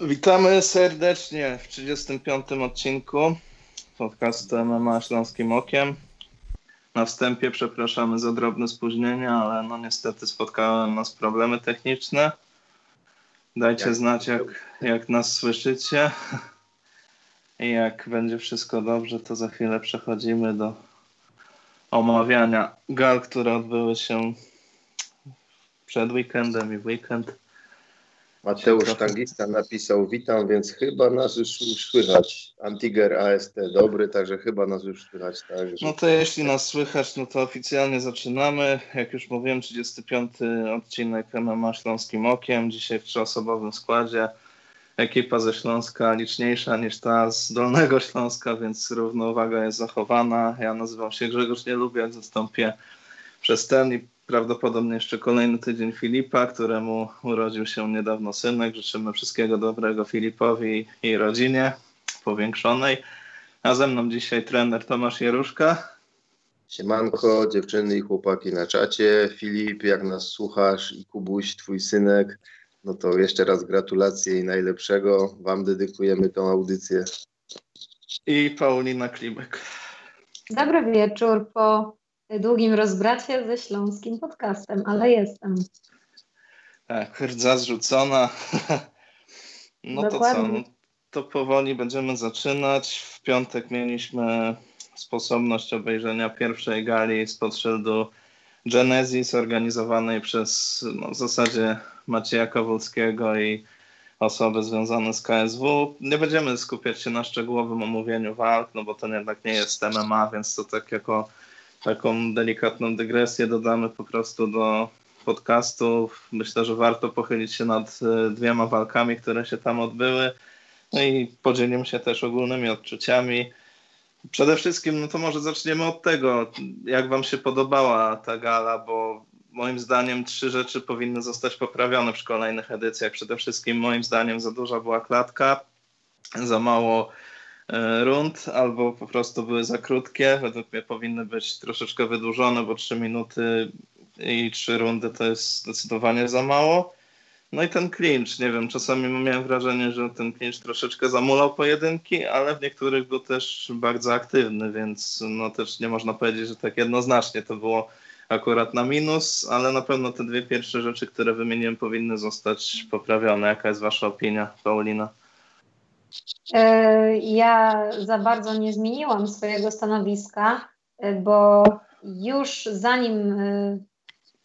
Witamy serdecznie w 35. odcinku podcastu MMA Śląskim Okiem. Na wstępie przepraszamy za drobne spóźnienie, ale no niestety spotkały nas problemy techniczne. Dajcie jak znać, jak, jak nas słyszycie. I jak będzie wszystko dobrze, to za chwilę przechodzimy do omawiania gal, które odbyły się przed weekendem i w weekend. Mateusz Tangista napisał witam, więc chyba nas już słychać. Antiger AST dobry, także chyba nas już słychać. Tak, No to jeśli nas słychać, no to oficjalnie zaczynamy. Jak już mówiłem, 35 odcinek MMA Śląskim Okiem. Dzisiaj w trzyosobowym składzie. Ekipa ze Śląska liczniejsza niż ta z Dolnego Śląska, więc równowaga jest zachowana. Ja nazywam się Grzegorz Nielubiak, zastąpię przez ten i prawdopodobnie jeszcze kolejny tydzień Filipa, któremu urodził się niedawno synek. Życzymy wszystkiego dobrego Filipowi i rodzinie powiększonej. A ze mną dzisiaj trener Tomasz Jeruszka. Siemanko, dziewczyny i chłopaki na czacie. Filip, jak nas słuchasz i Kubuś, twój synek, no to jeszcze raz gratulacje i najlepszego. Wam dedykujemy tą audycję. I Paulina Klibek. Dobry wieczór po długim rozbracie ze śląskim podcastem, ale jestem. Tak, rdza zrzucona. No Dokładnie. to co, no, to powoli będziemy zaczynać. W piątek mieliśmy sposobność obejrzenia pierwszej gali spod szyldu Genesis organizowanej przez no, w zasadzie Macieja Kowalskiego i osoby związane z KSW. Nie będziemy skupiać się na szczegółowym omówieniu walk, no bo to jednak nie jest MMA, więc to tak jako taką delikatną dygresję dodamy po prostu do podcastu. Myślę, że warto pochylić się nad e, dwiema walkami, które się tam odbyły. No i podzielimy się też ogólnymi odczuciami. Przede wszystkim, no to może zaczniemy od tego, jak Wam się podobała ta gala, bo moim zdaniem trzy rzeczy powinny zostać poprawione przy kolejnych edycjach. Przede wszystkim, moim zdaniem, za duża była klatka, za mało rund, albo po prostu były za krótkie. Według mnie powinny być troszeczkę wydłużone, bo 3 minuty i 3 rundy to jest zdecydowanie za mało. No i ten clinch, nie wiem, czasami miałem wrażenie, że ten clinch troszeczkę zamulał pojedynki, ale w niektórych był też bardzo aktywny, więc no też nie można powiedzieć, że tak jednoznacznie to było akurat na minus, ale na pewno te dwie pierwsze rzeczy, które wymieniłem, powinny zostać poprawione. Jaka jest Wasza opinia, Paulina? E, ja za bardzo nie zmieniłam swojego stanowiska, e, bo już zanim e,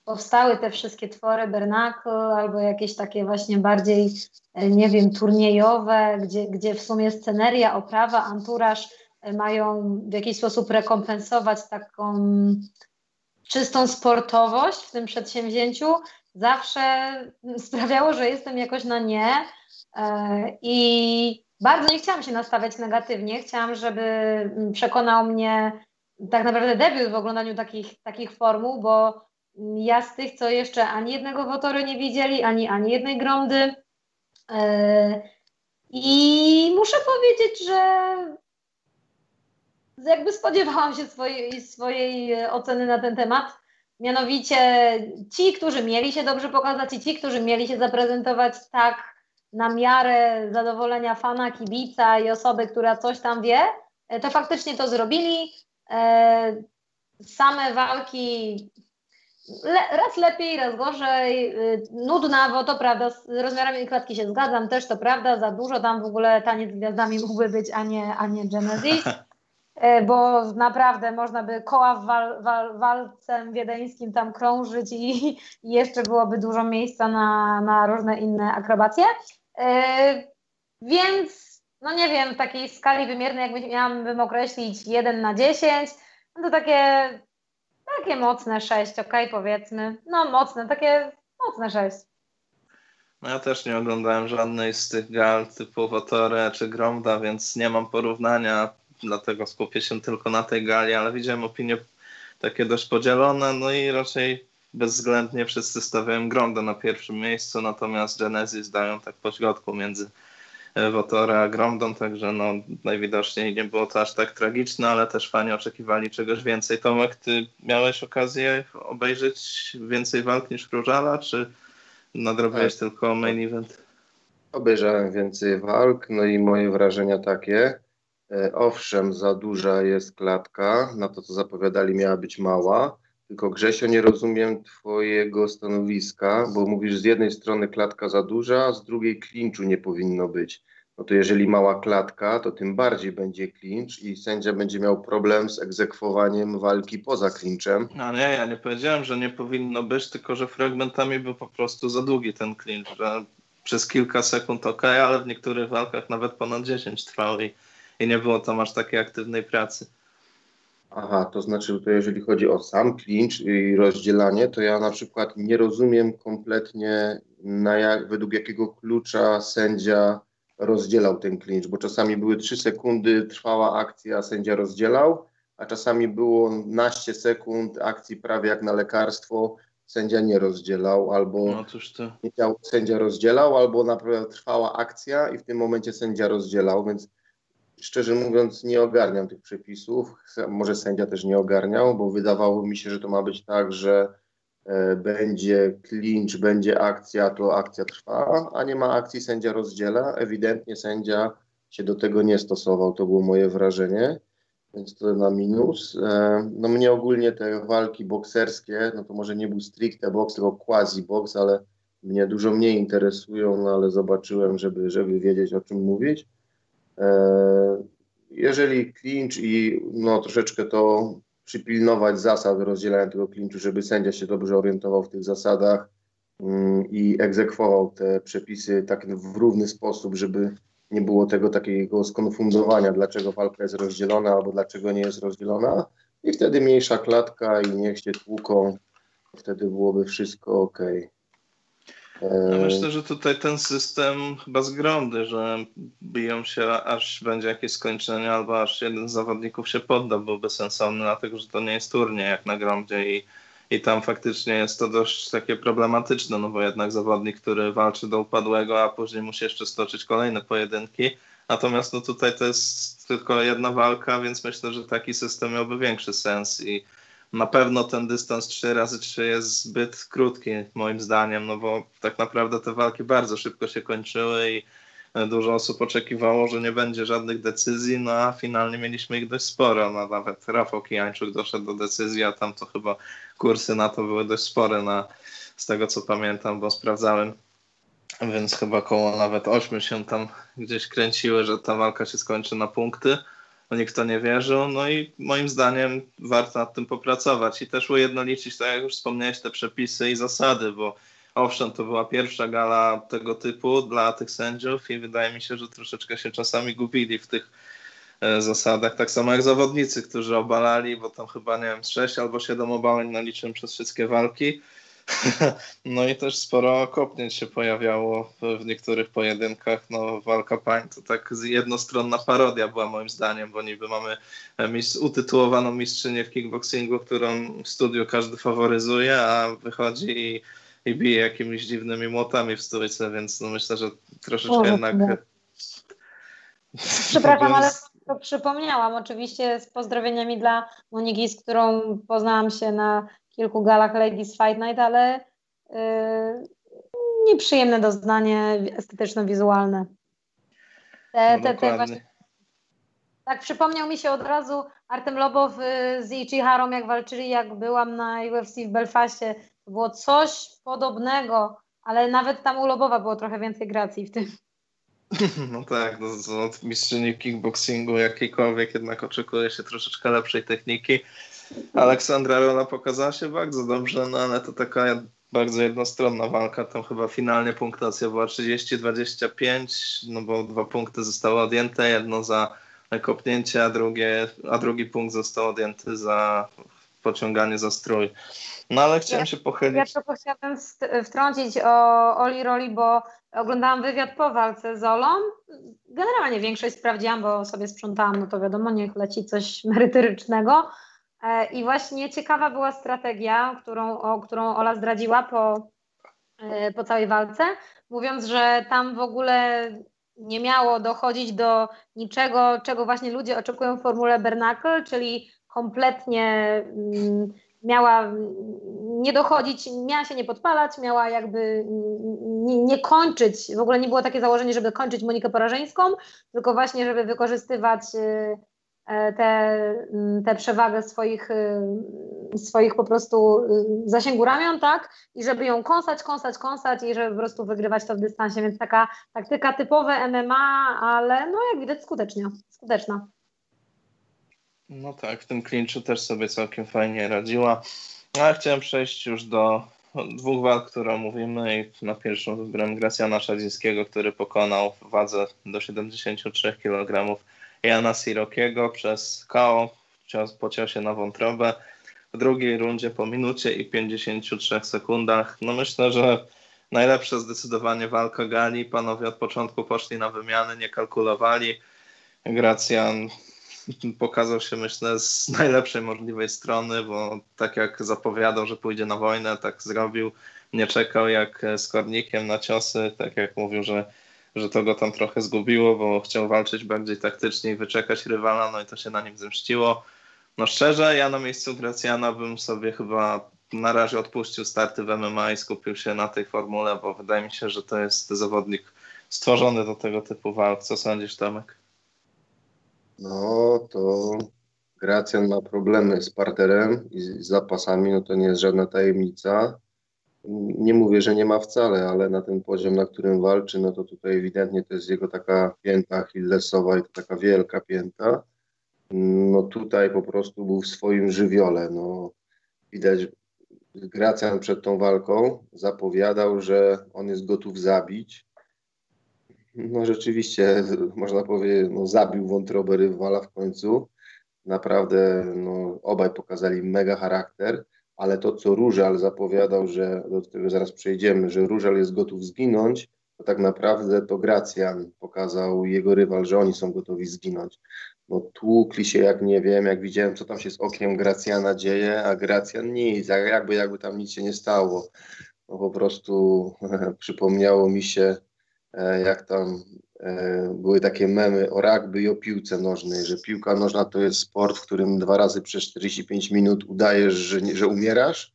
powstały te wszystkie twory Bernacle albo jakieś takie właśnie bardziej, nie wiem, turniejowe, gdzie, gdzie w sumie sceneria, oprawa, anturaż mają w jakiś sposób rekompensować taką czystą sportowość w tym przedsięwzięciu, zawsze sprawiało, że jestem jakoś na nie. I bardzo nie chciałam się nastawiać negatywnie. Chciałam, żeby mm, przekonał mnie tak naprawdę debiut w oglądaniu takich, takich formuł, bo ja z tych, co jeszcze ani jednego wotory nie widzieli, ani, ani jednej gromdy. Yy, I muszę powiedzieć, że jakby spodziewałam się swojej, swojej oceny na ten temat. Mianowicie ci, którzy mieli się dobrze pokazać i ci, którzy mieli się zaprezentować tak, na miarę zadowolenia fana, kibica i osoby, która coś tam wie, e, to faktycznie to zrobili. E, same walki le, raz lepiej, raz gorzej, e, nudna, bo to prawda, z rozmiarami klatki się zgadzam, też to prawda, za dużo tam w ogóle taniec z gwiazdami mógłby być, a nie, a nie Genesis, bo naprawdę można by koła w wal, wal, walcem wiedeńskim tam krążyć i, i jeszcze byłoby dużo miejsca na, na różne inne akrobacje. Yy, więc, no nie wiem, w takiej skali wymiernej, jakby miałabym określić 1 na 10, no to takie, takie mocne 6, ok, powiedzmy. No mocne, takie mocne 6. No ja też nie oglądałem żadnej z tych gal typu Wotore czy Gromda, więc nie mam porównania, dlatego skupię się tylko na tej gali, ale widziałem opinie takie dość podzielone, no i raczej bezwzględnie wszyscy stawiają Gronda na pierwszym miejscu, natomiast Genesis dają tak pośrodku między e, Wotora a Grondą, także no, najwidoczniej nie było to aż tak tragiczne, ale też fani oczekiwali czegoś więcej. Tomek, ty miałeś okazję obejrzeć więcej walk niż Różala, czy nadrobiłeś tak. tylko main event? Obejrzałem więcej walk, no i moje wrażenia takie. E, owszem, za duża jest klatka, na to co zapowiadali miała być mała, tylko Grzesio nie rozumiem twojego stanowiska, bo mówisz z jednej strony klatka za duża, a z drugiej klinczu nie powinno być. No to jeżeli mała klatka, to tym bardziej będzie klincz i sędzia będzie miał problem z egzekwowaniem walki poza klinczem. No nie, ja nie powiedziałem, że nie powinno być, tylko że fragmentami był po prostu za długi ten klincz, przez kilka sekund ok, ale w niektórych walkach nawet ponad 10 trwał i, i nie było tam aż takiej aktywnej pracy. Aha, to znaczy, to jeżeli chodzi o sam clinch i rozdzielanie, to ja na przykład nie rozumiem kompletnie, na jak, według jakiego klucza sędzia rozdzielał ten clinch, bo czasami były 3 sekundy, trwała akcja, sędzia rozdzielał, a czasami było naście sekund akcji prawie jak na lekarstwo, sędzia nie rozdzielał, albo no, to... nie chciał, sędzia rozdzielał, albo naprawdę trwała akcja i w tym momencie sędzia rozdzielał, więc szczerze mówiąc nie ogarniam tych przepisów. Może sędzia też nie ogarniał, bo wydawało mi się, że to ma być tak, że e, będzie clinch, będzie akcja, to akcja trwa, a nie ma akcji, sędzia rozdziela. Ewidentnie sędzia się do tego nie stosował, to było moje wrażenie, więc to na minus. E, no mnie ogólnie te walki bokserskie, no to może nie był stricte boks, tylko quasi boks, ale mnie dużo mniej interesują, no ale zobaczyłem, żeby, żeby wiedzieć o czym mówić. E, jeżeli clinch i no, troszeczkę to przypilnować zasad rozdzielania tego clinchu, żeby sędzia się dobrze orientował w tych zasadach mm, i egzekwował te przepisy tak w równy sposób, żeby nie było tego takiego skonfundowania, dlaczego walka jest rozdzielona albo dlaczego nie jest rozdzielona. I wtedy mniejsza klatka i niech się tłuką, wtedy byłoby wszystko ok. Ja myślę, że tutaj ten system chyba zgromdy, że biją się aż będzie jakieś skończenie albo aż jeden z zawodników się podda, byłby sensowny, dlatego że to nie jest turniej jak na gromdzie i, i tam faktycznie jest to dość takie problematyczne, no bo jednak zawodnik, który walczy do upadłego, a później musi jeszcze stoczyć kolejne pojedynki, natomiast no tutaj to jest tylko jedna walka, więc myślę, że taki system miałby większy sens i na pewno ten dystans 3 razy 3 jest zbyt krótki moim zdaniem, no bo tak naprawdę te walki bardzo szybko się kończyły i dużo osób oczekiwało, że nie będzie żadnych decyzji, no a finalnie mieliśmy ich dość sporo. No, nawet Rafał Kijańczuk doszedł do decyzji, a tam to chyba kursy na to były dość spore na, z tego co pamiętam, bo sprawdzałem, więc chyba koło nawet 8 się tam gdzieś kręciły, że ta walka się skończy na punkty no nikt to nie wierzył, no i moim zdaniem warto nad tym popracować i też ujednolicić, tak jak już wspomniałeś, te przepisy i zasady, bo owszem, to była pierwsza gala tego typu dla tych sędziów i wydaje mi się, że troszeczkę się czasami gubili w tych e, zasadach, tak samo jak zawodnicy, którzy obalali, bo tam chyba, nie wiem, 6 albo 7 obaleń naliczyłem przez wszystkie walki, No i też sporo kopnięć się pojawiało w niektórych pojedynkach. No, walka pań to tak jednostronna parodia była moim zdaniem, bo niby mamy mistrz, utytułowaną mistrzynię w kickboxingu, którą w studiu każdy faworyzuje, a wychodzi i, i bije jakimiś dziwnymi młotami w stójce, więc no myślę, że troszeczkę o, jednak... Przepraszam, ale to przypomniałam oczywiście z pozdrowieniami dla Moniki, z którą poznałam się na kilku galach Ladies Fight Night, ale yy, nieprzyjemne doznanie estetyczno-wizualne. Te, no te, te właśnie, tak przypomniał mi się od razu Artem Lobow y, z Ichiharą, jak walczyli, jak byłam na UFC w Belfaście. To było coś podobnego, ale nawet tam u Lobowa było trochę więcej gracji w tym. No tak, no, od mistrzyni kickboxingu jakiejkolwiek jednak oczekuje się troszeczkę lepszej techniki. Aleksandra Rola pokazała się bardzo dobrze, no ale to taka bardzo jednostronna walka. Tam chyba finalnie punktacja była 30-25, no bo dwa punkty zostały odjęte, jedno za kopnięcie, a, drugie, a drugi punkt został odjęty za pociąganie za strój. No ale chciałem ja, się pochylić. Ja tylko chciałabym wtrącić o Oli Roli, bo oglądałam wywiad po walce z Olą. Generalnie większość sprawdziłam, bo sobie sprzątałam, no to wiadomo, niech leci coś merytorycznego. E, I właśnie ciekawa była strategia, którą, o, którą Ola zdradziła po, e, po całej walce, mówiąc, że tam w ogóle nie miało dochodzić do niczego, czego właśnie ludzie oczekują w formule Bernacle, czyli kompletnie mm, miała nie dochodzić, miała się nie podpalać, miała jakby nie, nie, kończyć, w ogóle nie było takie założenie, żeby kończyć Monikę Porażeńską, tylko właśnie, żeby wykorzystywać e, tę przewagę swoich, swoich po prostu zasięgu ramion, tak? I żeby ją kąsać, kąsać, kąsać i żeby po prostu wygrywać to w dystansie, więc taka taktyka typowe MMA, ale no jak widać skutecznie, skuteczna. No tak, w tym klinczu też sobie całkiem fajnie radziła. No, ale chciałem przejść już do dwóch walk, które omówimy i na pierwszą wybrałem Gracjana Szadzińskiego, który pokonał wadze do 73 kg Jana Sirokiego przez KO, pociął się na wątrobę. W drugiej rundzie po minucie i 53 sekundach. No myślę, że najlepsza zdecydowanie walka gali. Panowie od początku poszli na wymiany, nie kalkulowali. Gracjan pokazał się, myślę, z najlepszej możliwej strony, bo tak jak zapowiadał, że pójdzie na wojnę, tak zrobił. Nie czekał jak z Kornikiem na ciosy, tak jak mówił, że, że to go tam trochę zgubiło, bo chciał walczyć bardziej taktycznie i wyczekać rywala, no i to się na nim zemściło. No szczerze, ja na miejscu Gracjana bym sobie chyba na razie odpuścił starty w MMA i skupił się na tej formule, bo wydaje mi się, że to jest zawodnik stworzony do tego typu walk. Co sądzisz, Tomek? No to Gracjan ma problemy z parterem i z zapasami, no to nie jest żadna tajemnica. Nie mówię, że nie ma wcale, ale na ten poziom, na którym walczy, no to tutaj ewidentnie to jest jego taka pięta achillesowa i to taka wielka pięta. No tutaj po prostu był w swoim żywiole. No, widać, Gracjan przed tą walką zapowiadał, że on jest gotów zabić no rzeczywiście, można powiedzieć, no, zabił wątrobę rywala w końcu. Naprawdę no, obaj pokazali mega charakter, ale to, co Różal zapowiadał, że do tego zaraz przejdziemy, że Różal jest gotów zginąć, to tak naprawdę to Gracjan pokazał jego rywal, że oni są gotowi zginąć. No tłukli się jak nie wiem, jak widziałem, co tam się z okiem Gracjana dzieje, a Gracjan nic, jakby, jakby tam nic się nie stało. No po prostu przypomniało mi się E, jak tam były takie memy o rugby i o piłce nożnej, że piłka nożna to jest sport, w którym dwa razy przez 45 minut udajesz, że, że umierasz,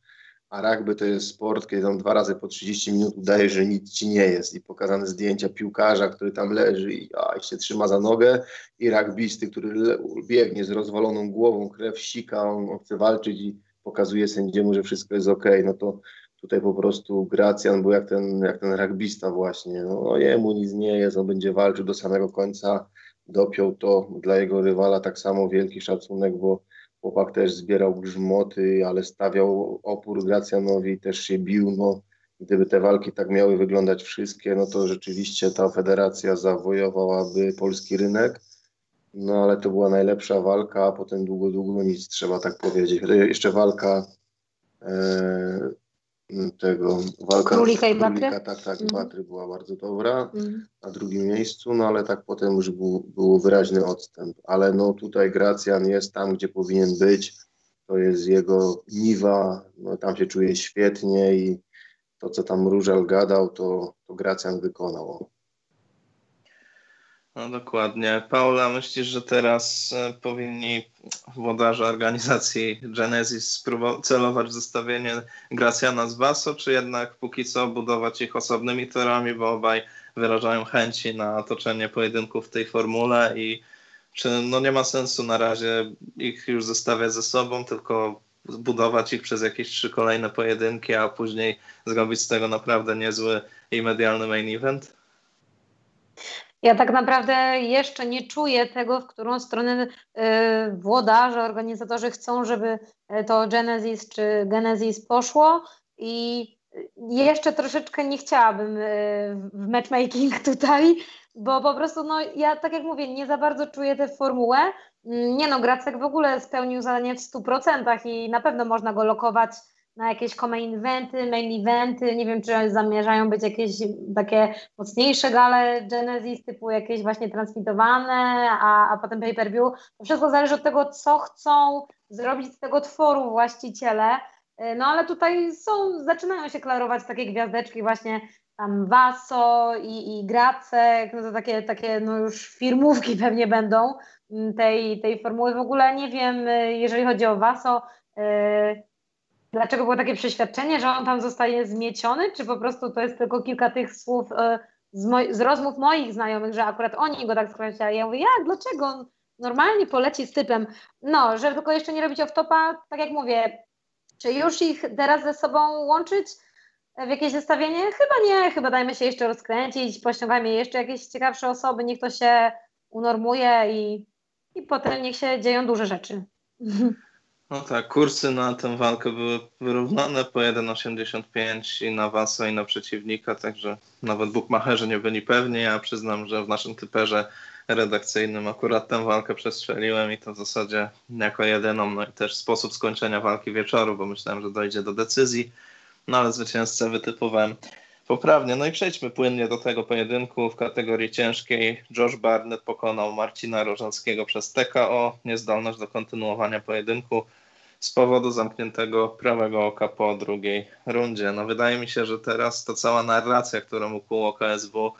a rugby to jest sport, kiedy tam dwa razy po 30 minut udajesz, że nic ci nie jest. I pokazane zdjęcia piłkarza, który tam leży i, a, i się trzyma za nogę i rugbysty, który biegnie z rozwaloną głową, krew sika, on chce walczyć i pokazuje sędziemu, że wszystko jest ok, no to Tutaj po prostu Gracjan był jak ten, jak ten rugbista właśnie. No, no jemu nic nie jest, on będzie walczył do samego końca. Dopiął to dla jego rywala tak samo wielki szacunek, bo chłopak też zbierał grzmoty, ale stawiał opór Gracjanowi, też się bił. No, gdyby te walki tak miały wyglądać wszystkie, no to rzeczywiście ta federacja zawojowałaby polski rynek. No ale to była najlepsza walka, a potem długo, długo nic, trzeba tak powiedzieć. Jeszcze walka e, tego walka Królika i Batry? tak, tak, mm. Batry była bardzo dobra mm. na drugim miejscu, no ale tak potem już był, był wyraźny odstęp, ale no tutaj Gracjan jest tam, gdzie powinien być, to jest jego niwa, no tam się czuje świetnie i to, co tam Różal gadał, to, to Gracjan wykonał. No dokładnie. Paula, myślisz, że teraz e, powinni włodarze organizacji Genesis celować w zestawienie Gracjana z Vaso, czy jednak póki co budować ich osobnymi torami, bo obaj wyrażają chęci na toczenie pojedynków w tej formule i czy no nie ma sensu na razie ich już zestawiać ze sobą, tylko budować ich przez jakieś trzy kolejne pojedynki, a później zrobić z tego naprawdę niezły i medialny main event? Ja tak naprawdę jeszcze nie czuję tego, w którą stronę y, włodarze, organizatorzy chcą, żeby y, to Genesis czy Genesis poszło i jeszcze troszeczkę nie chciałabym y, w matchmaking tutaj, bo po prostu no, ja tak jak mówię, nie za bardzo czuję tę formułę. Mm, nie no, Gracek w ogóle spełnił zadanie w 100% i na pewno można go lokować na jakieś main eventy, main eventy, nie wiem, czy zamierzają być jakieś takie mocniejsze gale Genesis, typu jakieś właśnie transmitowane, a, a potem pay-per-view. To wszystko zależy od tego, co chcą zrobić z tego tworu właściciele, no ale tutaj są, zaczynają się klarować takie gwiazdeczki właśnie tam Vaso i, i Gracek, no to takie, takie no już firmówki pewnie będą mm, tej, tej formuły. W ogóle nie wiem, y, jeżeli chodzi o Vaso, yy, dlaczego było takie przeświadczenie, że on tam zostaje zmieciony, czy po prostu to jest tylko kilka tych słów y, z, z, rozmów moich znajomych, że akurat oni go tak skreślali. Ja mówię, jak, dlaczego? On normalnie poleci z typem. No, żeby tylko jeszcze nie robić off-topa, tak jak mówię, czy już ich teraz ze sobą łączyć w jakieś zestawienie? Chyba nie, chyba dajmy się jeszcze rozkręcić, pościągajmy jeszcze jakieś ciekawsze osoby, niech to się unormuje i, i potem niech się dzieją duże rzeczy. No tak, kursy na tę walkę były wyrównane po 1,85 i na Wasa i na przeciwnika, także nawet bukmacherzy nie byli pewni. Ja przyznam, że w naszym typerze redakcyjnym akurat tę walkę przestrzeliłem i to w zasadzie jako jedyną, no i też sposób skończenia walki wieczoru, bo myślałem, że dojdzie do decyzji, no ale zwycięzcę wytypowałem poprawnie. No i przejdźmy płynnie do tego pojedynku w kategorii ciężkiej. Josh Barnett pokonał Marcina Rożanskiego przez TKO, niezdolność do kontynuowania pojedynku z powodu zamkniętego prawego oka po drugiej rundzie. No wydaje mi się, że teraz to cała narracja, którą ukuło KSW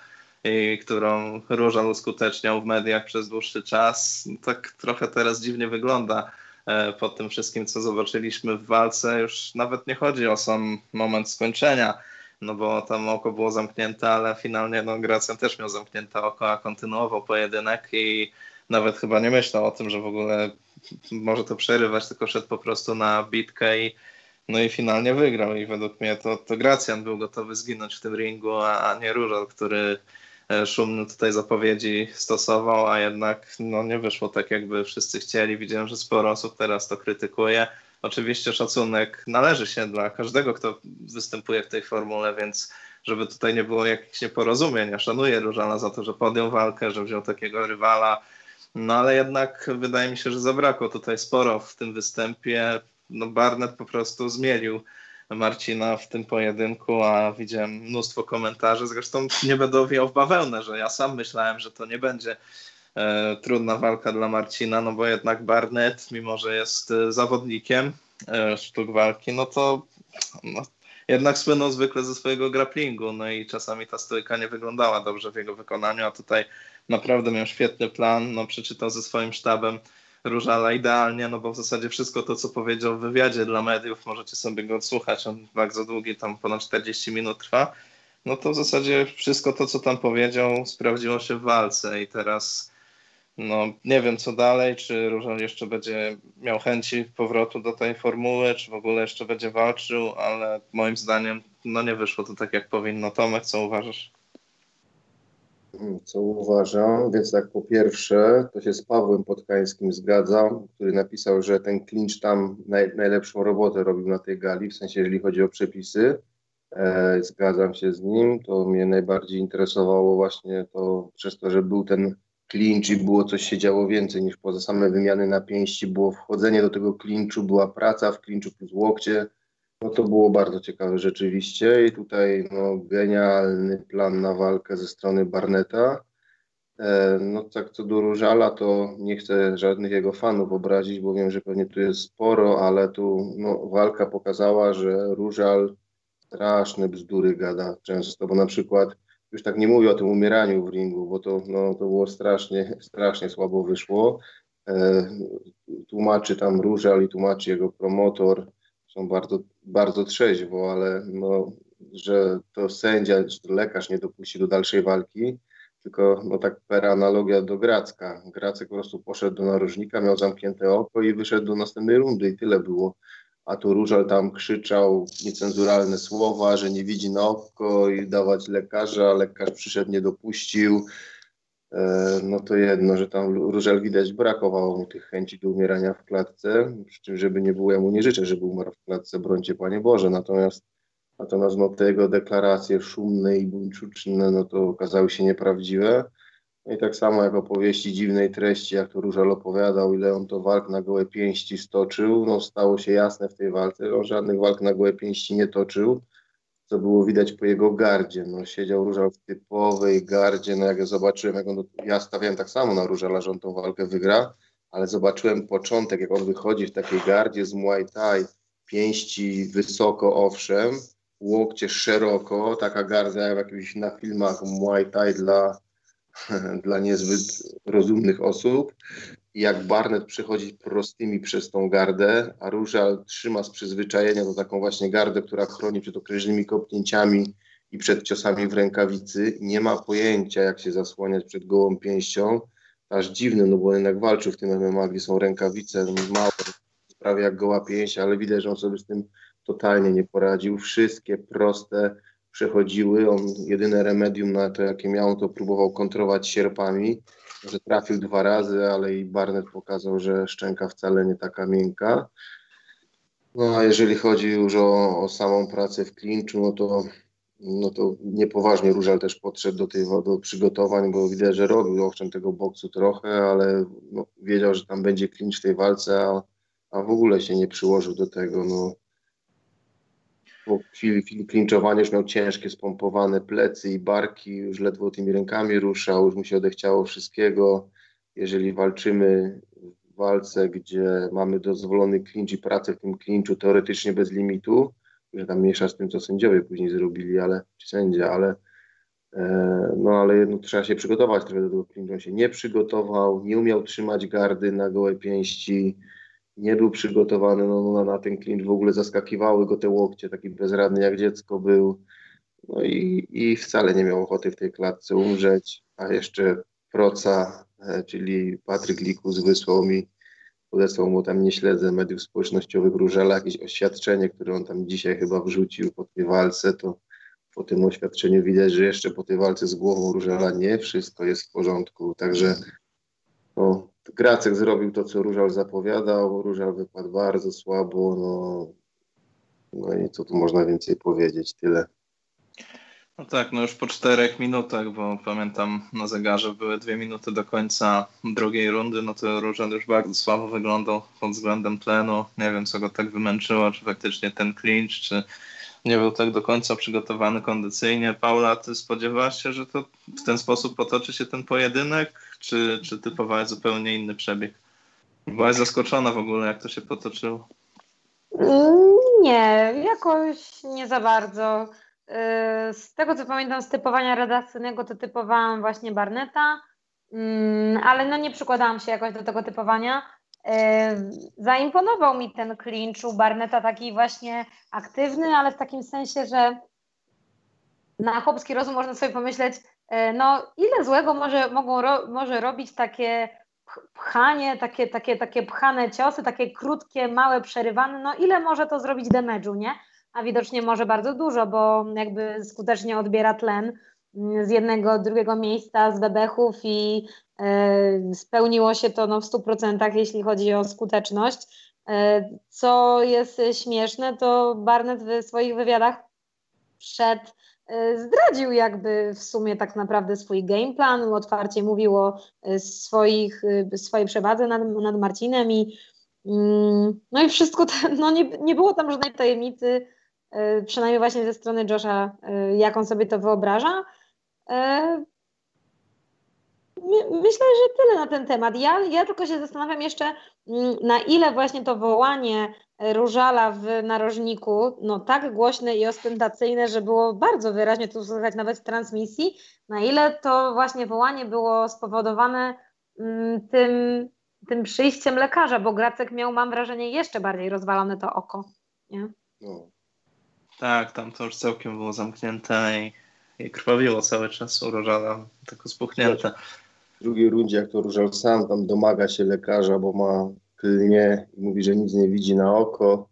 i którą Różal uskuteczniał w mediach przez dłuższy czas, tak trochę teraz dziwnie wygląda e, po tym wszystkim, co zobaczyliśmy w walce. Już nawet nie chodzi o sam moment skończenia, no bo tam oko było zamknięte, ale finalnie no, Gracjan też miał zamknięte oko, a kontynuował pojedynek i nawet chyba nie myślał o tym, że w ogóle może to przerywać, tylko szedł po prostu na bitkę i no i finalnie wygrał i według mnie to, to Gracjan był gotowy zginąć w tym ringu, a, a nie Różal, który e, szumny tutaj zapowiedzi stosował, a jednak no, nie wyszło tak, jakby wszyscy chcieli. Widziałem, że sporo osób teraz to krytykuje. Oczywiście szacunek należy się dla każdego, kto występuje w tej formule, więc żeby tutaj nie było jakichś nieporozumień. Ja szanuję Różana za to, że podjął walkę, że wziął takiego rywala, no ale jednak wydaje mi się, że zabrakło tutaj sporo w tym występie. No Barnett po prostu zmielił Marcina w tym pojedynku, a widziałem mnóstwo komentarzy. Zresztą nie będę owijał w bawełnę, że ja sam myślałem, że to nie będzie e, trudna walka dla Marcina, no bo jednak Barnett, mimo że jest e, zawodnikiem sztuk walki, no to no, jednak słynął zwykle ze swojego grapplingu, no i czasami ta stójka nie wyglądała dobrze w jego wykonaniu, a tutaj naprawdę miał świetny plan, no przeczytał ze swoim sztabem Różala idealnie, no bo w zasadzie wszystko to, co powiedział w wywiadzie dla mediów, możecie sobie go odsłuchać, on bardzo długi, tam ponad 40 minut trwa, no to w zasadzie wszystko to, co tam powiedział, sprawdziło się w walce i teraz no nie wiem co dalej, czy Różal jeszcze będzie miał chęci powrotu do tej formuły, czy w ogóle jeszcze będzie walczył, ale moim zdaniem no nie wyszło to tak jak powinno. Tomek, co uważasz? Co uważam? Więc tak po pierwsze, to się z Pawłem Podkańskim zgadzam, który napisał, że ten klincz tam naj, najlepszą robotę robił na tej gali, w sensie jeżeli chodzi o przepisy. E, zgadzam się z nim. To mnie najbardziej interesowało właśnie to przez to, że był ten klincz było coś się działo więcej niż poza same wymiany na pięści, było wchodzenie do tego klinczu, była praca w klinczu plus łokcie, no to było bardzo ciekawe rzeczywiście i tutaj no, genialny plan na walkę ze strony Barneta. E, no tak co do Różala, to nie chcę żadnych jego fanów obrazić, bo wiem, że pewnie tu jest sporo, ale tu no, walka pokazała, że Różal straszne bzdury gada często, bo na przykład już tak nie mówię o tym umieraniu w ringu, bo to, no, to było strasznie, strasznie słabo wyszło. E, tłumaczy tam Różal i tłumaczy jego promotor, są bardzo, bardzo trzeźwo, ale no, że to sędzia, to lekarz nie dopuści do dalszej walki, tylko no tak per analogia do Gracka. Gracek po prostu poszedł do narożnika, miał zamknięte oko i wyszedł do następnej rundy i tyle było a tu Różal tam krzyczał niecenzuralne słowa, że nie widzi na oko i dawać lekarza, lekarz przyszedł, nie dopuścił. E, no to jedno, że tam Różal widać brakowało mu tych chęci do umierania w klatce, przy czym żeby nie było, ja mu nie życzę, żeby umarł w klatce, brońcie Panie Boże, natomiast natomiast no te jego deklaracje szumne i buńczuczne, no to okazały się nieprawdziwe. I tak samo jak opowieści dziwnej treści, jak to Różal opowiadał, ile on to walk na gołe pięści stoczył, no stało się jasne w tej walce, on żadnych walk na gołe pięści nie toczył, co było widać po jego gardzie. No, siedział Różal w typowej gardzie, no jak ja zobaczyłem, jak on, ja stawiałem tak samo na Różala, że on tą walkę wygra, ale zobaczyłem początek, jak on wychodzi w takiej gardzie z Muay Thai, pięści wysoko owszem, łokcie szeroko, taka garda jak w jakichś na filmach Muay Thai dla dla niezbyt rozumnych osób. Jak Barnett przechodzi prostymi przez tą gardę, a Różal trzyma z przyzwyczajenia to taką właśnie gardę, która chroni przed okrężnymi kopnięciami i przed ciosami w rękawicy. Nie ma pojęcia, jak się zasłaniać przed gołą pięścią. Aż dziwne, no bo jednak walczył w tym MMA, gdzie są rękawice małe, prawie jak goła pięść, ale widać, że on sobie z tym totalnie nie poradził. Wszystkie proste przechodziły. On jedyne remedium na to, jakie miał, to próbował kontrować sierpami. Że trafił dwa razy, ale i Barnett pokazał, że szczęka wcale nie taka miękka. No a jeżeli chodzi już o, o samą pracę w klinczu, no to, no to niepoważnie Różal też podszedł do, tej, do przygotowań, bo widać, że robił owszem tego boksu trochę, ale no, wiedział, że tam będzie klincz w tej walce, a, a w ogóle się nie przyłożył do tego. No, po chwili, chwili klinczowania już miał ciężkie, spompowane plecy i barki, już ledwo tymi rękami ruszał, już mu się odechciało wszystkiego. Jeżeli walczymy w walce, gdzie mamy dozwolony klincz i pracę w tym klinczu teoretycznie bez limitu, że tam miesza z tym, co sędziowie później zrobili, ale, czy sędzia, ale e, no ale no, trzeba się przygotować trochę do tego klinczu. On się nie przygotował, nie umiał trzymać gardy na gołe pięści, nie był przygotowany no, na, na ten klincz, w ogóle zaskakiwały go te łokcie, taki bezradny jak dziecko był. No i, i wcale nie miał ochoty w tej klatce umrzeć, a jeszcze Proca, e, czyli Patryk Likus wysłał mi, podesłał mu tam, nie śledzę mediów społecznościowych Różela, jakieś oświadczenie, które on tam dzisiaj chyba wrzucił po tej walce, to po tym oświadczeniu widać, że jeszcze po tej walce z głową Różela nie wszystko jest w porządku, także no, Gracek zrobił to, co Różal zapowiadał. Różal wypadł bardzo słabo. No, no i co tu można więcej powiedzieć? Tyle. No tak, no już po czterech minutach, bo pamiętam na zegarze były dwie minuty do końca drugiej rundy, no to Różal już bardzo słabo wyglądał pod względem tlenu. Nie wiem, co go tak wymęczyło, czy faktycznie ten clinch, czy nie był tak do końca przygotowany kondycyjnie. Paula, ty spodziewałaś się, że to w ten sposób potoczy się ten pojedynek, czy, czy typowałaś zupełnie inny przebieg? Byłaś zaskoczona w ogóle, jak to się potoczyło? Mm, nie, jakoś nie za bardzo. Y, z tego co pamiętam z typowania redakcyjnego, to typowałam właśnie Barneta, mm, ale no nie przykładałam się jakoś do tego typowania. Zaimponował mi ten clinch u Barneta taki właśnie aktywny, ale w takim sensie, że na chłopski rozum można sobie pomyśleć, no ile złego może, mogą ro, może robić takie pchanie, takie, takie, takie pchane ciosy, takie krótkie, małe, przerywane, no ile może to zrobić damage'u, nie? A widocznie może bardzo dużo, bo jakby skutecznie odbiera tlen mm, z jednego, drugiego miejsca, z bebechów i E, spełniło się to no, w 100%, jeśli chodzi o skuteczność. E, co jest śmieszne, to Barnett w swoich wywiadach przed e, zdradził jakby w sumie tak naprawdę swój game plan, otwarcie mówił o swoich, swojej przewadze nad, nad Marcinem i mm, no i wszystko, no nie, nie było tam żadnej tajemnicy, przynajmniej właśnie ze strony Josha, jak on sobie to wyobraża myślę, że tyle na ten temat. Ja, ja tylko się zastanawiam jeszcze, mm, na ile właśnie to wołanie Różala w narożniku, no tak głośne i ostentacyjne, że było bardzo wyraźnie to słychać nawet w transmisji, na ile to właśnie wołanie było spowodowane mm, tym, tym przyjściem lekarza, bo Gracek miał, mam wrażenie, jeszcze bardziej rozwalone to oko. Nie? No. Tak, tam to już całkiem było zamknięte i, i krwawiło cały czas u Różala, tylko spuchnięte w drugiej rundzie, jak to Różal sam tam domaga się lekarza, bo ma klnie i mówi, że nic nie widzi na oko.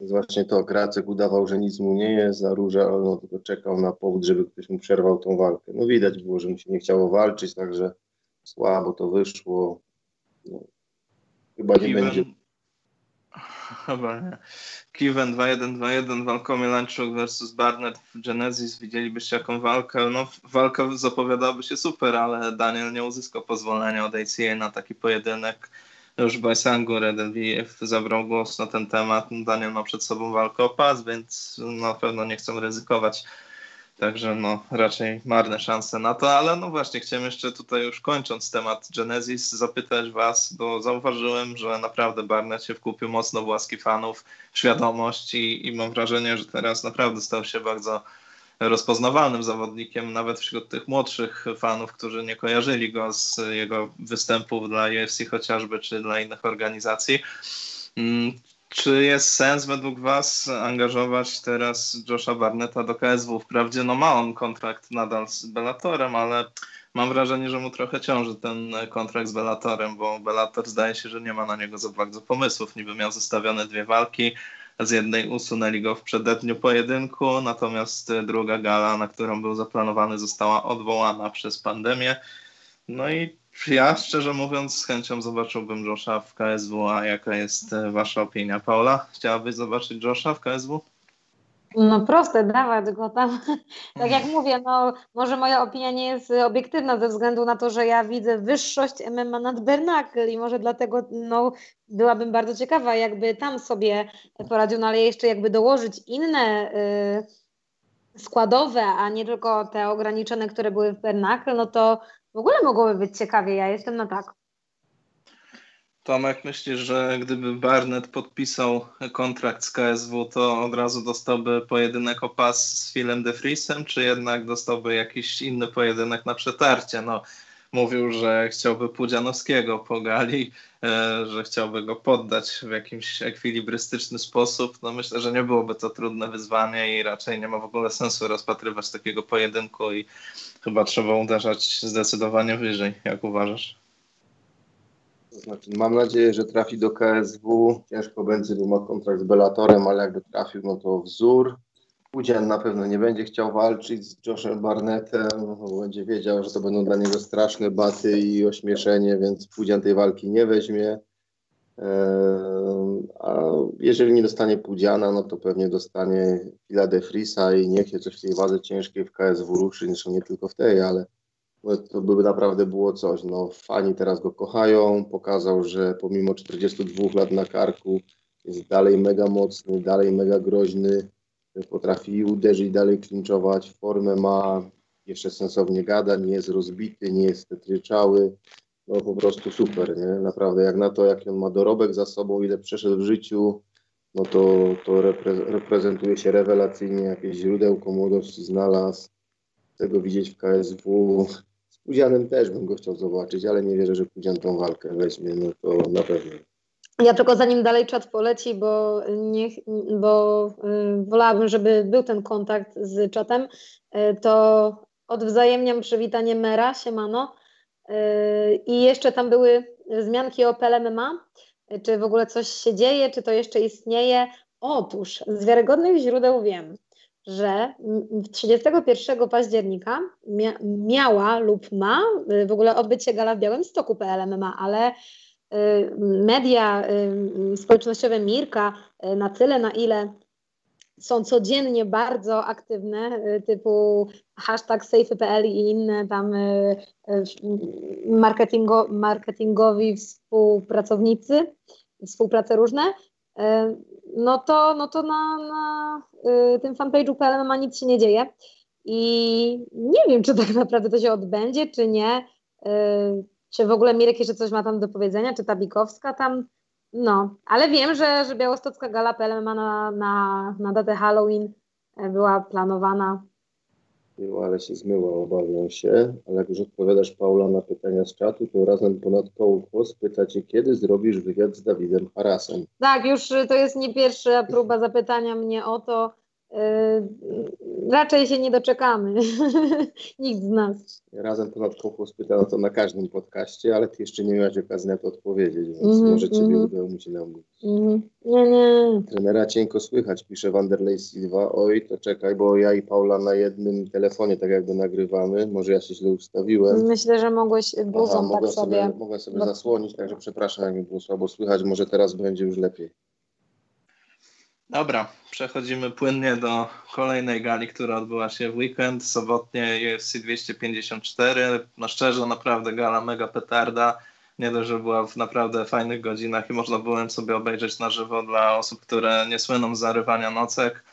Więc właśnie to Gracek udawał, że nic mu nie jest, a Różal no, tylko czekał na powód, żeby ktoś mu przerwał tą walkę. No widać było, że mu się nie chciało walczyć, także słabo to wyszło. No, chyba nie będzie Chyba nie. Kiven 2-1-2-1, walką Milanczuk versus Barnett w Genesis. Widzielibyście jaką walkę? No walka zapowiadałaby się super, ale Daniel nie uzyskał pozwolenia od ACA na taki pojedynek. Już Bajsangu Redelwijew zabrał głos na ten temat. Daniel ma przed sobą walkę o pas, więc na pewno nie chcą ryzykować Także no, raczej marne szanse na to, ale no właśnie, chciałem jeszcze tutaj już kończąc temat Genesis zapytać Was, bo zauważyłem, że naprawdę Barnett się wkupił mocno w łaski fanów, świadomość i, i mam wrażenie, że teraz naprawdę stał się bardzo rozpoznawalnym zawodnikiem, nawet wśród tych młodszych fanów, którzy nie kojarzyli go z jego występów dla UFC chociażby, czy dla innych organizacji. Mm, czy jest sens według Was angażować teraz Josha Barnetta do KSW? Wprawdzie no ma on kontrakt nadal z Bellatorem, ale mam wrażenie, że mu trochę ciąży ten kontrakt z Bellatorem, bo Bellator zdaje się, że nie ma na niego za bardzo pomysłów. Niby miał zostawione dwie walki, z jednej usunęli go w przededniu pojedynku, natomiast druga gala, na którą był zaplanowany, została odwołana przez pandemię. No i ja szczerze mówiąc z chęcią zobaczyłbym Josha w KSW, a jaka jest e, wasza opinia? Paula, chciałabyś zobaczyć Josha w KSW? No proste, dawać go tam. Tak jak mówię, no może moja opinia nie jest obiektywna ze względu na to, że ja widzę wyższość MMA nad Bernacle i może dlatego no, byłabym bardzo ciekawa, jakby tam sobie poradził, no ale jeszcze jakby dołożyć inne y, składowe, a nie tylko te ograniczone, które były w Bernacle, no to w ogóle mogłoby być ciekawie. Ja jestem na tak. Tomek, myślisz, że gdyby Barnett podpisał kontrakt z KSW, to od razu dostałby pojedynek o pas z Philem de Vriesem, czy jednak dostałby jakiś inny pojedynek na przetarcie? No, mówił, że chciałby Pudzianowskiego po gali, e, że chciałby go poddać w jakimś ekwilibrystyczny sposób. No myślę, że nie byłoby to trudne wyzwanie i raczej nie ma w ogóle sensu rozpatrywać takiego pojedynku i chyba trzeba uderzać zdecydowanie wyżej. Jak uważasz? To znaczy, mam nadzieję, że trafi do KSW. Ciężko będzie, bo ma kontrakt z Bellatorem, ale jakby trafił, no to wzór. Pudzian na pewno nie będzie chciał walczyć z Joshem Barnettem, bo będzie wiedział, że to będą dla niego straszne baty i ośmieszenie, więc Pudzian tej walki nie weźmie. Eee, a jeżeli nie dostanie Pudziana, no to pewnie dostanie Fila de Frisa i niech się coś w tej wadze ciężkiej w KSW ruszy, zresztą nie tylko w tej, ale to by naprawdę było coś. No, fani teraz go kochają, pokazał, że pomimo 42 lat na karku jest dalej mega mocny, dalej mega groźny, potrafi uderzyć, dalej klinczować, formę ma, jeszcze sensownie gada, nie jest rozbity, nie jest tetryczały. No po prostu super, nie? Naprawdę, jak na to, jaki on ma dorobek za sobą, ile przeszedł w życiu, no to, to repre reprezentuje się rewelacyjnie, jakieś źródełko młodości znalazł. Tego widzieć w KSW. Pudzianem też bym go chciał zobaczyć, ale nie wierzę, że Pudzian tą walkę weźmie, no to na pewno. Ja tylko zanim dalej czat poleci, bo, nie, bo y, wolałabym, żeby był ten kontakt z czatem, y, to odwzajemniam przywitanie Mera, siemano. Y, I jeszcze tam były wzmianki o PLMMA, czy w ogóle coś się dzieje, czy to jeszcze istnieje. Otóż z wiarygodnych źródeł wiem, że 31 października mia miała lub ma w ogóle odbyć się gala w Białymstoku PLMMA, ale Y, media y, społecznościowe Mirka y, na tyle, na ile są codziennie bardzo aktywne, typu hashtag safety.pl i inne tam marketingo, marketingowi współpracownicy, współprace różne, no to, no to na, na tym fanpage'u PL ma nic się nie dzieje. I nie wiem, czy tak naprawdę to się odbędzie, czy nie. Czy w ogóle Mirek jeszcze coś ma tam do powiedzenia, czy ta Bikowska tam, no. Ale wiem, że, że Białostocka Gala PLMA na, na, na datę Halloween e, była planowana. Było, ale się zmyła, obawiam się. Ale jak już odpowiadasz, Paula, na pytania z czatu, to razem ponad koło głos pytacie, kiedy zrobisz wywiad z Dawidem Harasem? Tak, już to jest nie pierwsza próba zapytania mnie o to. Yy, raczej się nie doczekamy. Nikt z nas. Razem ponad konkurs pytano to na każdym podcaście, ale ty jeszcze nie miałaś okazji na to odpowiedzieć, więc mm -hmm, może ciebie mm -hmm. udało mi się namówić. Mm -hmm. Nie, nie. Trenera cienko słychać, pisze Wanderlei Silva. Oj, to czekaj, bo ja i Paula na jednym telefonie tak jakby nagrywamy. Może ja się źle ustawiłem. Myślę, że mogłeś bluzą tak sobie... sobie... Mogę sobie bo... zasłonić, także przepraszam, jak mi było słabo słychać. Może teraz będzie już lepiej. Dobra, przechodzimy płynnie do kolejnej gali, która odbyła się w weekend, sobotnie UFC 254. No szczerze, naprawdę gala mega petarda. Nie dość, że była w naprawdę fajnych godzinach i można było sobie obejrzeć na żywo dla osób, które nie słyną zarywania nocek.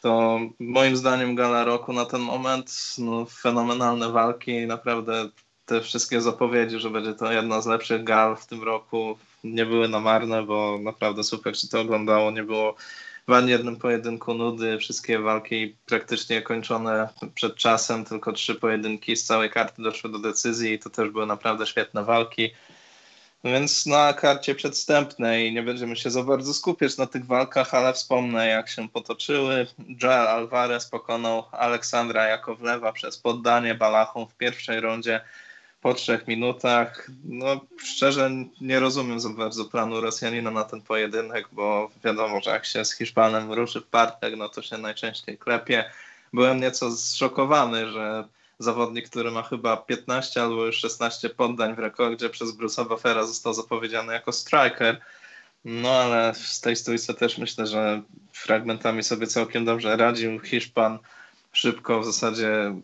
To moim zdaniem gala roku na ten moment, no, fenomenalne walki, naprawdę te wszystkie zapowiedzi, że będzie to jedna z lepszych gal w tym roku nie były na marne, bo naprawdę super się to oglądało, nie było w jednym pojedynku nudy, wszystkie walki praktycznie kończone przed czasem, tylko trzy pojedynki z całej karty doszły do decyzji i to też były naprawdę świetne walki. Więc na karcie przedstępnej nie będziemy się za bardzo skupiać na tych walkach, ale wspomnę jak się potoczyły. Joel Alvarez pokonał Aleksandra Jakowlewa przez poddanie balachą w pierwszej rundzie po trzech minutach. No szczerze nie rozumiem za bardzo planu Rosjanina na ten pojedynek, bo wiadomo, że jak się z Hiszpanem ruszy w partek, no to się najczęściej klepie. Byłem nieco zszokowany, że zawodnik, który ma chyba 15 albo już 16 poddań w rekordzie przez Bruce'a Buffera został zapowiedziany jako striker. No ale z tej stójce też myślę, że fragmentami sobie całkiem dobrze radził Hiszpan. Szybko w zasadzie,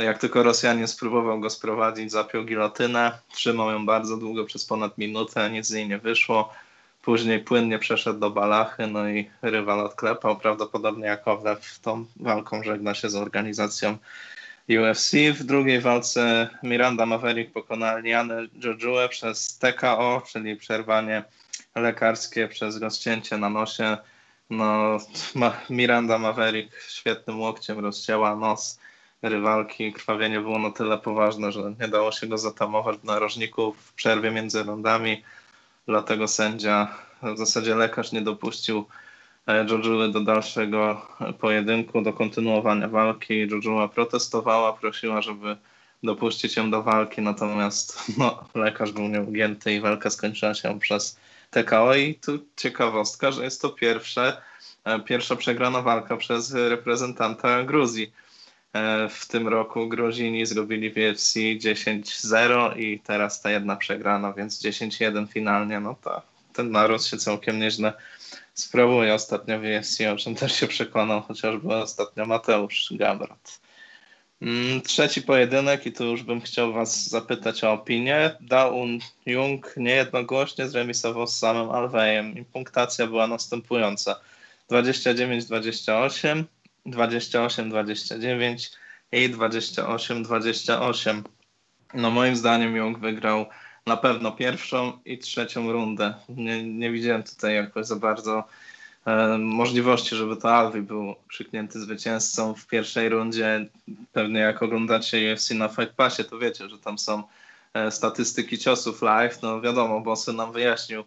jak tylko Rosjanin spróbował go sprowadzić, zapiął gilotynę, trzymał ją bardzo długo, przez ponad minutę, nic z niej nie wyszło. Później płynnie przeszedł do balachy, no i rywal odklepał. Prawdopodobnie Jakowlew tą walką żegna się z organizacją UFC. W drugiej walce Miranda Maverick pokonała Lianę Jojoe przez TKO, czyli przerwanie lekarskie przez rozcięcie na nosie. No, Miranda Maverick świetnym łokciem rozcięła nos rywalki. Krwawienie było na tyle poważne, że nie dało się go zatamować w narożniku w przerwie między rundami. Dlatego sędzia, w zasadzie lekarz nie dopuścił Jojula do dalszego pojedynku, do kontynuowania walki. Jojula protestowała, prosiła, żeby dopuścić ją do walki, natomiast no, lekarz był nieugięty i walka skończyła się przez TKO i tu ciekawostka, że jest to pierwsze, e, pierwsza przegrana walka przez reprezentanta Gruzji. E, w tym roku Gruzini zrobili w UFC 10-0 i teraz ta jedna przegrana, więc 10-1 finalnie, no to ten naród się całkiem nieźle sprawuje ostatnio w UFC, o czym też się przekonał chociażby ostatnio Mateusz Gabrot. Mm, trzeci pojedynek i tu już bym chciał Was zapytać o opinię. Daun Jung niejednogłośnie zremisował z samym Alwejem i punktacja była następująca. 29-28, 28-29 i 28-28. No moim zdaniem Jung wygrał na pewno pierwszą i trzecią rundę. Nie, nie widziałem tutaj jakoś za bardzo możliwości, żeby to Alwi był krzyknięty zwycięzcą w pierwszej rundzie. Pewnie jak oglądacie UFC na Fight Passie, to wiecie, że tam są e, statystyki ciosów live. No wiadomo, Bossy nam wyjaśnił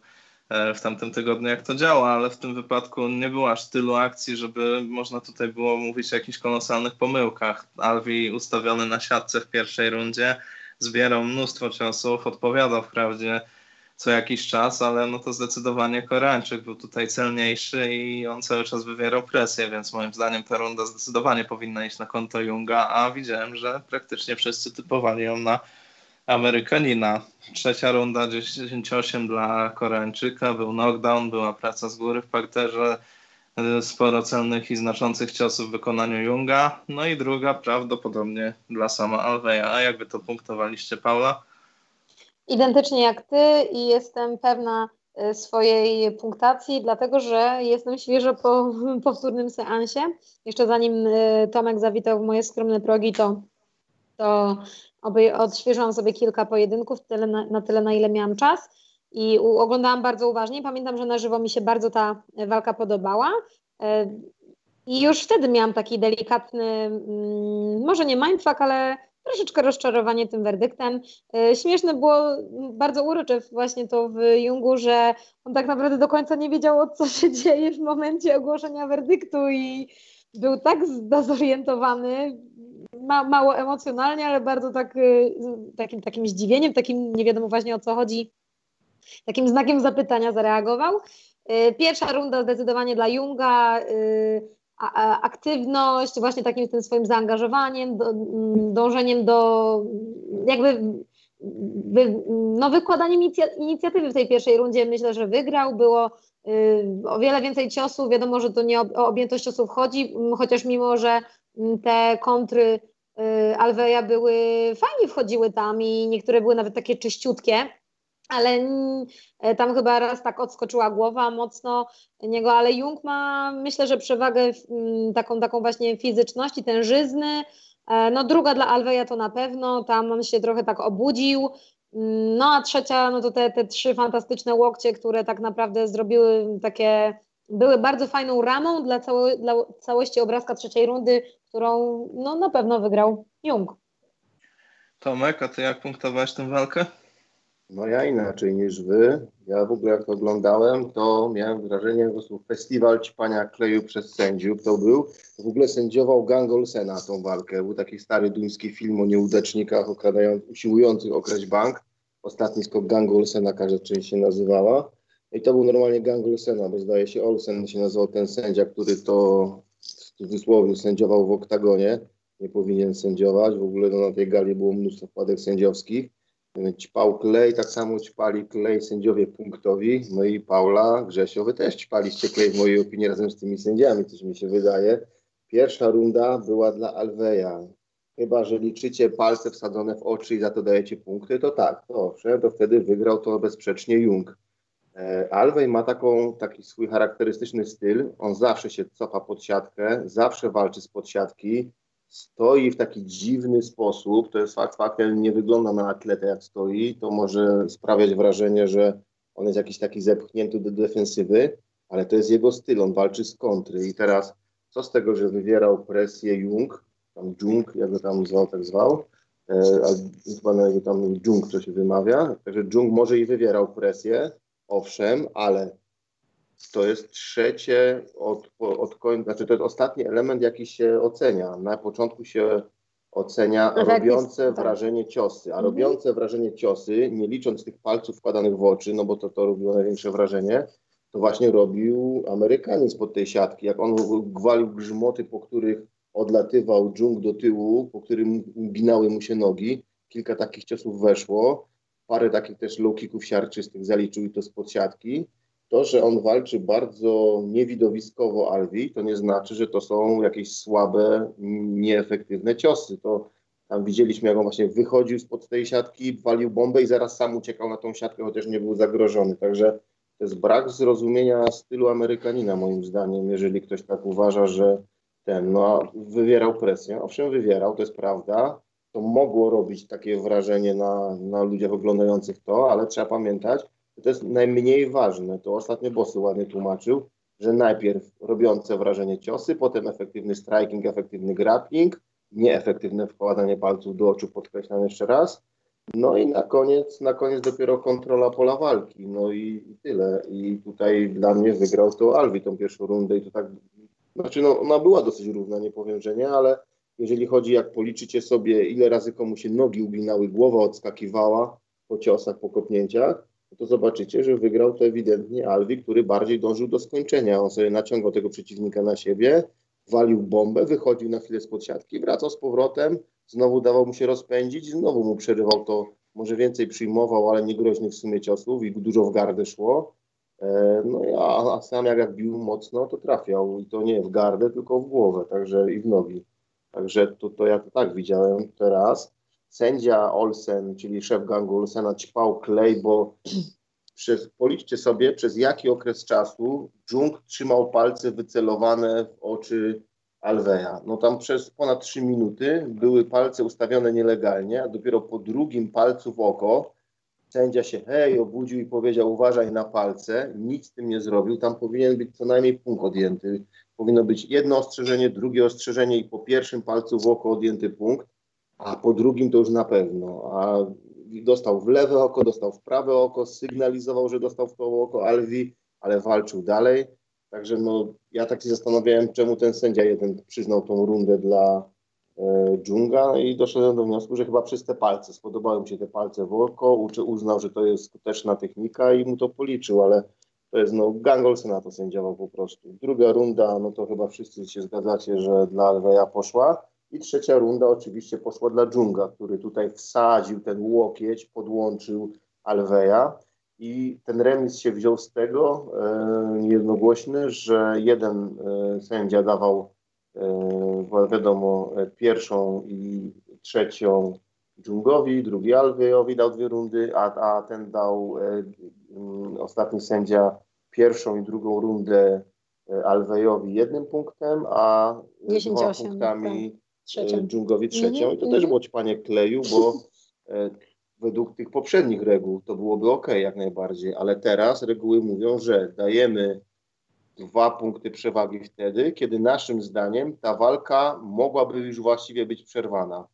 e, w tamtym tygodniu, jak to działa, ale w tym wypadku nie było aż tylu akcji, żeby można tutaj było mówić o jakichś kolosalnych pomyłkach. Alwi ustawiony na siatce w pierwszej rundzie, zbierał mnóstwo ciosów, odpowiadał wprawdzie co jakiś czas, ale no to zdecydowanie Koreańczyk był tutaj celniejszy i on cały czas wywierał presję, więc moim zdaniem ta runda zdecydowanie powinna iść na konto Junga, a widziałem, że praktycznie wszyscy typowali ją na Amerykanina. Trzecia runda 10-8 dla Koreańczyka, był knockdown, była praca z góry w parterze, sporo celnych i znaczących ciosów w wykonaniu Junga. No i druga prawdopodobnie dla sama Alveja. A jakby to punktowaliście, Paula? Identycznie jak ty i jestem pewna y, swojej punktacji, dlatego że jestem świeżo po powtórnym seansie. Jeszcze zanim y, Tomek zawitał w moje skromne progi, to, to odświeżyłam sobie kilka pojedynków tyle na, na tyle, na ile miałam czas i oglądałam bardzo uważnie. Pamiętam, że na żywo mi się bardzo ta walka podobała. E, I już wtedy miałam taki delikatny, mm, może nie mindfuck, ale troszeczkę rozczarowanie tym werdyktem. E, śmieszne było, bardzo urocze właśnie to w Jungu, że on tak naprawdę do końca nie wiedział, co się dzieje w momencie ogłoszenia werdyktu i był tak zdezorientowany, ma, mało emocjonalnie, ale bardzo tak, y, takim, takim zdziwieniem, takim nie wiadomo właśnie o co chodzi takim znakiem zapytania zareagował. Y, pierwsza runda zdecydowanie dla Junga, aktywność, właśnie takim tym swoim zaangażowaniem, mm, dążeniem do jakby wy, no, wykładaniem inicjatywy w tej pierwszej rundzie myślę, że wygrał. Było y, o wiele więcej ciosów. Wiadomo, że to nie o, objętość ciosów chodzi, chociaż mimo, że te kontry Alweja były fajnie wchodziły tam i niektóre były nawet takie czyściutkie ale e, tam chyba raz tak odskoczyła głowa mocno niego, ale Jung ma myślę, że przewagę taką, taką właśnie fizyczności, tężyzny. E, no druga dla Alweja to na pewno, tam on się trochę tak obudził. No a trzecia, no to te, te trzy fantastyczne łokcie, które tak naprawdę zrobiły takie były bardzo fajną ramą dla, cało, dla całości obrazka trzeciej rundy, którą no, na pewno wygrał Jung. Tomek, a ty jak punktowałeś tę walkę? No ja inaczej niż wy. Ja w ogóle jak oglądałem, to miałem wrażenie, że festiwal ćpania kleju przez sędziów to był. W ogóle sędziował Gang Olsena tą walkę. Był taki stary duński film o nieudacznikach usiłujących okraść bank. Ostatni skok Gang Olsena każda część się nazywała. I to był normalnie Gang Olsena, bo zdaje się Olsen się nazywał ten sędzia, który to w cudzysłowie sędziował w oktagonie. Nie powinien sędziować. W ogóle no, na tej gali było mnóstwo wpadek sędziowskich ćpał Klej, tak samo ćpali Klej sędziowie punktowi, no i Paula Grzesiowy też ćpaliście Klej w mojej opinii razem z tymi sędziami, coś mi się wydaje. Pierwsza runda była dla Alweja. Chyba, że liczycie palce wsadzone w oczy i za to dajecie punkty, to tak, to owszem, to wtedy wygrał to bezsprzecznie Jung. E, Alwej ma taką, taki swój charakterystyczny styl, on zawsze się cofa pod siatkę, zawsze walczy z podsiadki, stoi w taki dziwny sposób, to jest fakt faktem, nie wygląda na atletę jak stoi, to może sprawiać wrażenie, że on jest jakiś taki zepchnięty do defensywy, ale to jest jego styl, on walczy z kontry. I teraz co z tego, że wywierał presję Jung, tam Jung, jak go tam zwał, tak zwał, e, chyba na tam Jung to się wymawia, także Jung może i wywierał presję, owszem, ale to jest trzecie od, od końca, znaczy to jest ostatni element, jaki się ocenia. Na początku się ocenia robiące tak. wrażenie ciosy, a mhm. robiące wrażenie ciosy, nie licząc tych palców wkładanych w oczy, no bo to, to robiło największe wrażenie, to właśnie robił Amerykanin spod tej siatki. Jak on gwalił grzmoty, po których odlatywał dżung do tyłu, po którym binały mu się nogi, kilka takich ciosów weszło, parę takich też low kicków siarczystych zaliczył i to spod siatki to, że on walczy bardzo niewidowiskowo Alwi, to nie znaczy, że to są jakieś słabe, nieefektywne ciosy. To tam widzieliśmy, jak on właśnie wychodził spod tej siatki, walił bombę i zaraz sam uciekał na tą siatkę, chociaż nie był zagrożony. Także to jest brak zrozumienia stylu Amerykanina, moim zdaniem, jeżeli ktoś tak uważa, że ten, no, wywierał presję. Owszem, wywierał, to jest prawda. To mogło robić takie wrażenie na, na ludziach oglądających to, ale trzeba pamiętać, to jest najmniej ważne. To ostatnio Bossy ładnie tłumaczył, że najpierw robiące wrażenie ciosy, potem efektywny striking, efektywny grappling, nieefektywne wkładanie palców do oczu, podkreślam jeszcze raz. No i na koniec, na koniec dopiero kontrola pola walki. No i, i tyle. I tutaj dla mnie wygrał to Alwi tą pierwszą rundę i to tak, znaczy no, ona była dosyć równa, nie powiem, że nie, ale jeżeli chodzi, jak policzycie sobie, ile razy komu się nogi uginały, głowa odskakiwała po ciosach, po kopnięciach, to zobaczycie, że wygrał to ewidentnie Alwi, który bardziej dążył do skończenia. On sobie naciągał tego przeciwnika na siebie, walił bombę, wychodził na chwilę spod siatki, wracał z powrotem, znowu dawał mu się rozpędzić, znowu mu przerywał to, może więcej przyjmował, ale nie groźnych w sumie ciosów i dużo w gardę szło. E, no a, a sam jak, jak bił mocno, to trafiał i to nie w gardę, tylko w głowę, także i w nogi. Także to, to ja to tak widziałem teraz sędzia Olsen, czyli szef gangu Olsena, ćpał klej, bo przez, policzcie sobie, przez jaki okres czasu Jung trzymał palce wycelowane w oczy Alveja. No tam przez ponad 3 minuty były palce ustawione nielegalnie, a dopiero po drugim palcu w oko sędzia się hej, obudził i powiedział uważaj na palce, nic z tym nie zrobił, tam powinien być co najmniej punkt odjęty. Powinno być jedno ostrzeżenie, drugie ostrzeżenie i po pierwszym palcu w oko odjęty punkt a po drugim to już na pewno. A dostał w lewe oko, dostał w prawe oko, sygnalizował, że dostał w to oko Alvi, ale walczył dalej. Także no, ja tak się zastanawiałem, czemu ten sędzia jeden przyznał tą rundę dla e, Dżunga i doszedłem do wniosku, że chyba przez te palce, spodobały mu się te palce w oko, uznał, że to jest skuteczna technika i mu to policzył, ale to jest no, gang Olsena to sędziował po prostu. Druga runda, no to chyba wszyscy się zgadzacie, że dla Alveja poszła. I trzecia runda oczywiście poszła dla Dżunga, który tutaj wsadził ten łokieć, podłączył Alveja. I ten remis się wziął z tego e, jednogłośny, że jeden e, sędzia dawał, e, wiadomo, pierwszą i trzecią Dżungowi, drugi Alvejowi dał dwie rundy, a, a ten dał e, ostatni sędzia pierwszą i drugą rundę e, Alvejowi jednym punktem, a dwoma punktami tak trzecią. E, Dżungowi trzecią i to też było ćpanie kleju, bo e, według tych poprzednich reguł to byłoby ok jak najbardziej, ale teraz reguły mówią, że dajemy dwa punkty przewagi wtedy, kiedy naszym zdaniem ta walka mogłaby już właściwie być przerwana.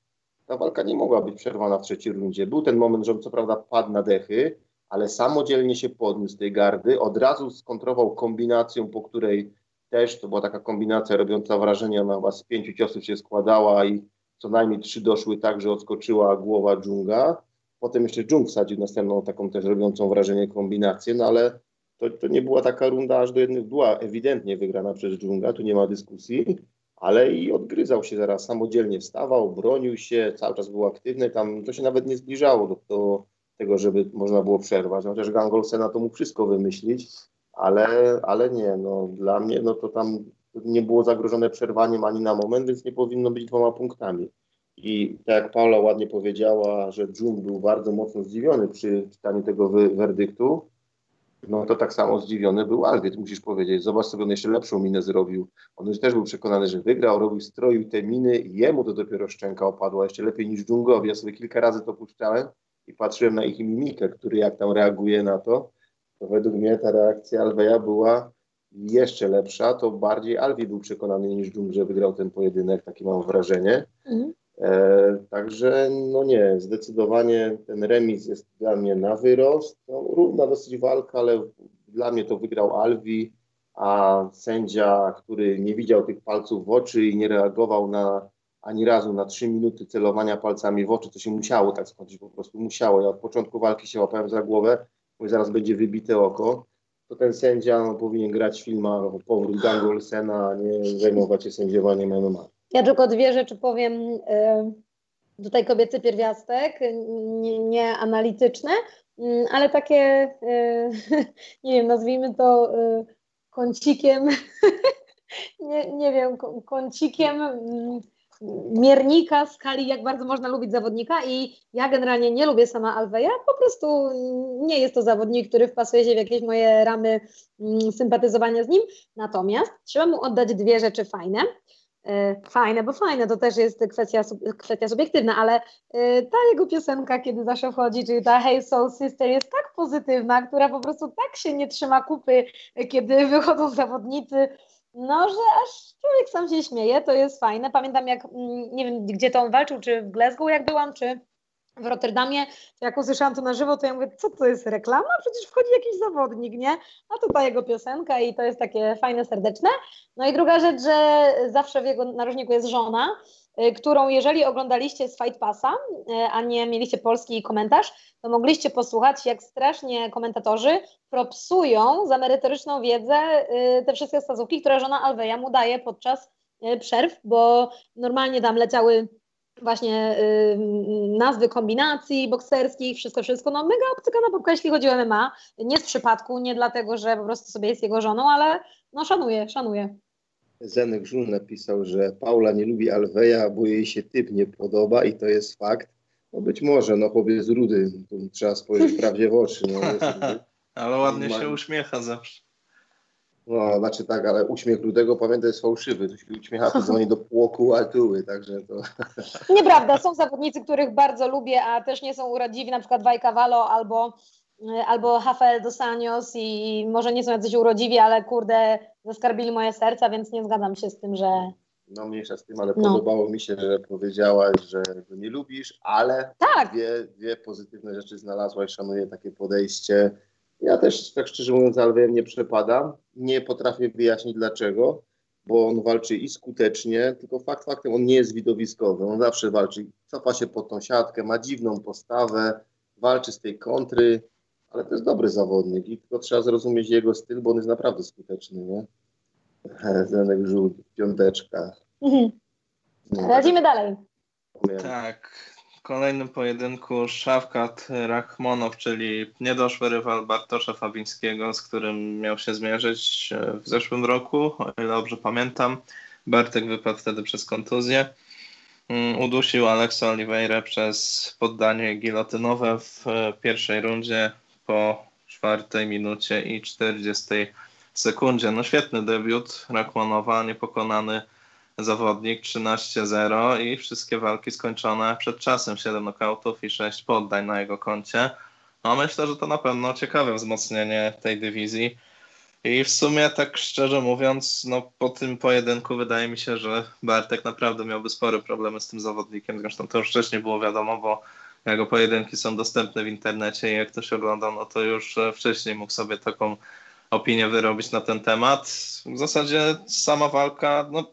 Ta walka nie mogła być przerwana w trzeciej rundzie. Był ten moment, że on co prawda padł na dechy, ale samodzielnie się podniósł tej gardy, od razu skontrował kombinacją, po której też to była taka kombinacja robiąca wrażenie, ona chyba z pięciu ciosów się składała i co najmniej trzy doszły tak, że odskoczyła głowa dżunga. Potem jeszcze dżung wsadził następną taką też robiącą wrażenie kombinację, no ale to, to nie była taka runda aż do jednych, była ewidentnie wygrana przez dżunga, tu nie ma dyskusji, ale i odgryzał się zaraz, samodzielnie wstawał, bronił się, cały czas był aktywny, tam to się nawet nie zbliżało do, do tego, żeby można było przerwać, chociaż Gangolsena to mógł wszystko wymyślić, ale, ale nie, no dla mnie no to tam nie było zagrożone przerwaniem ani na moment, więc nie powinno być dwoma punktami. I tak jak Paula ładnie powiedziała, że Jun był bardzo mocno zdziwiony przy czytaniu tego wy werdyktu, no to tak samo zdziwiony był Alwiet, musisz powiedzieć. Zobacz sobie, on jeszcze lepszą minę zrobił. On już też był przekonany, że wygrał, robił, stroił te miny i jemu to dopiero szczęka opadła, jeszcze lepiej niż Dżungowi. Ja sobie kilka razy to puszczałem i patrzyłem na ich mimikę, który jak tam reaguje na to. To według mnie ta reakcja Alweja była jeszcze lepsza. To bardziej Alwi był przekonany niż Dżung, że wygrał ten pojedynek, takie mam wrażenie. Mhm. E, także no nie, zdecydowanie ten remis jest dla mnie na wyrost. No, równa dosyć walka, ale dla mnie to wygrał Alwi, a sędzia, który nie widział tych palców w oczy i nie reagował na ani razu na trzy minuty celowania palcami w oczy, to się musiało tak skończyć, po prostu musiało. Ja od początku walki się łapałem za głowę, bo zaraz będzie wybite oko. To ten sędzia no, powinien grać w filmach o powrót gangu Olsena, a nie zajmować się sędziowaniem MMA. Ja tylko dwie rzeczy powiem. Tutaj kobiecy pierwiastek, nie, nie analityczne, mm, ale takie, nie wiem, nazwijmy to kącikiem, nie, nie wiem, kącikiem mm, miernika skali, jak bardzo można lubić zawodnika i ja generalnie nie lubię sama Alweja, po prostu nie jest to zawodnik, który wpasuje się w jakieś moje ramy mm, sympatyzowania z nim, natomiast trzeba mu oddać dwie rzeczy fajne. E, fajne, bo fajne to też jest kwestia, kwestia subiektywna, ale e, ta jego piosenka, kiedy zawsze wchodzi, czyli ta Hey Soul Sister jest tak pozytywna, która po prostu tak się nie trzyma kupy, kiedy wychodzą zawodnicy, no, że aż człowiek sam się śmieje, to jest fajne. Pamiętam jak, mm, nie wiem gdzie to on walczył, czy w Glasgow jak byłam, czy w Rotterdamie, jak usłyszałam to na żywo, to ja mówię, co to jest reklama? Przecież wchodzi jakiś zawodnik, nie? A to ta jego piosenka i to jest takie fajne, serdeczne. No i druga rzecz, że zawsze w jego narożniku jest żona, którą jeżeli oglądaliście z Fight Passa, y, a nie mieliście polski komentarz, to mogliście posłuchać, jak strasznie komentatorzy propsują za merytoryczną wiedzę y, te wszystkie wskazówki, które żona Alweja mu daje podczas przerw, bo normalnie tam leciały właśnie y, nazwy kombinacji bokserskich, wszystko, wszystko, no mega obcykana babka, jeśli chodzi o MMA, nie z przypadku, nie dlatego, że po prostu sobie jest jego żoną, ale no szanuję, szanuję. Zenek Żul napisał, że Paula nie lubi Alweja, bo jej się typ nie podoba i to jest fakt. No być może, no chłopiec rudy, tu trzeba spojrzeć prawdzie w oczy. No, ale ładnie się uśmiecha zawsze. No, znaczy tak, ale uśmiech rudego, pamiętaj, jest fałszywy. Tu się uśmiecha to dzwoni do płoku altuły, także to... Nieprawda, są zawodnicy, których bardzo lubię, a też nie są urodziwi, na przykład Wajkawalo albo, albo Rafael dos Anjos i może nie są jacyś urodziwi, ale kurde, zaskarbili moje serca, więc nie zgadzam się z tym, że... No mniejsza z tym, ale no. podobało mi się, że powiedziałaś, że go nie lubisz, ale tak. dwie, dwie pozytywne rzeczy znalazłaś, szanuję takie podejście ja też, tak szczerze mówiąc, Alwejem nie przepadam. Nie potrafię wyjaśnić dlaczego, bo on walczy i skutecznie, tylko fakt faktem on nie jest widowiskowy. On zawsze walczy, cofa się pod tą siatkę, ma dziwną postawę, walczy z tej kontry, ale to jest dobry zawodnik i tylko trzeba zrozumieć jego styl, bo on jest naprawdę skuteczny, nie? Zenek żółt, piąteczka. Mhm. No, Lecimy dalej. Tak, kolejnym pojedynku Szawkat Rachmonow, czyli niedoszły rywal Bartosza Fabińskiego, z którym miał się zmierzyć e, w zeszłym roku, o ile dobrze pamiętam. Bartek wypadł wtedy przez kontuzję. Mm, udusił Aleksa Oliveira przez poddanie gilotynowe w e, pierwszej rundzie po czwartej minucie i 40 sekundzie. No świetny debiut Rachmanowa, niepokonany zawodnik 13-0 i wszystkie walki skończone przed czasem. 7 nokautów i 6 poddań na jego koncie. No myślę, że to na pewno ciekawe wzmocnienie tej dywizji. I w sumie, tak szczerze mówiąc, no, po tym pojedynku wydaje mi się, że Bartek naprawdę miałby spore problemy z tym zawodnikiem. Zresztą to już wcześniej było wiadomo, bo jego pojedynki są dostępne w internecie i jak ktoś oglądał, no to już e, wcześniej mógł sobie taką opinię wyrobić na ten temat. W zasadzie sama walka, no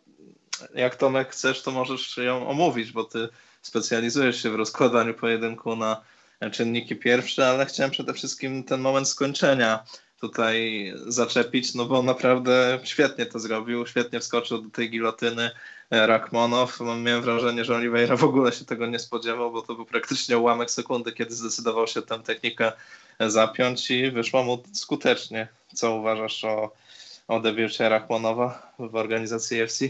jak Tomek chcesz, to możesz ją omówić, bo ty specjalizujesz się w rozkładaniu pojedynku na czynniki pierwsze, ale chciałem przede wszystkim ten moment skończenia tutaj zaczepić, no bo naprawdę świetnie to zrobił, świetnie wskoczył do tej gilotyny e, Rachmanow. Miałem wrażenie, że Oliveira w ogóle się tego nie spodziewał, bo to był praktycznie ułamek sekundy, kiedy zdecydował się tę technikę zapiąć i wyszło mu skutecznie. Co uważasz o, o debiucie Rachmanowa w organizacji UFC?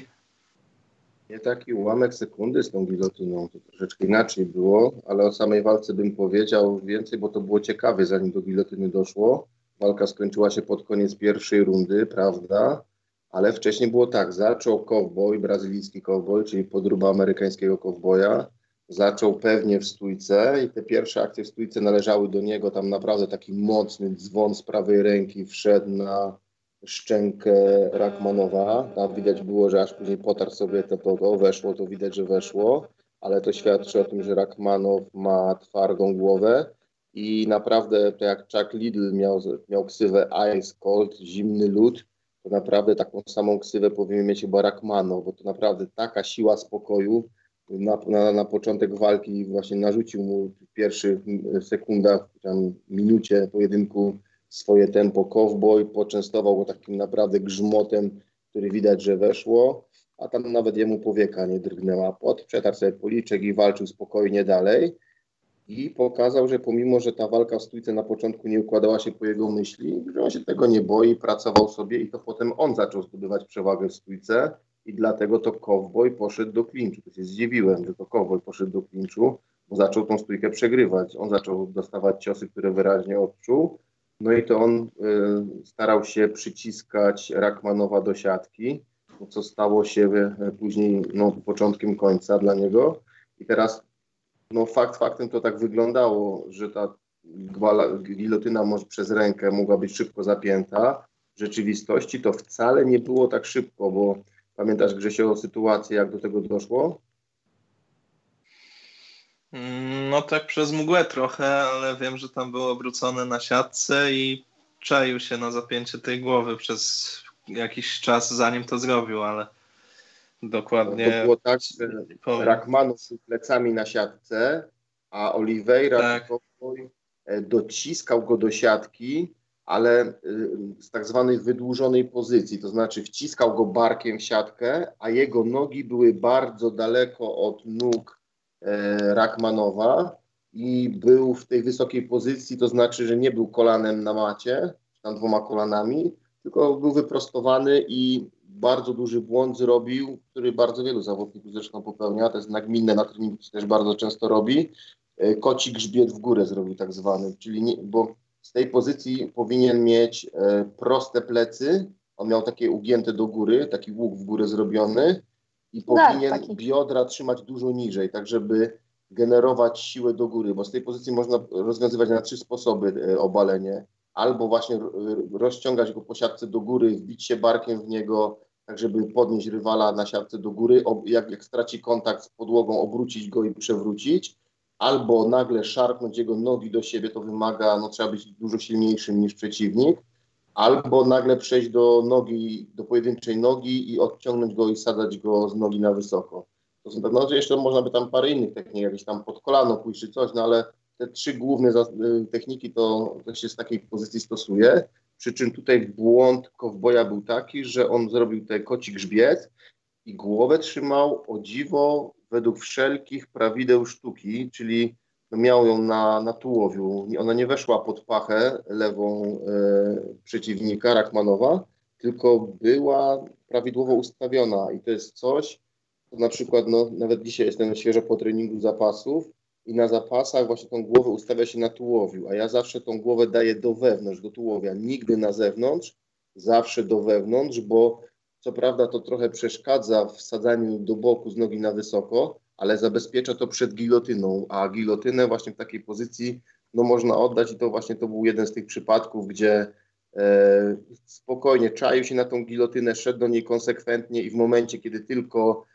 Nie taki ułamek sekundy z tą gilotyną, to troszeczkę inaczej było, ale o samej walce bym powiedział więcej, bo to było ciekawe, zanim do gilotyny doszło. Walka skończyła się pod koniec pierwszej rundy, prawda? Ale wcześniej było tak, zaczął cowboy, brazylijski cowboy, czyli podruba amerykańskiego cowboya, zaczął pewnie w stójce i te pierwsze akcje w stójce należały do niego, tam naprawdę taki mocny dzwon z prawej ręki wszedł na szczękę Rachmanowa. Tam widać było, że aż później potarł sobie to, to weszło, to widać, że weszło, ale to świadczy o tym, że Rachmanow ma twardą głowę i naprawdę to jak Chuck Liddell miał, miał ksywę Ice Cold, zimny lód, to naprawdę taką samą ksywę powinien mieć chyba Rachmanow, bo to naprawdę taka siła spokoju, na, na, na początek walki właśnie narzucił mu w pierwszych sekundach, tam minucie pojedynku swoje tempo cowboy, poczęstował go takim naprawdę grzmotem, który widać, że weszło, a tam nawet jemu powieka nie drgnęła. Pod przetarł sobie policzek i walczył spokojnie dalej i pokazał, że pomimo, że ta walka w stójce na początku nie układała się po jego myśli, że on się tego nie boi, pracował sobie i to potem on zaczął zdobywać przewagę w stójce i dlatego to cowboy poszedł do klinczu. To się zdziwiłem, że to cowboy poszedł do klinczu, bo zaczął tą stójkę przegrywać. On zaczął dostawać ciosy, które wyraźnie odczuł, no i to on y, starał się przyciskać Rakmanowa do siatki, co stało się y, później no, początkiem końca dla niego. I teraz no, fakt faktem to tak wyglądało, że ta gilotyna może przez rękę mogła być szybko zapięta. W rzeczywistości to wcale nie było tak szybko, bo pamiętasz Grzesio sytuację, jak do tego doszło? Mm, no tak przez mgłę trochę, ale wiem, że tam było obrócone na siatce i czaił się na zapięcie tej głowy przez jakiś czas, zanim to zrobił, ale dokładnie... To było tak, że był plecami na siatce, a Oliveira tak. E, dociskał go do siatki, ale e, z tak zwanej wydłużonej pozycji, to znaczy wciskał go barkiem w siatkę, a jego nogi były bardzo daleko od nóg E, Rachmanowa i był w tej wysokiej pozycji, to znaczy, że nie był kolanem na macie, tam dwoma kolanami, tylko był wyprostowany i bardzo duży błąd zrobił, który bardzo wielu zawodników zresztą popełnia, to jest nagminne na treningu, też bardzo często robi. E, koci grzbiet w górę zrobił tak zwany, czyli nie, bo z tej pozycji powinien mieć e, proste plecy, on miał takie ugięte do góry, taki łuk w górę zrobiony, i tak, powinien biodra trzymać dużo niżej, tak żeby generować siłę do góry, bo z tej pozycji można rozwiązywać na trzy sposoby e, obalenie. Albo właśnie rozciągać go po siatce do góry, wbić się barkiem w niego, tak żeby podnieść rywala na siatce do góry, jak, jak straci kontakt z podłogą, obrócić go i przewrócić, albo nagle szarpnąć jego nogi do siebie, to wymaga, no trzeba być dużo silniejszym niż przeciwnik, albo nagle przejść do nogi, do pojedynczej nogi i odciągnąć go i sadać go z nogi na wysoko. To są, no jeszcze można by tam parę innych technik, jakieś tam pod kolano pójść czy coś, no ale te trzy główne y, techniki to, to się z takiej pozycji stosuje. Przy czym tutaj błąd kowboja był taki, że on zrobił te koci grzbiet i głowę trzymał o dziwo według wszelkich prawideł sztuki, czyli miał ją na, na tułowiu. Ona nie weszła pod pachę lewą e, przeciwnika Rachmanowa, tylko była prawidłowo ustawiona i to jest coś, to na przykład no, nawet dzisiaj jestem świeżo po treningu zapasów i na zapasach właśnie tą głowę ustawia się na tułowiu, a ja zawsze tą głowę daję do wewnątrz, do tułowia, nigdy na zewnątrz, zawsze do wewnątrz, bo co prawda to trochę przeszkadza w sadzaniu do boku z nogi na wysoko, ale zabezpiecza to przed gilotyną, a gilotynę właśnie w takiej pozycji no, można oddać i to właśnie to był jeden z tych przypadków, gdzie e, spokojnie czaił się na tą gilotynę, szedł do niej konsekwentnie i w momencie, kiedy tylko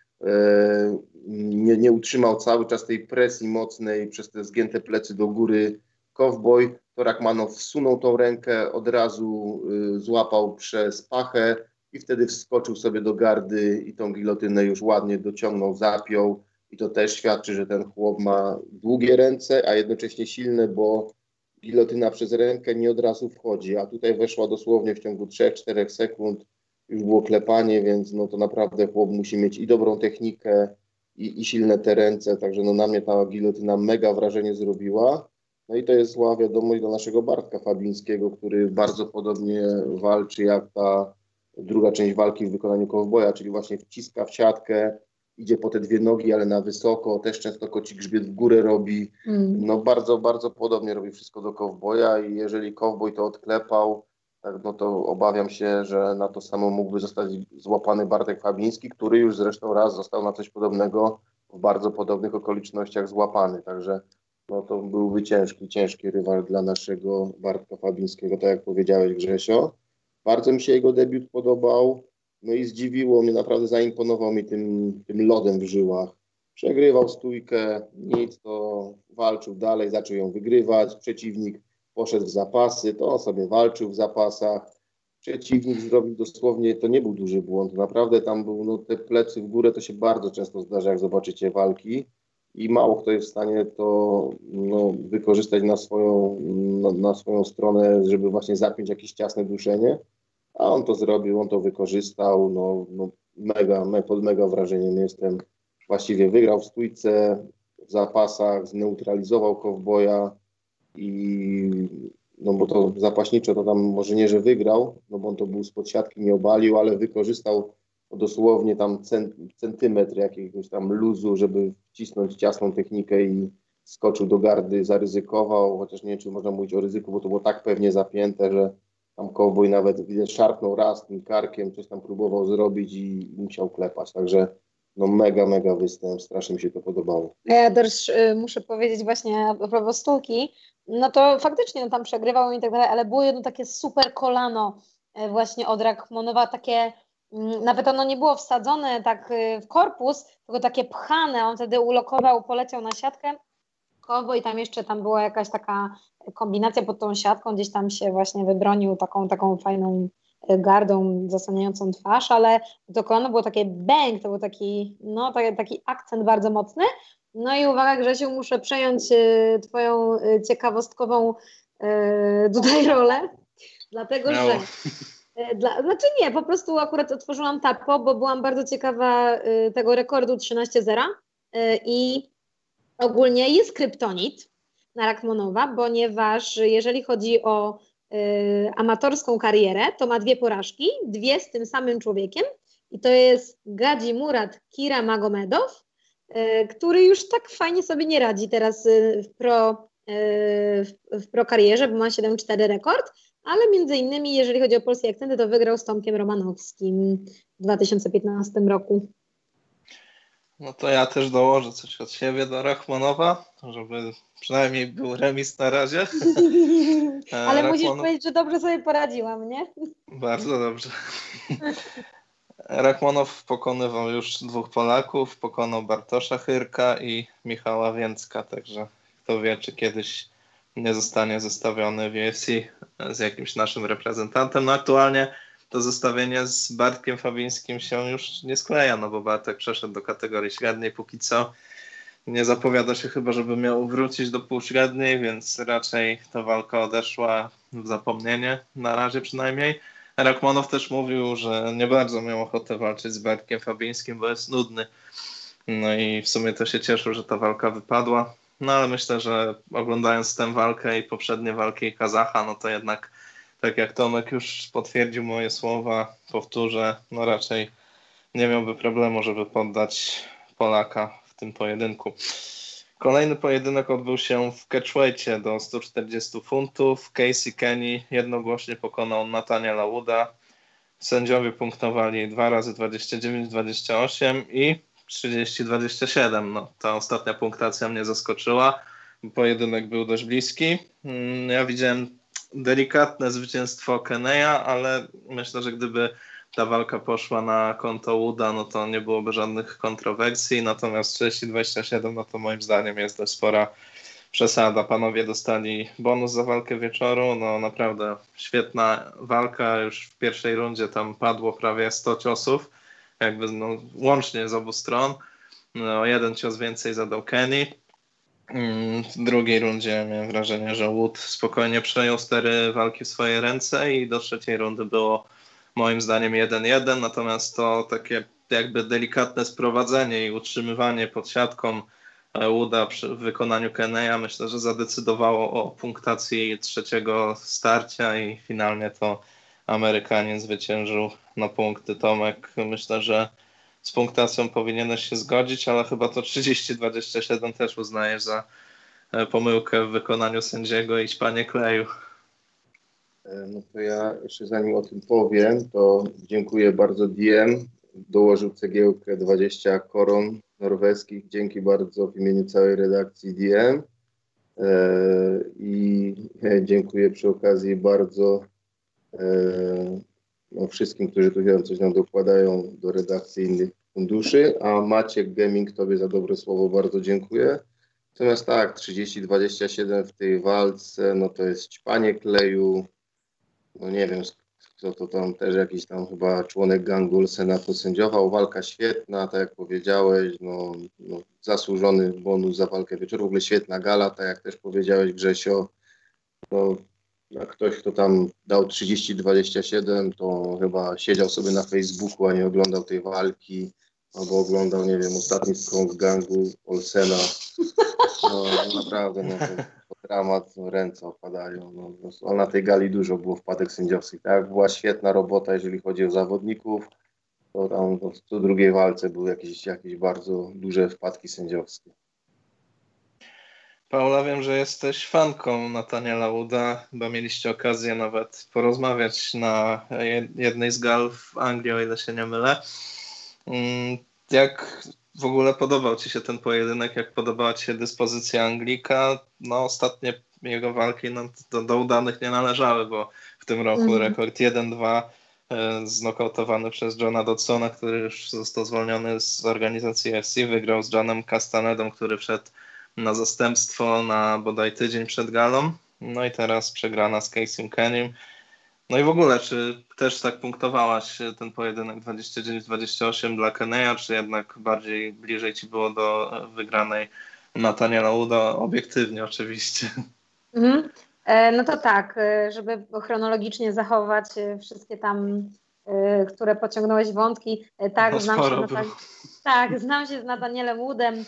nie, nie utrzymał cały czas tej presji mocnej przez te zgięte plecy do góry Kowboj, to Rachmanow wsunął tą rękę, od razu y, złapał przez pachę i wtedy wskoczył sobie do gardy i tą gilotynę już ładnie dociągnął, zapiął. I to też świadczy, że ten chłop ma długie ręce, a jednocześnie silne, bo gilotyna przez rękę nie od razu wchodzi, a tutaj weszła dosłownie w ciągu 3-4 sekund, już było klepanie, więc no to naprawdę chłop musi mieć i dobrą technikę, i, i silne te ręce, także no na mnie ta gilotyna mega wrażenie zrobiła. No i to jest zła wiadomość do naszego Bartka Fabińskiego, który bardzo podobnie walczy jak ta druga część walki w wykonaniu kowboja, czyli właśnie wciska w siatkę, idzie po te dwie nogi, ale na wysoko, też często koci grzbiet w górę robi. Mm. No bardzo, bardzo podobnie robi wszystko do kowboja i jeżeli kowboj to odklepał, no to obawiam się, że na to samo mógłby zostać złapany Bartek Fabiński, który już zresztą raz został na coś podobnego w bardzo podobnych okolicznościach złapany. Także no to byłby ciężki, ciężki rywal dla naszego Bartka Fabińskiego, tak jak powiedziałeś Grzesio. Bardzo mi się jego debiut podobał, no i zdziwiło mnie, naprawdę zaimponował mi tym, tym lodem w żyłach. Przegrywał stójkę, nic, to walczył dalej, zaczął ją wygrywać, przeciwnik poszedł w zapasy, to on sobie walczył w zapasach. Przeciwnik zrobił dosłownie, to nie był duży błąd, naprawdę tam był, no te plecy w górę, to się bardzo często zdarza, jak zobaczycie walki. I mało kto jest w stanie to no, wykorzystać na swoją, na, na, swoją stronę, żeby właśnie zapiąć jakieś ciasne duszenie, a on to zrobił, on to wykorzystał, no, no mega, me, pod mega wrażeniem jestem. Właściwie wygrał w stójce, w zapasach, zneutralizował kowboja i no bo to zapaśniczo to tam może nie, że wygrał, no bo on to był spod siatki, nie obalił, ale wykorzystał dosłownie tam centymetr jakiegoś tam luzu, żeby wcisnąć ciasną technikę i skoczył do gardy, zaryzykował, chociaż nie wiem, czy można mówić o ryzyku, bo to było tak pewnie zapięte, że tam cowboy nawet szarpnął raz tym karkiem, coś tam próbował zrobić i musiał klepać, także no mega, mega występ, strasznie mi się to podobało. Ja też y, muszę powiedzieć właśnie a propos Stuki, no to faktycznie on tam przegrywał i tak dalej, ale było jedno takie super kolano y, właśnie od Rachmonowa, takie Mm, nawet ono nie było wsadzone tak y, w korpus, tylko takie pchane, on wtedy ulokował, poleciał na siatkę kowo i tam jeszcze tam była jakaś taka kombinacja pod tą siatką, gdzieś tam się właśnie wybronił taką, taką fajną gardą zasłaniającą twarz, ale to kolano było takie bang, to był taki, no, taki, taki akcent bardzo mocny. No i uwaga Grzesiu, muszę przejąć y, Twoją ciekawostkową tutaj rolę, dlatego że E, dla, znaczy nie, po prostu akurat otworzyłam tapo, bo byłam bardzo ciekawa y, tego rekordu 13.0 y, i ogólnie jest kryptonit na Rachmonowa, ponieważ jeżeli chodzi o y, amatorską karierę, to ma dwie porażki, dwie z tym samym człowiekiem i to jest Gadzi Murat Kira Magomedow, który już tak fajnie sobie nie radzi teraz w pro, w pro karierze, bo ma 7.4 rekord, ale między innymi, jeżeli chodzi o polskie akcenty, to wygrał z Tomkiem Romanowskim w 2015 roku. No to ja też dołożę coś od siebie do Rachmanowa, żeby przynajmniej był remis na razie. Ale Rachmanow... musisz powiedzieć, że dobrze sobie poradziłam, nie? Bardzo dobrze. Rachmanow pokonywał już dwóch Polaków, pokonał Bartosza Chyrka i Michała Więcka, także kto wie, czy kiedyś nie zostanie zestawiony w UFC z jakimś naszym reprezentantem. No aktualnie to zestawienie z Bartkiem Fabińskim się już nie skleja, no bo Bartek przeszedł do kategorii średniej póki co. Nie zapowiada się chyba, żeby miał wrócić do półśredniej, więc raczej ta walka odeszła w zapomnienie, na razie przynajmniej. Rakmanow też mówił, że nie bardzo miał ochotę walczyć z Bartkiem Fabińskim, bo jest nudny. No i w sumie to się cieszył, że ta walka wypadła. No ale myślę, że oglądając tę walkę i poprzednie walki Kazacha, no to jednak tak jak Tomek już potwierdził moje słowa, powtórzę, no raczej nie miałby problemu, żeby poddać Polaka w tym pojedynku. Kolejny pojedynek odbył się w catchweightie do 140 funtów. Casey Kenny jednogłośnie pokonał Nataniela Wooda. Sędziowie punktowali 2 razy 29-28 i 30-27. No, ta ostatnia punktacja mnie zaskoczyła. Pojedynek był dość bliski. Mm, ja widziałem delikatne zwycięstwo Keneya, ale myślę, że gdyby ta walka poszła na konto Uda, no to nie byłoby żadnych kontrowersji, natomiast 30-27, no to moim zdaniem jest dość spora przesada. Panowie dostali bonus za walkę wieczoru, no naprawdę świetna walka, już w pierwszej rundzie tam padło prawie 100 ciosów, jakby no, łącznie z obu stron. No, jeden cios więcej zadał Kenny. Mm, w drugiej rundzie miałem wrażenie, że Wood spokojnie przejął stery walki w swoje ręce i do trzeciej rundy było moim zdaniem 1-1, natomiast to takie jakby delikatne sprowadzenie i utrzymywanie pod siatką Wooda w wykonaniu Keneya myślę, że zadecydowało o punktacji trzeciego starcia i finalnie to Amerykanin zwyciężył na punkty. Tomek, myślę, że z punktacją powinieneś się zgodzić, ale chyba to 30-27 też uznajesz za e, pomyłkę w wykonaniu sędziego i śpanie kleju. E, no to ja jeszcze zanim o tym powiem, to dziękuję bardzo DM. Dołożył cegiełkę 20 koron norweskich. Dzięki bardzo w imieniu całej redakcji DM. E, I dziękuję przy okazji bardzo no, wszystkim, którzy tu coś nam dokładają do redakcji innych funduszy, a Maciek Gaming Tobie za dobre słowo bardzo dziękuję. Natomiast tak, 30-27 w tej walce, no to jest ćpanie kleju, no nie wiem, kto to tam też jakiś tam chyba członek gangu Senatu sędziował. Walka świetna, tak jak powiedziałeś, no, no, zasłużony bonus za walkę wieczoru. W ogóle świetna gala, tak jak też powiedziałeś Grzesio. No, ktoś, kto tam dał 30-27, to chyba siedział sobie na Facebooku, a nie oglądał tej walki, albo oglądał, nie wiem, ostatni skąd gangu Olsena. No naprawdę, no to dramat, no, ręce opadają. No, na tej gali dużo było wpadek sędziowskich. Tak, była świetna robota, jeżeli chodzi o zawodników, to tam w drugiej walce były jakieś, jakieś bardzo duże wpadki sędziowskie. Paula, wiem, że jesteś fanką Nataniela Uda, bo mieliście okazję nawet porozmawiać na jednej z gal w Anglii, o ile się nie mylę. Mm, jak w ogóle podobał Ci się ten pojedynek? Jak podobała Ci się dyspozycja Anglika? No ostatnie jego walki no, do, do udanych nie należały, bo w tym roku mm. rekord 1-2 e, znokautowany przez Johna Dodsona, który już został zwolniony z organizacji FC, wygrał z Johnem Castanedą, który wszedł na zastępstwo na bodaj tydzień przed galą. No i teraz przegrana z Casey Kenym. No i w ogóle, czy też tak punktowałaś ten pojedynek 29-28 dla Keneya, czy jednak bardziej bliżej ci było do wygranej Nataniela Uda? Obiektywnie oczywiście. Mhm. E, no to tak, e, żeby chronologicznie zachować e, wszystkie tam, które pociągnąłeś wątki. Tak, no, znam się, tak znam się z Natanielem Woodem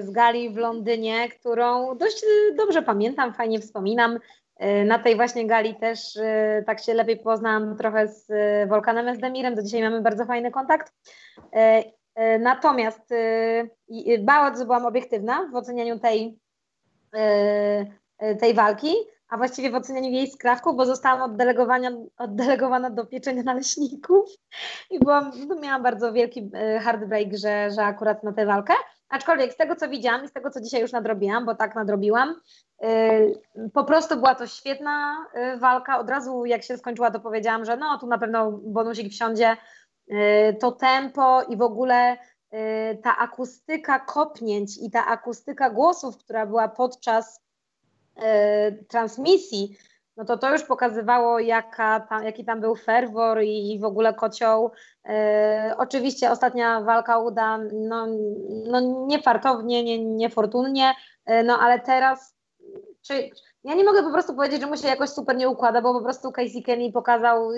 z gali w Londynie, którą dość dobrze pamiętam, fajnie wspominam. E, na tej właśnie gali też e, tak się lepiej poznałam trochę z Wolkanem Esdemirem, do dzisiaj mamy bardzo fajny kontakt. Natomiast bardzo byłam obiektywna w ocenianiu tej, tej walki, a właściwie w ocenianiu jej skrawków, bo zostałam oddelegowana, do pieczenia naleśników i byłam, no miałam bardzo wielki heartbreak, że, że akurat na tę walkę. Aczkolwiek z tego, co widziałam i z tego, co dzisiaj już nadrobiłam, bo tak nadrobiłam, yy, po prostu była to świetna yy, walka. Od razu jak się skończyła, to powiedziałam, że no tu na pewno bonusik wsiądzie. Yy, to tempo i w ogóle ta akustyka kopnięć i ta akustyka głosów, która była podczas transmisji, no to to już pokazywało, jaka tam, jaki tam był ferwor i, i w ogóle kocioł. E, oczywiście ostatnia walka uda, no, no niefartownie, nie, niefortunnie, e, no ale teraz, czy, ja nie mogę po prostu powiedzieć, że mu się jakoś super nie układa, bo po prostu Casey Kenny pokazał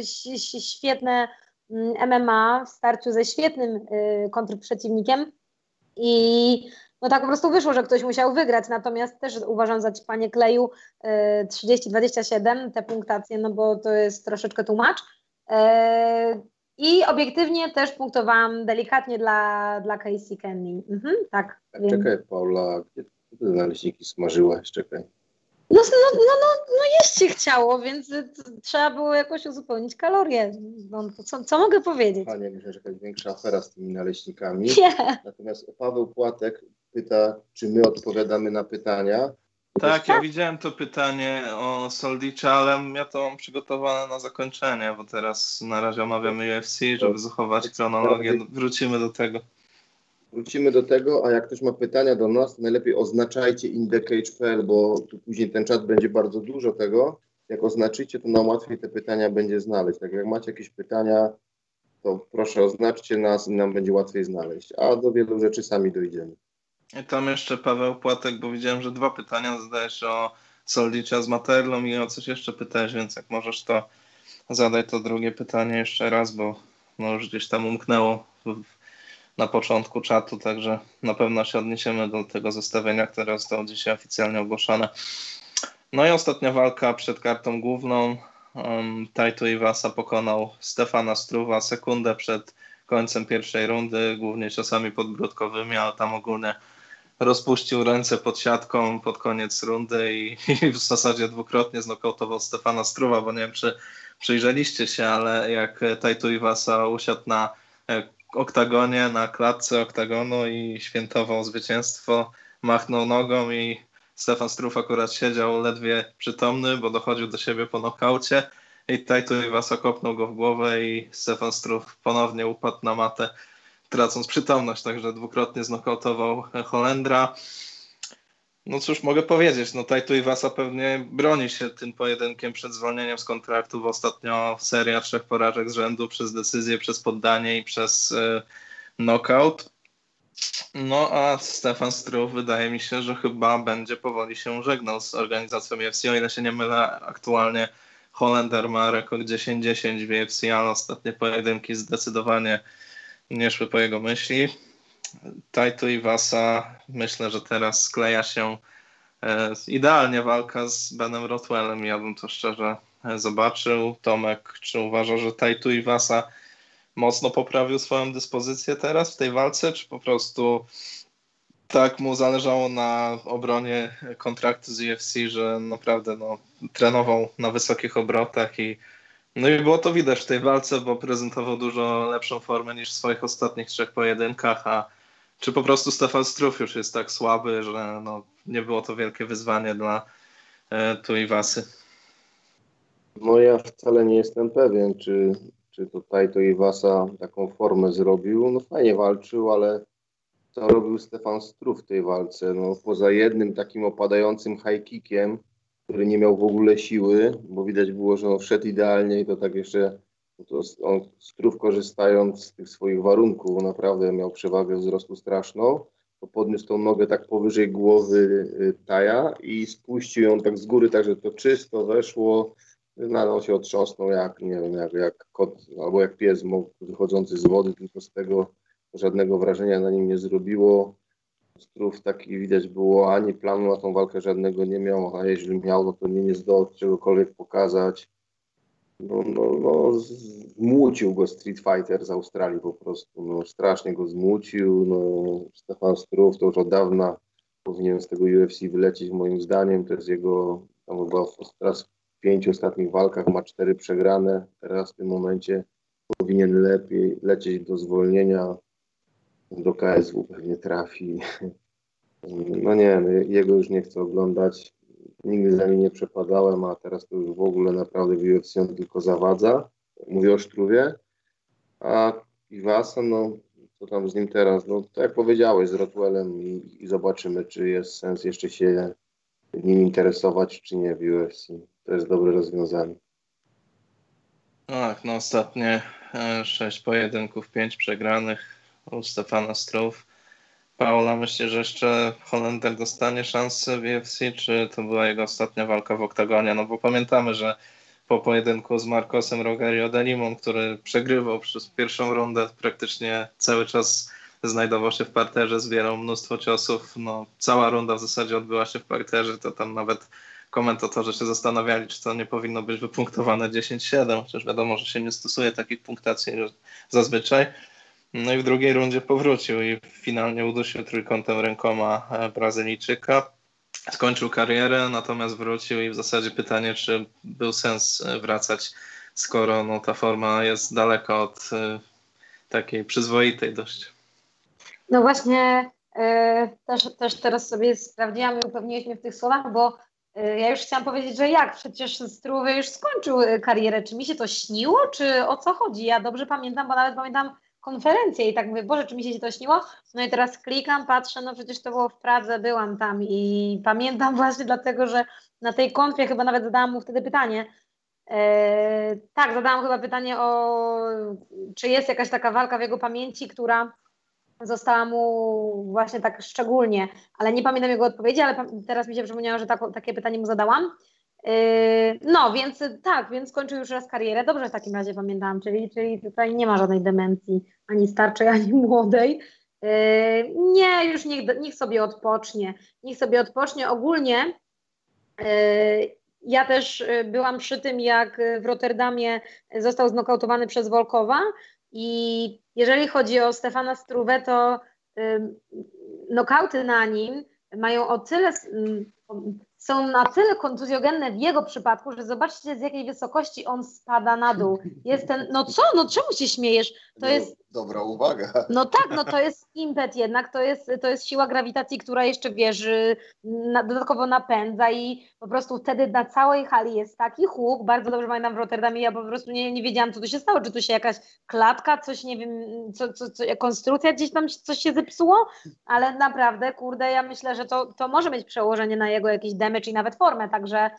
świetne MMA mm, w starciu ze świetnym y, kontrprzeciwnikiem i no tak po prostu wyszło, że ktoś musiał wygrać, natomiast też uważam za panie kleju 30-27 te punktacje, no bo to jest troszeczkę tłumacz. E, I obiektywnie też punktowałam delikatnie dla, dla Casey Kenny. Mhm, tak. Czekaj, Paula, gdzie ty naleśniki smażyłaś? Czekaj. No, no, no, no, no jeść się chciało, więc trzeba było jakoś uzupełnić kalorie. No, co, co mogę powiedzieć? Panie, myślę, że jakaś większa afera z tymi naleśnikami. Nie. Natomiast Paweł Płatek pyta, czy my odpowiadamy na pytania. Tak, ja widziałem to pytanie o Soldicza, ale ja to mam przygotowane na zakończenie, bo teraz na razie omawiamy UFC, żeby zachować chronologię. Wrócimy do tego. Wrócimy do tego, a jak ktoś ma pytania do nas, to najlepiej oznaczajcie indecage.pl, bo tu później ten czat będzie bardzo dużo tego. Jak oznaczycie, to nam łatwiej te pytania będzie znaleźć. Tak jak macie jakieś pytania, to proszę oznaczcie nas i nam będzie łatwiej znaleźć. A do wielu rzeczy sami dojdziemy. I tam jeszcze Paweł Płatek, bo widziałem, że dwa pytania zadajesz o Soldicza z Materlą i o coś jeszcze pytałeś, więc jak możesz to zadaj to drugie pytanie jeszcze raz, bo no już gdzieś tam umknęło na początku czatu, także na pewno się odniesiemy do tego zestawienia, które zostało dzisiaj oficjalnie ogłoszone. No i ostatnia walka przed kartą główną. Um, Taito Iwasa pokonał Stefana Struwa sekundę przed końcem pierwszej rundy, głównie ciosami podbródkowymi, ale tam ogólnie rozpuścił ręce pod siatką pod koniec rundy i, i w zasadzie dwukrotnie znokautował Stefana Struwa, bo nie wiem, czy przyjrzeliście się, ale jak Taito Iwasa usiadł na e, oktagonie, na klatce oktagonu i świętował zwycięstwo, machnął nogą i Stefan Struf akurat siedział ledwie przytomny, bo dochodził do siebie po nokaucie i Taito Iwasa kopnął go w głowę i Stefan Struf ponownie upadł na matę, tracąc przytomność, także dwukrotnie znokautował Holendra. No cóż mogę powiedzieć, no Taito Iwasa pewnie broni się tym pojedynkiem przed zwolnieniem z kontraktu, w ostatnio seria trzech porażek z rzędu przez decyzję, przez poddanie i przez y, knockout. No a Stefan Struff wydaje mi się, że chyba będzie powoli się żegnał z organizacją UFC, o ile się nie mylę, aktualnie Holender ma rekord 10-10 w UFC, ale ostatnie pojedynki zdecydowanie nie szły po jego myśli. Taito i Wasa myślę, że teraz skleja się e, idealnie walka z Benem Rotwellem. Ja bym to szczerze e, zobaczył. Tomek, czy uważa, że Taito i Wasa mocno poprawił swoją dyspozycję teraz w tej walce, czy po prostu tak mu zależało na obronie kontraktu z UFC, że naprawdę no, trenował na wysokich obrotach i no i było to widać w tej walce, bo prezentował dużo lepszą formę niż w swoich ostatnich trzech pojedynkach, a czy po prostu Stefan Struf już jest tak słaby, że no, nie było to wielkie wyzwanie dla e, Tuivasy? No ja wcale nie jestem pewien, czy, czy tutaj to Iwasa taką formę zrobił. No fajnie walczył, ale co robił Stefan Struf w tej walce? No poza jednym takim opadającym high kickiem, który nie miał w ogóle siły, bo widać było, że on wszedł idealnie i to tak jeszcze to on Strów korzystając z tych swoich warunków, naprawdę miał przewagę wzrostu straszną, to podniósł tą nogę tak powyżej głowy y, Taja i spuścił ją tak z góry, tak że to czysto weszło, no, on się otrząsnął jak, nie wiem, jak, jak kot albo jak pies wychodzący z wody, tylko z tego żadnego wrażenia na nim nie zrobiło. Strów taki widać było, ani planu na tą walkę żadnego nie miał, a jeśli miał, no to nie, nie zdołał czegokolwiek pokazać. No, no, no, zmucił go Street Fighter z Australii po prostu. No, strasznie go zmucił. No, Stefan Strów to już od dawna powinien z tego UFC wylecieć moim zdaniem. To jest jego, tam chyba teraz w pięciu ostatnich walkach ma cztery przegrane. Teraz w tym momencie powinien lepiej lecieć do zwolnienia do KSW pewnie trafi. No nie, no, jego już nie chcę oglądać. Nigdy za nim nie przepadałem, a teraz to już w ogóle naprawdę w UFC on tylko zawadza. Mówię o Sztrówie. A Iwasa, no co tam z nim teraz? No tak jak powiedziałeś, z Rotwellem i, i zobaczymy, czy jest sens jeszcze się nim interesować, czy nie w UFC. To jest dobre rozwiązanie. Tak, no ostatnie e, sześć pojedynków, pięć przegranych u Stefana Struff. Paula, myślę, że jeszcze Holender dostanie szansę w UFC, czy to była jego ostatnia walka w oktagonie? No bo pamiętamy, że po pojedynku z Marcosem Rogerio Delimon, który przegrywał przez pierwszą rundę, praktycznie cały czas znajdował się w parterze, zbierał mnóstwo ciosów. No, cała runda w zasadzie odbyła się w parterze, to tam nawet komentatorzy się zastanawiali, czy to nie powinno być wypunktowane 10-7, chociaż wiadomo, że się nie stosuje takich punktacji zazwyczaj. No i w drugiej rundzie powrócił i finalnie udusił trójkątem rękoma e, Brazylijczyka. Skończył karierę, natomiast wrócił i w zasadzie pytanie, czy był sens e, wracać, skoro no, ta forma jest daleka od y, takiej przyzwoitej dość. No właśnie Też, też teraz sobie sprawdziłam i upewniłeś mnie w tych słowach, bo ja już chciałam powiedzieć, że jak? Przecież Struwy już skończył karierę. Czy mi się to śniło, czy o co chodzi? Ja dobrze pamiętam, bo nawet pamiętam konferencję i tak mówię, Boże, czy mi się to śniło? No i teraz klikam, patrzę, no przecież to było w Pradze, byłam tam i pamiętam właśnie dlatego, że na tej konfie chyba nawet zadałam mu wtedy pytanie, e, tak, zadałam chyba pytanie o, czy jest jakaś taka walka w jego pamięci, która została mu właśnie tak szczególnie, ale nie pamiętam jego odpowiedzi, ale teraz mi się przypomniało, że tak, takie pytanie mu zadałam. Yy, no, więc tak, więc skończył już raz karierę. Dobrze w takim razie pamiętałam, czyli, czyli tutaj nie ma żadnej demencji ani starczej, ani młodej. Yy, nie, już niech, niech sobie odpocznie. Niech sobie odpocznie. Ogólnie yy, ja też byłam przy tym, jak w Rotterdamie został znokautowany przez Wolkowa i jeżeli chodzi o Stefana Struwę, to nokauty na nim mają o tyle są na tyle kontuzjogenne w jego przypadku, że zobaczcie z jakiej wysokości on spada na dół. Jest ten, no co, no czemu się śmiejesz? To no, jest... Dobra uwaga. No tak, no to jest impet jednak, to jest, to jest siła grawitacji, która jeszcze, wiesz, na, dodatkowo napędza i po prostu wtedy na całej hali jest taki huk, bardzo dobrze pamiętam w Rotterdamie, ja po prostu nie, nie wiedziałam, co tu się stało, czy tu się jakaś klatka, coś, nie wiem, co, co, co, konstrukcja gdzieś tam coś się zepsuło, ale naprawdę, kurde, ja myślę, że to, to może mieć przełożenie na jego jakiś damage i nawet formę, także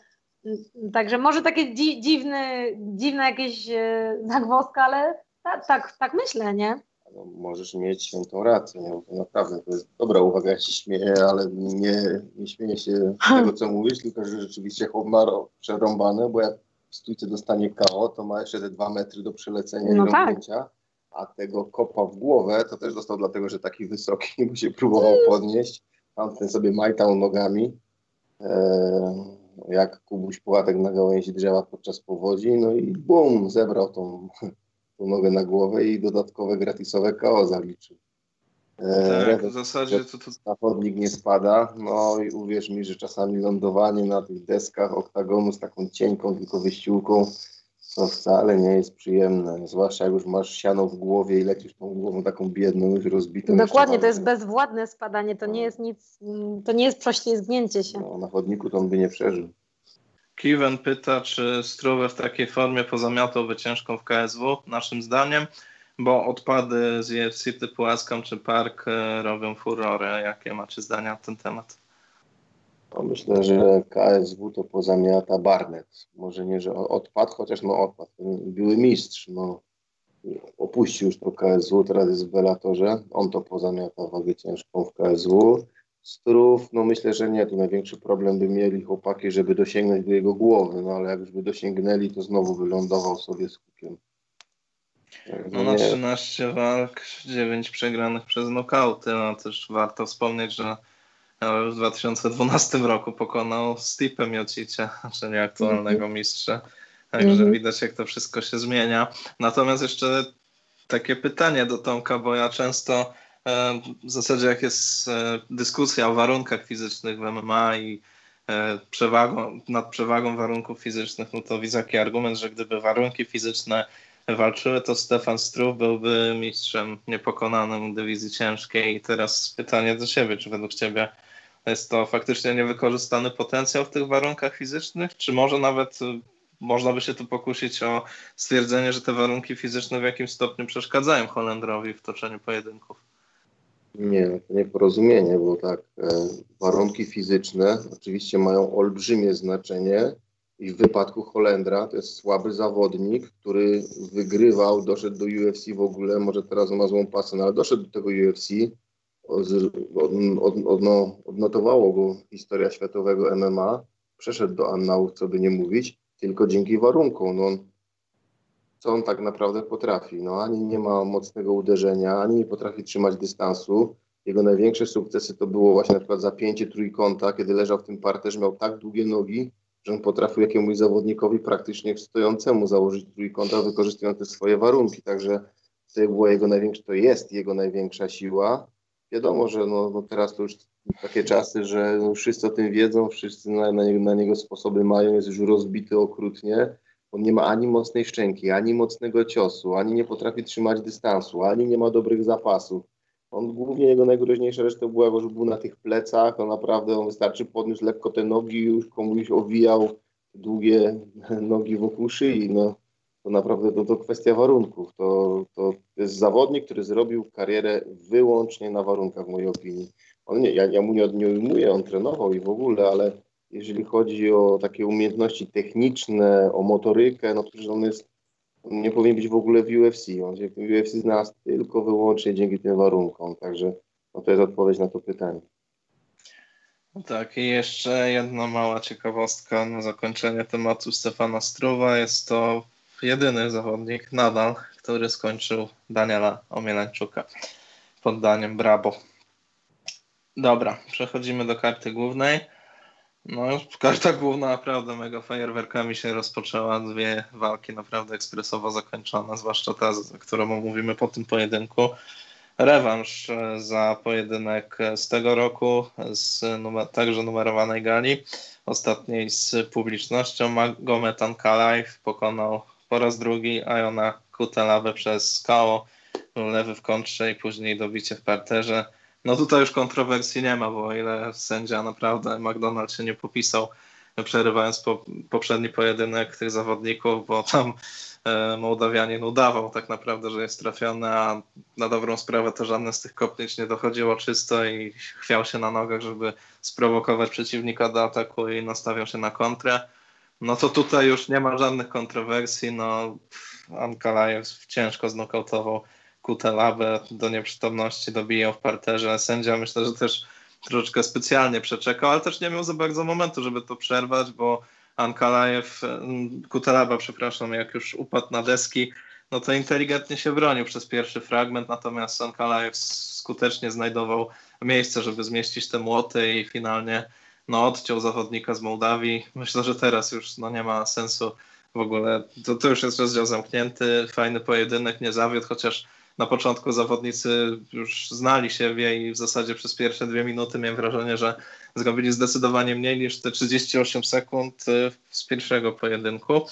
Także może takie dzi dziwne, dziwne jakieś e, zagwozdka, ale tak, tak, tak myślę, nie? No, możesz mieć świętą rację. Nie? Naprawdę to jest dobra uwaga, ja się śmieję, ale nie, nie śmieję się tego, co mówisz, tylko że rzeczywiście chłop ma przerąbane, bo jak w stójce dostanie KO, to ma jeszcze te dwa metry do przelecenia no i tak. a tego kopa w głowę to też dostał dlatego, że taki wysoki, bo się próbował podnieść. Tamten sobie majtał nogami, jak Kubuś Płatek na gałęzi drzewa podczas powodzi, no i bum, zebrał tą tą nogę na głowę i dodatkowe gratisowe KO zaliczył. E, tak, w zasadzie to, to... Zawodnik nie spada, no i uwierz mi, że czasami lądowanie na tych deskach oktagonu z taką cienką tylko wyściółką to wcale nie jest przyjemne, zwłaszcza jak już masz siano w głowie i lecisz tą głową taką biedną, już rozbitą. Dokładnie, to jest bezwładne spadanie, to nie no. jest nic, to nie jest prześlizgnięcie się. No, na chodniku to on by nie przeżył. Kiven pyta, czy Struwe w takiej formie pozamiatałby ciężką w KSW, naszym zdaniem, bo odpady z UFC typu Ascom czy Park e, robią furorę. Jakie macie zdania na ten temat? No myślę, że KSW to pozamiata Barnett. Może nie, że odpad, chociaż no odpad. Były mistrz, no opuścił już to KSW, teraz jest w Bellatorze. On to pozamiata wagę ciężką w KSW. Strów, no myślę, że nie. Tu największy problem by mieli chłopaki, żeby dosięgnąć do jego głowy, no ale jak już by dosięgnęli, to znowu wylądował sobie z kukiem. No, no na 13 walk, 9 przegranych przez nokauty, no też warto wspomnieć, że w 2012 roku pokonał Stipe Miocicie, czyli aktualnego mm -hmm. mistrza. Także mm -hmm. widać, jak to wszystko się zmienia. Natomiast jeszcze takie pytanie do Tomka, bo ja często E, w zasadzie jak jest e, dyskusja o warunkach fizycznych w MMA i e, przewagą, nad przewagą warunków fizycznych, no to widzę taki argument, że gdyby warunki fizyczne walczyły, to Stefan Struw byłby mistrzem niepokonanym dywizji ciężkiej. I teraz pytanie do Ciebie, czy według Ciebie jest to faktycznie niewykorzystany potencjał w tych warunkach fizycznych, czy może nawet można by się tu pokusić o stwierdzenie, że te warunki fizyczne w jakimś stopniu przeszkadzają Holendrowi w toczeniu pojedynków? Nie, to nieporozumienie, bo tak, e, warunki fizyczne oczywiście mają olbrzymie znaczenie i w wypadku Holendra to jest słaby zawodnik, który wygrywał, doszedł do UFC w ogóle, może teraz ma złą pasę, no ale doszedł do tego UFC, odnotowało go historia światowego MMA, przeszedł do annałów, co by nie mówić, tylko dzięki warunkom. No, co on tak naprawdę potrafi. No, ani nie ma mocnego uderzenia, ani nie potrafi trzymać dystansu. Jego największe sukcesy to było właśnie na przykład zapięcie trójkąta, kiedy leżał w tym parterze, miał tak długie nogi, że on potrafił jakiemuś zawodnikowi praktycznie stojącemu założyć trójkąta, wykorzystując te swoje warunki. Także to było jego największe, to jest jego największa siła. Wiadomo, że no, no teraz to już takie czasy, że no wszyscy o tym wiedzą, wszyscy na, na, niego, na niego sposoby mają, jest już rozbity okrutnie on nie ma ani mocnej szczęki, ani mocnego ciosu, ani nie potrafi trzymać dystansu, ani nie ma dobrych zapasów. On głównie jego najgroźniejsza rzecz to była, że był na tych plecach, on naprawdę on wystarczy podniósł lekko te nogi, już komuś owijał długie nogi wokół szyi. No, to naprawdę to, to kwestia warunków. To, to jest zawodnik, który zrobił karierę wyłącznie na warunkach, w mojej opinii. On nie, ja, ja mu nie, ujmuję, on trenował i w ogóle, ale jeżeli chodzi o takie umiejętności techniczne, o motorykę, no to on jest, on nie powinien być w ogóle w UFC. On się w UFC znalazł tylko wyłącznie dzięki tym warunkom. Także no to jest odpowiedź na to pytanie. Tak, i jeszcze jedna mała ciekawostka na zakończenie tematu Stefana Struwa. Jest to jedyny zawodnik nadal, który skończył Daniela Omielańczuka poddaniem Brabo. Dobra, przechodzimy do karty głównej. No, karta główna naprawdę mega fajerwerkami się rozpoczęła. Dwie walki naprawdę ekspresowo zakończone, zwłaszcza ta, którą mówimy po tym pojedynku. Rewanż e, za pojedynek z tego roku, z numer, także numerowanej gali, ostatniej z publicznością. Magomed Ankalaev pokonał po raz drugi Iona Kutelawę przez skało, lewy w kontrze i później dobicie w parterze. No tutaj już kontrowersji nie ma, bo o ile sędzia naprawdę McDonald się nie popisał, przerywając po, poprzedni pojedynek tych zawodników, bo tam e, Mołdawianin udawał tak naprawdę, że jest trafiony, a na dobrą sprawę to żadne z tych kopnięć nie dochodziło czysto i chwiał się na nogach, żeby sprowokować przeciwnika do ataku i nastawiał się na kontrę. No to tutaj już nie ma żadnych kontrowersji, no Ankalajew ciężko znokautował Kutelabę do nieprzytomności, dobijał w parterze. Sędzia myślę, że też troszeczkę specjalnie przeczekał, ale też nie miał za bardzo momentu, żeby to przerwać, bo Ankalajew, mm, Kutelaba, przepraszam, jak już upadł na deski, no to inteligentnie się bronił przez pierwszy fragment, natomiast Ankalajew skutecznie znajdował miejsce, żeby zmieścić te młoty i finalnie no, odciął zawodnika z Mołdawii. Myślę, że teraz już no, nie ma sensu w ogóle. To, to już jest rozdział zamknięty, fajny pojedynek, nie zawiódł, chociaż na początku zawodnicy już znali siebie i w zasadzie przez pierwsze dwie minuty miałem wrażenie, że zrobili zdecydowanie mniej niż te 38 sekund y, z pierwszego pojedynku.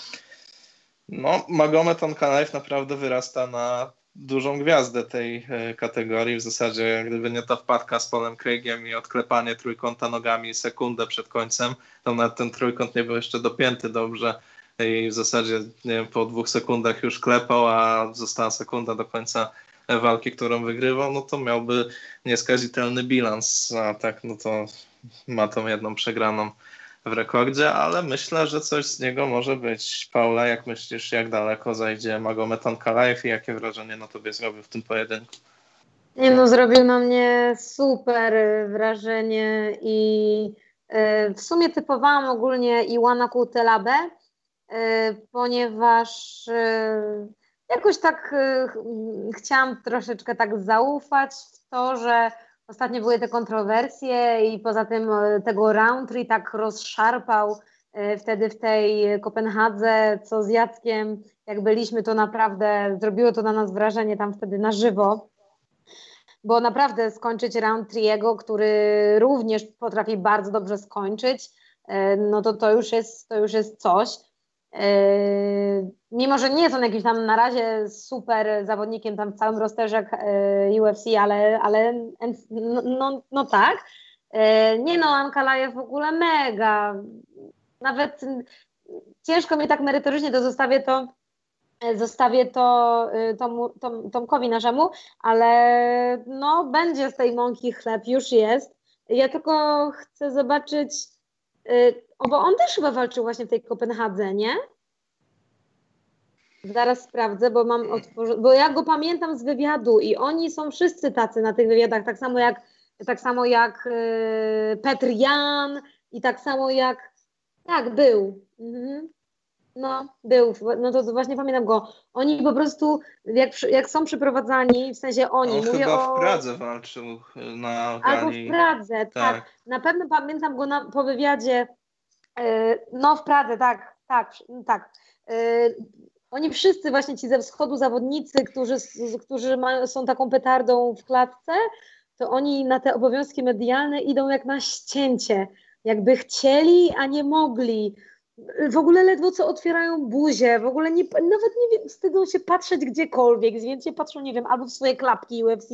No, Magomed Ankalaev naprawdę wyrasta na dużą gwiazdę tej y, kategorii. W zasadzie, gdyby nie ta wpadka z Polem Craigiem i odklepanie trójkąta nogami sekundę przed końcem, to nawet ten trójkąt nie był jeszcze dopięty dobrze i w zasadzie nie wiem, po dwóch sekundach już klepał, a została sekunda do końca walki, którą wygrywał, no to miałby nieskazitelny bilans, a tak no to ma tą jedną przegraną w rekordzie, ale myślę, że coś z niego może być. Paula, jak myślisz, jak daleko zajdzie Magomed Ankalaev i jakie wrażenie na tobie zrobił w tym pojedynku? Nie no, zrobił na mnie super wrażenie i y, w sumie typowałam ogólnie Iwana Kutelabę, ponieważ y, jakoś tak y, chciałam troszeczkę tak zaufać w to, że ostatnio były te kontrowersje i poza tym tego Roundtree tak rozszarpał wtedy w tej Kopenhadze, co z Jackiem, jak byliśmy, to naprawdę zrobiło to na nas wrażenie tam wtedy na żywo, bo naprawdę skończyć Roundtree'ego, który również potrafi bardzo dobrze skończyć, no to to już jest, to już jest coś. Yy, mimo, że nie jest on jakimś tam na razie super zawodnikiem tam w całym rosterze yy, UFC, ale, ale no, no, no tak. Yy, nie no, Ankalajew w ogóle mega. Nawet ciężko mi tak merytorycznie to zostawię to zostawię to Tom, Tom, Tomkowi naszemu, ale no będzie z tej mąki chleb, już jest. Ja tylko chcę zobaczyć o, bo on też chyba walczył właśnie w tej Kopenhadze, nie? Zaraz sprawdzę, bo mam otworzy... bo ja go pamiętam z wywiadu i oni są wszyscy tacy na tych wywiadach, tak samo jak tak samo jak yy, Petr Jan i tak samo jak tak, był. Mhm. No, był, no to, właśnie pamiętam go. Oni po prostu, jak, jak są przyprowadzani, w sensie oni. On mówię chyba o... w Pradze walczył na Albo w Pradze, tak. tak. Na pewno pamiętam go na, po wywiadzie no w Pradze, tak, tak, tak. E, oni wszyscy właśnie ci ze wschodu zawodnicy, którzy, którzy mają, są taką petardą w klatce, to oni na te obowiązki medialne idą jak na ścięcie. Jakby chcieli, a nie mogli. W ogóle ledwo co otwierają buzię, w ogóle nie, nawet nie wstydzą się patrzeć gdziekolwiek, się patrzą, nie wiem, albo w swoje klapki UFC,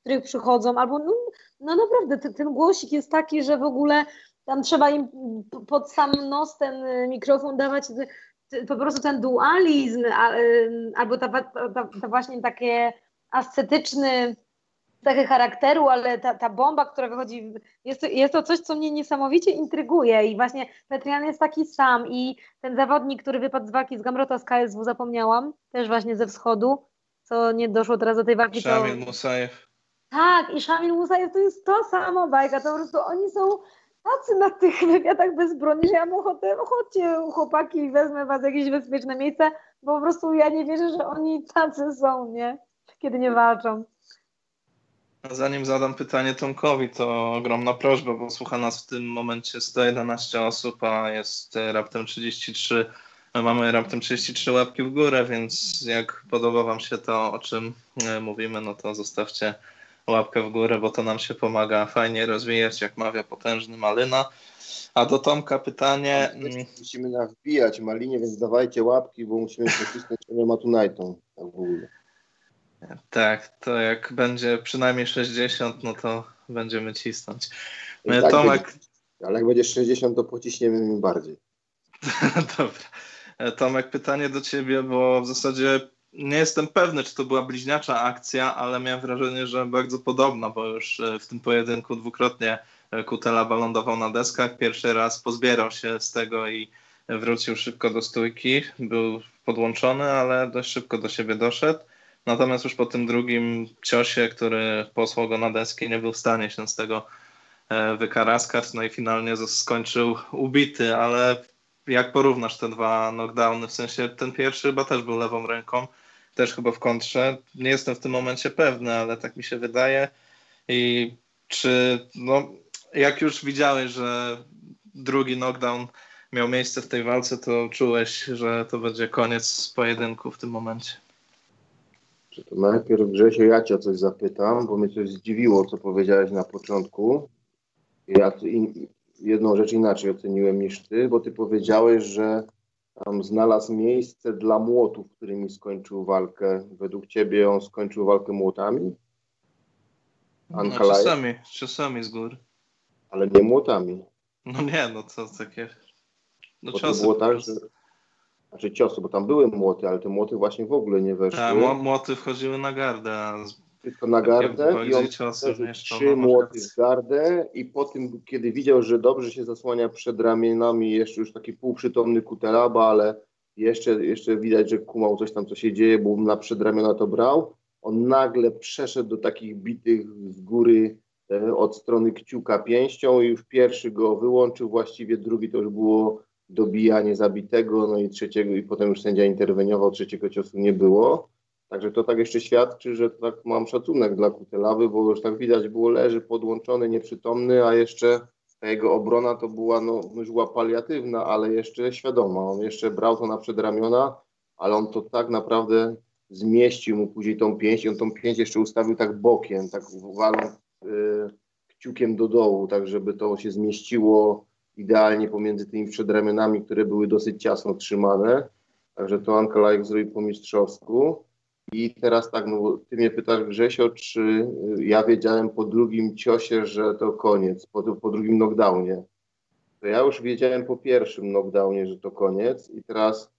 których przychodzą, albo no, no naprawdę ten, ten głosik jest taki, że w ogóle tam trzeba im pod sam nos ten y, mikrofon dawać po prostu ten dualizm, albo ta, ta, ta właśnie takie ascetyczny cechy charakteru, ale ta, ta bomba, która wychodzi, jest to, jest to coś, co mnie niesamowicie intryguje i właśnie Petrian jest taki sam i ten zawodnik, który wypadł z walki z Gamrota z KSW, zapomniałam, też właśnie ze wschodu, co nie doszło teraz do tej walki. Szamil to... Musajew. Tak, i Szamil Musajew to jest to samo bajka, to po prostu oni są tacy na tych wywiadach bezbronni, że ja mam ochotę, chodźcie chłopaki, wezmę was w jakieś bezpieczne miejsce, bo po prostu ja nie wierzę, że oni tacy są, nie? Kiedy nie walczą. Zanim zadam pytanie Tomkowi, to ogromna prośba, bo słucha nas w tym momencie 111 osób, a jest raptem 33. Mamy raptem 33 łapki w górę, więc jak podoba Wam się to, o czym e, mówimy, no to zostawcie łapkę w górę, bo to nam się pomaga fajnie rozwijać, jak mawia potężny Malyna. A do Tomka pytanie. Mm, musimy nawbijać Malinie, więc dawajcie łapki, bo musimy pocisnąć Matunajtą. Tak w ogóle. Tak, to jak będzie przynajmniej 60, no to będziemy cisnąć. Tak Tomek. Będzie, ale jak będzie 60, to pociśniemy im bardziej. Dobra. Tomek, pytanie do ciebie, bo w zasadzie nie jestem pewny, czy to była bliźniacza akcja, ale miałem wrażenie, że bardzo podobna, bo już e, w tym pojedynku dwukrotnie e, Kutela lądował na deskach. Pierwszy raz pozbierał się z tego i wrócił szybko do stójki. Był podłączony, ale dość szybko do siebie doszedł. Natomiast już po tym drugim ciosie, który posłał go na deski, nie był w stanie się z tego e, wykaraskać, no i finalnie skończył ubity, ale jak porównasz te dwa knockdowny, w sensie ten pierwszy chyba też był lewą ręką, też chyba w kontrze, nie jestem w tym momencie pewny, ale tak mi się wydaje i czy, no, jak już widziałeś, że drugi knockdown miał miejsce w tej walce, to czułeś, że to będzie koniec pojedynku w tym momencie? To najpierw Grzesio, ja cię o coś zapytam, bo mnie coś zdziwiło, co powiedziałeś na początku. Ja jedną rzecz inaczej oceniłem niż ty, bo ty powiedziałeś, że tam znalazł miejsce dla młotów, którymi skończył walkę. Według ciebie on skończył walkę młotami? No, czasami, czasami z góry. Ale nie młotami. No nie, no co takie... No bo to było tak, że znaczy ciosy, bo tam były młoty, ale te młoty właśnie w ogóle nie weszły. Tak, młoty wchodziły na gardę. A Tylko na gardę i on ciosy trzy młoty w gardę i po tym, kiedy widział, że dobrze się zasłania przed ramionami, jeszcze już taki półprzytomny Kutelaba, ale jeszcze, jeszcze widać, że kumał coś tam, co się dzieje, bo na przedramiona to brał. On nagle przeszedł do takich bitych z góry e, od strony kciuka pięścią i już pierwszy go wyłączył, właściwie drugi to już było dobijanie zabitego, no i trzeciego, i potem już sędzia interweniował, trzeciego ciosu nie było. Także to tak jeszcze świadczy, że tak mam szacunek dla Kutelawy, bo już tak widać było, leży podłączony, nieprzytomny, a jeszcze ta jego obrona to była, no, była paliatywna, ale jeszcze świadoma. On jeszcze brał to na przedramiona, ale on to tak naprawdę zmieścił mu później tą pięść on tą pięść jeszcze ustawił tak bokiem, tak waląc y, kciukiem do dołu, tak żeby to się zmieściło idealnie pomiędzy tymi przedramionami, które były dosyć ciasno trzymane. Także to Ankalajek zrobił po mistrzowsku. I teraz tak, no ty mnie pytasz Grzesio, czy y, ja wiedziałem po drugim ciosie, że to koniec, po, po drugim knockdownie. To ja już wiedziałem po pierwszym knockdownie, że to koniec i teraz,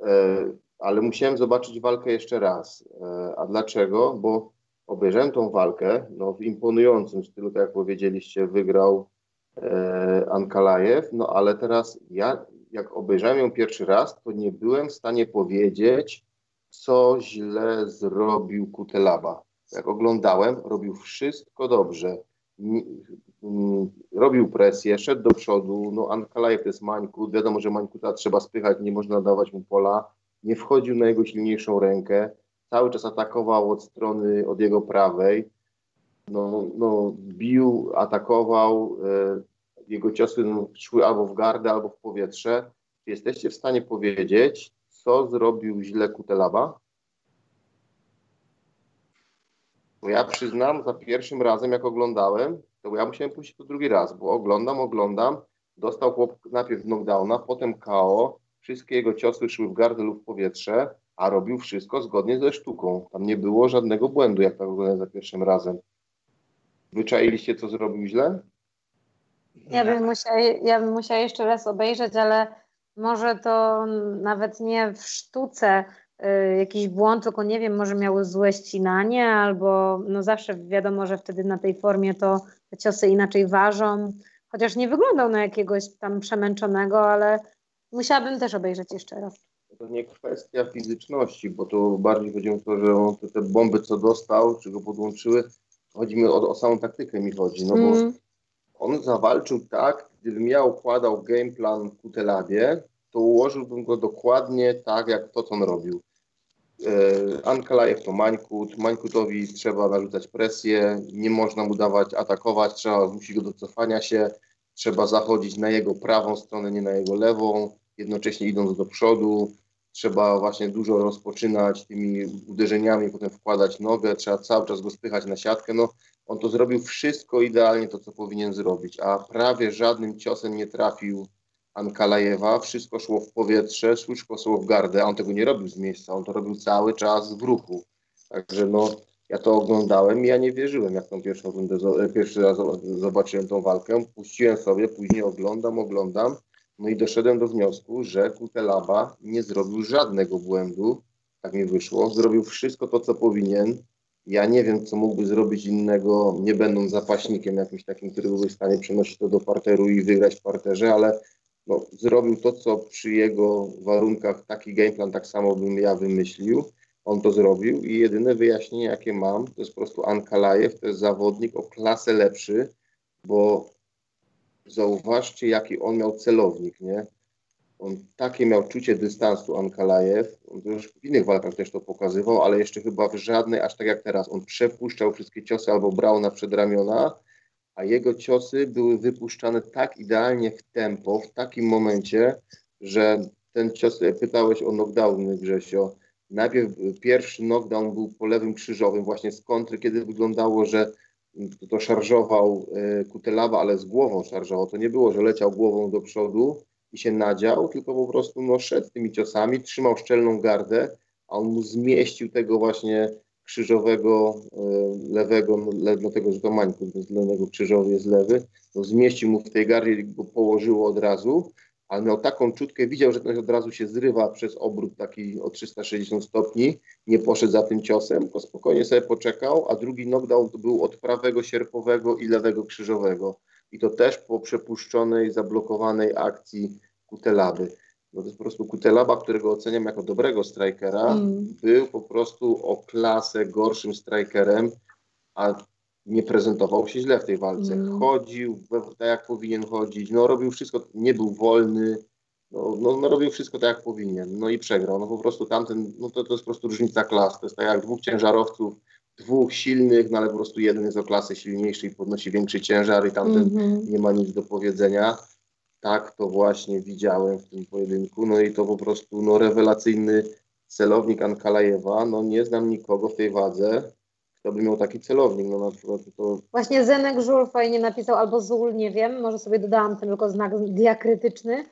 e, ale musiałem zobaczyć walkę jeszcze raz. E, a dlaczego? Bo obejrzałem tą walkę, no w imponującym stylu, tak jak powiedzieliście, wygrał e, Ankalajew, no ale teraz ja, jak obejrzałem ją pierwszy raz, to nie byłem w stanie powiedzieć, co źle zrobił Kutelaba. Jak oglądałem, robił wszystko dobrze. Robił presję, szedł do przodu. No, Ankalajew to jest Mańku. Wiadomo, że Mańkuta trzeba spychać, nie można dawać mu pola. Nie wchodził na jego silniejszą rękę. Cały czas atakował od strony, od jego prawej no, no, bił, atakował, e, jego ciosy szły albo w gardę, albo w powietrze. Czy jesteście w stanie powiedzieć, co zrobił źle Kutelaba? Bo ja przyznam, za pierwszym razem jak oglądałem, to ja musiałem pójść to drugi raz, bo oglądam, oglądam, dostał chłop najpierw knockdowna, potem KO, wszystkie jego ciosy szły w gardę lub w powietrze, a robił wszystko zgodnie ze sztuką. Tam nie było żadnego błędu, jak to wygląda za pierwszym razem. Wyczailiście, co zrobił źle? Ja bym, musiała, ja bym musiała jeszcze raz obejrzeć, ale może to nawet nie w sztuce y, jakiś błąd, tylko nie wiem, może miały złe ścinanie, albo no zawsze wiadomo, że wtedy na tej formie to te ciosy inaczej ważą. Chociaż nie wyglądał na jakiegoś tam przemęczonego, ale musiałabym też obejrzeć jeszcze raz. To nie kwestia fizyczności, bo to bardziej chodzi o to, że on te, te bomby, co dostał, czy go podłączyły, chodzi mi o, o samą taktykę mi chodzi, no bo mm. on zawalczył tak, gdybym ja układał game plan Kutelabie, to ułożyłbym go dokładnie tak, jak to, co on robił. E, Ankalajew to Mańkut, Mańkutowi trzeba narzucać presję, nie można mu dawać atakować, trzeba zmusić go do cofania się, trzeba zachodzić na jego prawą stronę, nie na jego lewą, jednocześnie idąc do przodu, trzeba właśnie dużo rozpoczynać tymi uderzeniami, potem wkładać nogę, trzeba cały czas go spychać na siatkę. No, on to zrobił wszystko idealnie, to co powinien zrobić, a prawie żadnym ciosem nie trafił Ankalajewa, wszystko szło w powietrze, wszystko szło w gardę, a on tego nie robił z miejsca, on to robił cały czas w ruchu. Także no, ja to oglądałem i ja nie wierzyłem, jak tą pierwszą rundę, pierwszy raz zobaczyłem tą walkę. Puściłem sobie, później oglądam, oglądam, no i doszedłem do wniosku, że Kutelaba nie zrobił żadnego błędu, tak mi wyszło, zrobił wszystko to, co powinien. Ja nie wiem, co mógłby zrobić innego, nie będąc zapaśnikiem jakimś takim, który byłby w stanie przenosić to do parteru i wygrać w parterze, ale no, zrobił to, co przy jego warunkach, taki gameplan tak samo bym ja wymyślił. On to zrobił i jedyne wyjaśnienie, jakie mam, to jest po prostu Ankalajew, to jest zawodnik o klasę lepszy, bo zauważcie, jaki on miał celownik, nie? On takie miał czucie dystansu Ankalajew, on już w innych walkach też to pokazywał, ale jeszcze chyba w żadnej, aż tak jak teraz. On przepuszczał wszystkie ciosy albo brał na przedramiona, a jego ciosy były wypuszczane tak idealnie w tempo, w takim momencie, że ten cios, pytałeś o knockdowny Grzesio, najpierw pierwszy knockdown był po lewym krzyżowym, właśnie z kontry, kiedy wyglądało, że to szarżował e, Kutelawa, ale z głową szarżował. To nie było, że leciał głową do przodu i się nadział, tylko po prostu no, szedł tymi ciosami, trzymał szczelną gardę, a on mu zmieścił tego właśnie krzyżowego, e, lewego, no, no tego, że to mańku z krzyżowy jest lewy, no zmieścił mu w tej gardzie, go położyło od razu, ale miał taką czutkę, widział, że ten od razu się zrywa przez obrót taki o 360 stopni, nie poszedł za tym ciosem, tylko spokojnie sobie poczekał, a drugi knockdown to był od prawego sierpowego i lewego krzyżowego. I to też po przepuszczonej, zablokowanej akcji Kutelaby. No to jest po prostu Kutelaba, którego oceniam jako dobrego strikera, mm. był po prostu o klasę gorszym strikerem, a nie prezentował się źle w tej walce. Mm. Chodził tak, jak powinien chodzić, no robił wszystko, nie był wolny, no, no, no, robił wszystko tak, jak powinien, no i przegrał. No po prostu tamten, no to, to jest po prostu różnica klas. To jest tak jak dwóch ciężarowców, dwóch silnych, no ale po prostu jeden jest o klasę silniejszy i podnosi większy ciężar i tamten mm -hmm. nie ma nic do powiedzenia. Tak to właśnie widziałem w tym pojedynku. No i to po prostu no, rewelacyjny celownik Ankalajewa. No nie znam nikogo w tej wadze, kto by miał taki celownik. No na przykład to... Właśnie Zenek Żul fajnie napisał, albo Zul, nie wiem, może sobie dodałam ten tylko znak diakrytyczny.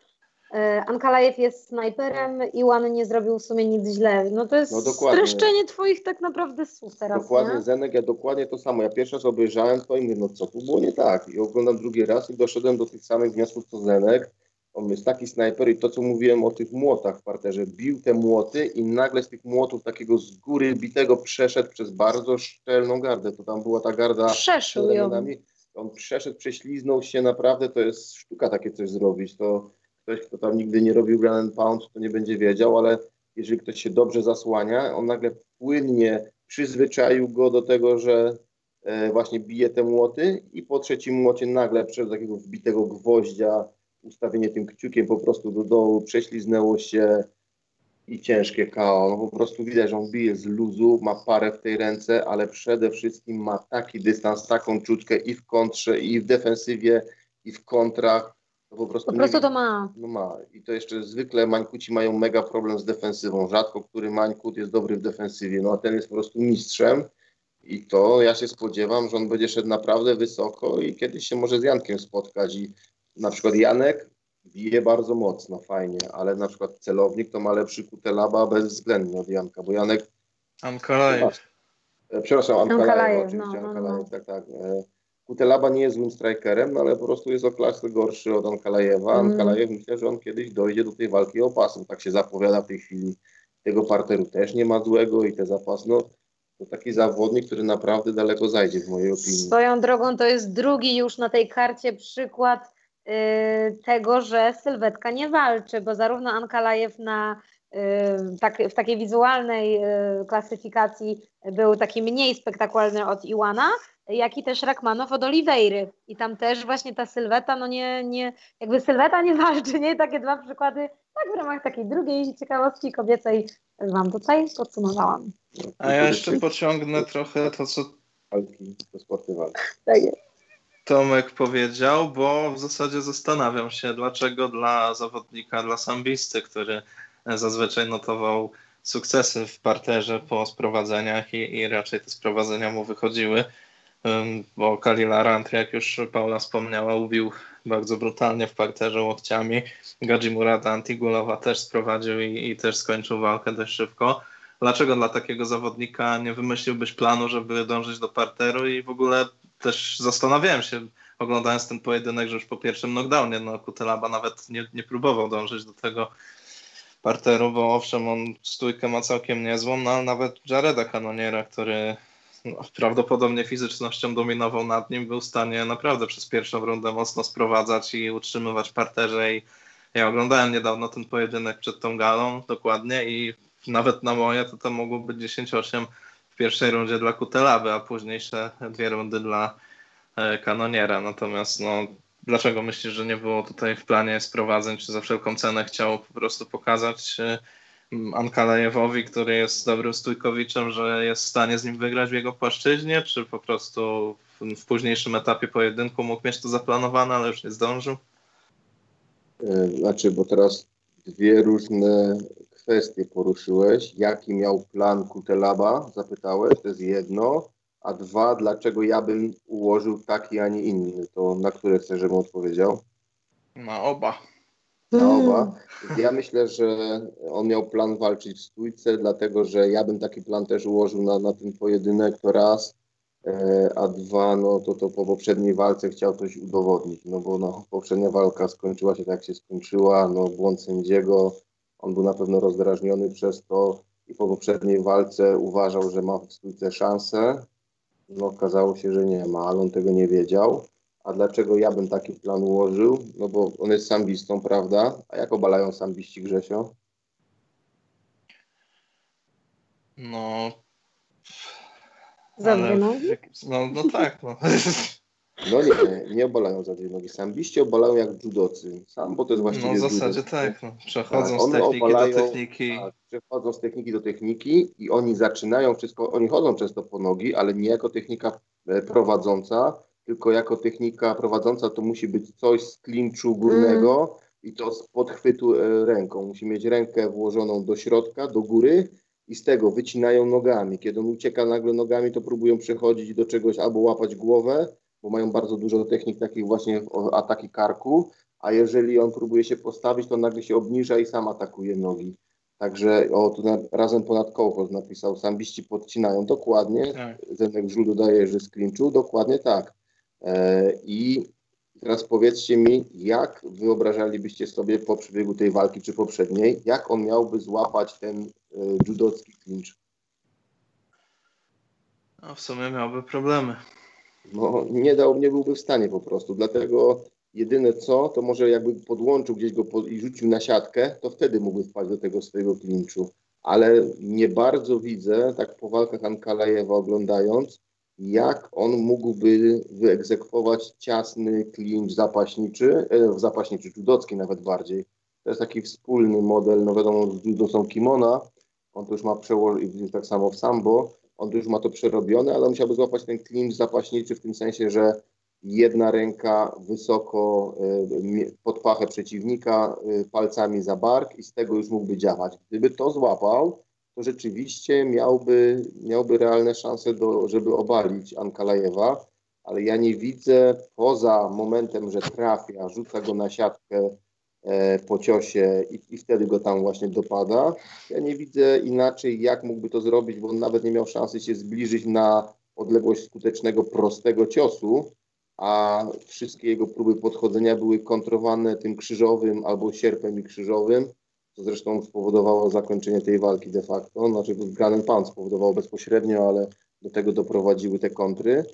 E, Ankalajew jest snajperem, Iwan nie zrobił w sumie nic źle. No to jest no streszczenie twoich tak naprawdę słów teraz, Dokładnie, nie? Zenek, ja dokładnie to samo. Ja pierwszy raz obejrzałem to i mówię, no co tu było nie tak. I oglądam drugi raz i doszedłem do tych samych wniosków co Zenek. On jest taki snajper i to, co mówiłem o tych młotach w parterze, bił te młoty i nagle z tych młotów takiego z góry bitego przeszedł przez bardzo szczelną gardę. To tam była ta garda Przeszył ją. On przeszedł, prześliznął się, naprawdę to jest sztuka takie coś zrobić. To ktoś, kto tam nigdy nie robił ground pound, to nie będzie wiedział, ale jeżeli ktoś się dobrze zasłania, on nagle płynnie przyzwyczaił go do tego, że e, właśnie bije te młoty i po trzecim młocie nagle przez takiego wbitego gwoździa ustawienie tym kciukiem po prostu do dołu, prześliznęło się i ciężkie KO. No po prostu widać, że on bije z luzu, ma parę w tej ręce, ale przede wszystkim ma taki dystans, taką czutkę i w kontrze, i w defensywie, i w kontrach. No po prostu, po prostu to ma. No ma. I to jeszcze zwykle Mańkuci mają mega problem z defensywą. Rzadko który Mańkut jest dobry w defensywie, no a ten jest po prostu mistrzem. I to ja się spodziewam, że on będzie szedł naprawdę wysoko i kiedyś się może z Jankiem spotkać. I na przykład Janek bije bardzo mocno, fajnie, ale na przykład celownik to ma lepszy Kutelaba bezwzględnie od Janka, bo Janek... Ankalajew. E, przepraszam, Ankalajew, oczywiście, no, no, no. tak, tak. E, Kutelaba nie jest złym strikerem, no ale po prostu jest o klasę gorszy od Ankalajewa. Mm. Ankalajew myślę, że on kiedyś dojdzie do tej walki o pasem, tak się zapowiada w tej chwili. Tego parteru też nie ma złego i te zapasy, no to taki zawodnik, który naprawdę daleko zajdzie w mojej opinii. Swoją drogą to jest drugi już na tej karcie przykład tego, że sylwetka nie walczy, bo zarówno Ankalajew na yy, tak, w takiej wizualnej yy, klasyfikacji był taki mniej spektakularny od Iwana, jak i też Rakmanow od Oliweiry. I tam też właśnie ta sylweta, no nie, nie, jakby sylweta nie walczy, nie? Takie dwa przykłady, tak w ramach takiej drugiej ciekawostki kobiecej Wam tutaj podsumowałam. A ja jeszcze pociągnę trochę to, co walki, to sporty walki. Tak jest. Tomek powiedział, bo w zasadzie zastanawiam się, dlaczego dla zawodnika, dla sambisty, który zazwyczaj notował sukcesy w parterze po sprowadzeniach i, i raczej te sprowadzenia mu wychodziły, bo Kalila Rantry, jak już Paula wspomniała, ubił bardzo brutalnie w parterze łokciami. Gadzimurata Antigulowa też sprowadził i, i też skończył walkę dość szybko. Dlaczego dla takiego zawodnika nie wymyśliłbyś planu, żeby dążyć do parteru i w ogóle też zastanawiałem się, oglądając ten pojedynek, że już po pierwszym knockdownie no, Kutelaba nawet nie, nie próbował dążyć do tego parteru, bo owszem, on stójkę ma całkiem niezłą, no ale nawet Jareda Kanoniera, który no, prawdopodobnie fizycznością dominował nad nim, był w stanie naprawdę przez pierwszą rundę mocno sprowadzać i utrzymywać parterze. I ja oglądałem niedawno ten pojedynek przed tą galą dokładnie i nawet na moje to to mogło być 10-8 w pierwszej rundzie dla Kutelaby, a późniejsze dwie rundy dla e, Kanoniera. Natomiast no, dlaczego myślisz, że nie było tutaj w planie sprowadzeń, czy za wszelką cenę chciał po prostu pokazać e, Ankalajewowi, który jest dobrym stójkowiczem, że jest w stanie z nim wygrać w jego płaszczyźnie, czy po prostu w, w późniejszym etapie pojedynku mógł mieć to zaplanowane, ale już nie zdążył? E, znaczy, bo teraz dwie różne kwestie poruszyłeś. Jaki miał plan Kutelaba? Zapytałeś, to jest jedno. A dwa, dlaczego ja bym ułożył taki, a nie inny? To na które chcesz, żebym odpowiedział? Na oba. Na oba. Ja myślę, że on miał plan walczyć w stójce, dlatego że ja bym taki plan też ułożył na, na ten pojedynek, to raz. E, a dwa, no to, to po poprzedniej walce chciał coś udowodnić, no bo no, poprzednia walka skończyła się tak, jak się skończyła, no błąd sędziego, on był na pewno rozdrażniony przez to i po poprzedniej walce uważał, że ma w stójce szansę. No okazało się, że nie ma, ale on tego nie wiedział. A dlaczego ja bym taki plan ułożył? No bo on jest sambistą, prawda? A jak obalają sambiści Grzesio? No. Za no. no, no tak, no. No nie, nie obalają za dwie nogi. Sambiści obalają jak judocy. Sam, bo to jest właściwie No w zasadzie judo. tak, no. przechodzą tak, z techniki obalają, do techniki. Tak, przechodzą z techniki do techniki i oni zaczynają wszystko, oni chodzą często po nogi, ale nie jako technika e, prowadząca, tylko jako technika prowadząca to musi być coś z klinczu górnego mm. i to z podchwytu e, ręką. Musi mieć rękę włożoną do środka, do góry i z tego wycinają nogami. Kiedy on ucieka nagle nogami, to próbują przechodzić do czegoś albo łapać głowę, bo mają bardzo dużo technik takich właśnie ataki karku, a jeżeli on próbuje się postawić, to nagle się obniża i sam atakuje nogi. Także o, tu na, razem ponad kołchoz napisał, sambiści podcinają, dokładnie, tak. Zenek Żul dodaje, że sklinczu, dokładnie tak. E, I teraz powiedzcie mi, jak wyobrażalibyście sobie po przebiegu tej walki, czy poprzedniej, jak on miałby złapać ten e, judocki klincz? No, w sumie miałby problemy no, nie dał, nie byłby w stanie po prostu. Dlatego jedyne co, to może jakby podłączył gdzieś go i rzucił na siatkę, to wtedy mógłby wpaść do tego swojego klinczu. Ale nie bardzo widzę, tak po walkach Ankalajewa oglądając, jak on mógłby wyegzekwować ciasny klincz zapaśniczy, e, zapaśniczy, judocki nawet bardziej. To jest taki wspólny model, no wiadomo, z judo są kimona, on to już ma przełożyć, tak samo w sambo, on już ma to przerobione, ale musiałby złapać ten klincz zapaśniczy w tym sensie, że jedna ręka wysoko y, pod pachę przeciwnika, y, palcami za bark i z tego już mógłby działać. Gdyby to złapał, to rzeczywiście miałby, miałby realne szanse, do, żeby obalić Ankalajewa, ale ja nie widzę poza momentem, że trafia, rzuca go na siatkę po ciosie i, i, wtedy go tam właśnie dopada. Ja nie widzę inaczej, jak mógłby to zrobić, bo on nawet nie miał szansy się zbliżyć na odległość skutecznego, prostego ciosu, a wszystkie jego próby podchodzenia były kontrowane tym krzyżowym albo sierpem i krzyżowym, co zresztą spowodowało zakończenie tej walki de facto. Znaczy, Granen Pan spowodował bezpośrednio, ale do tego doprowadziły te kontry.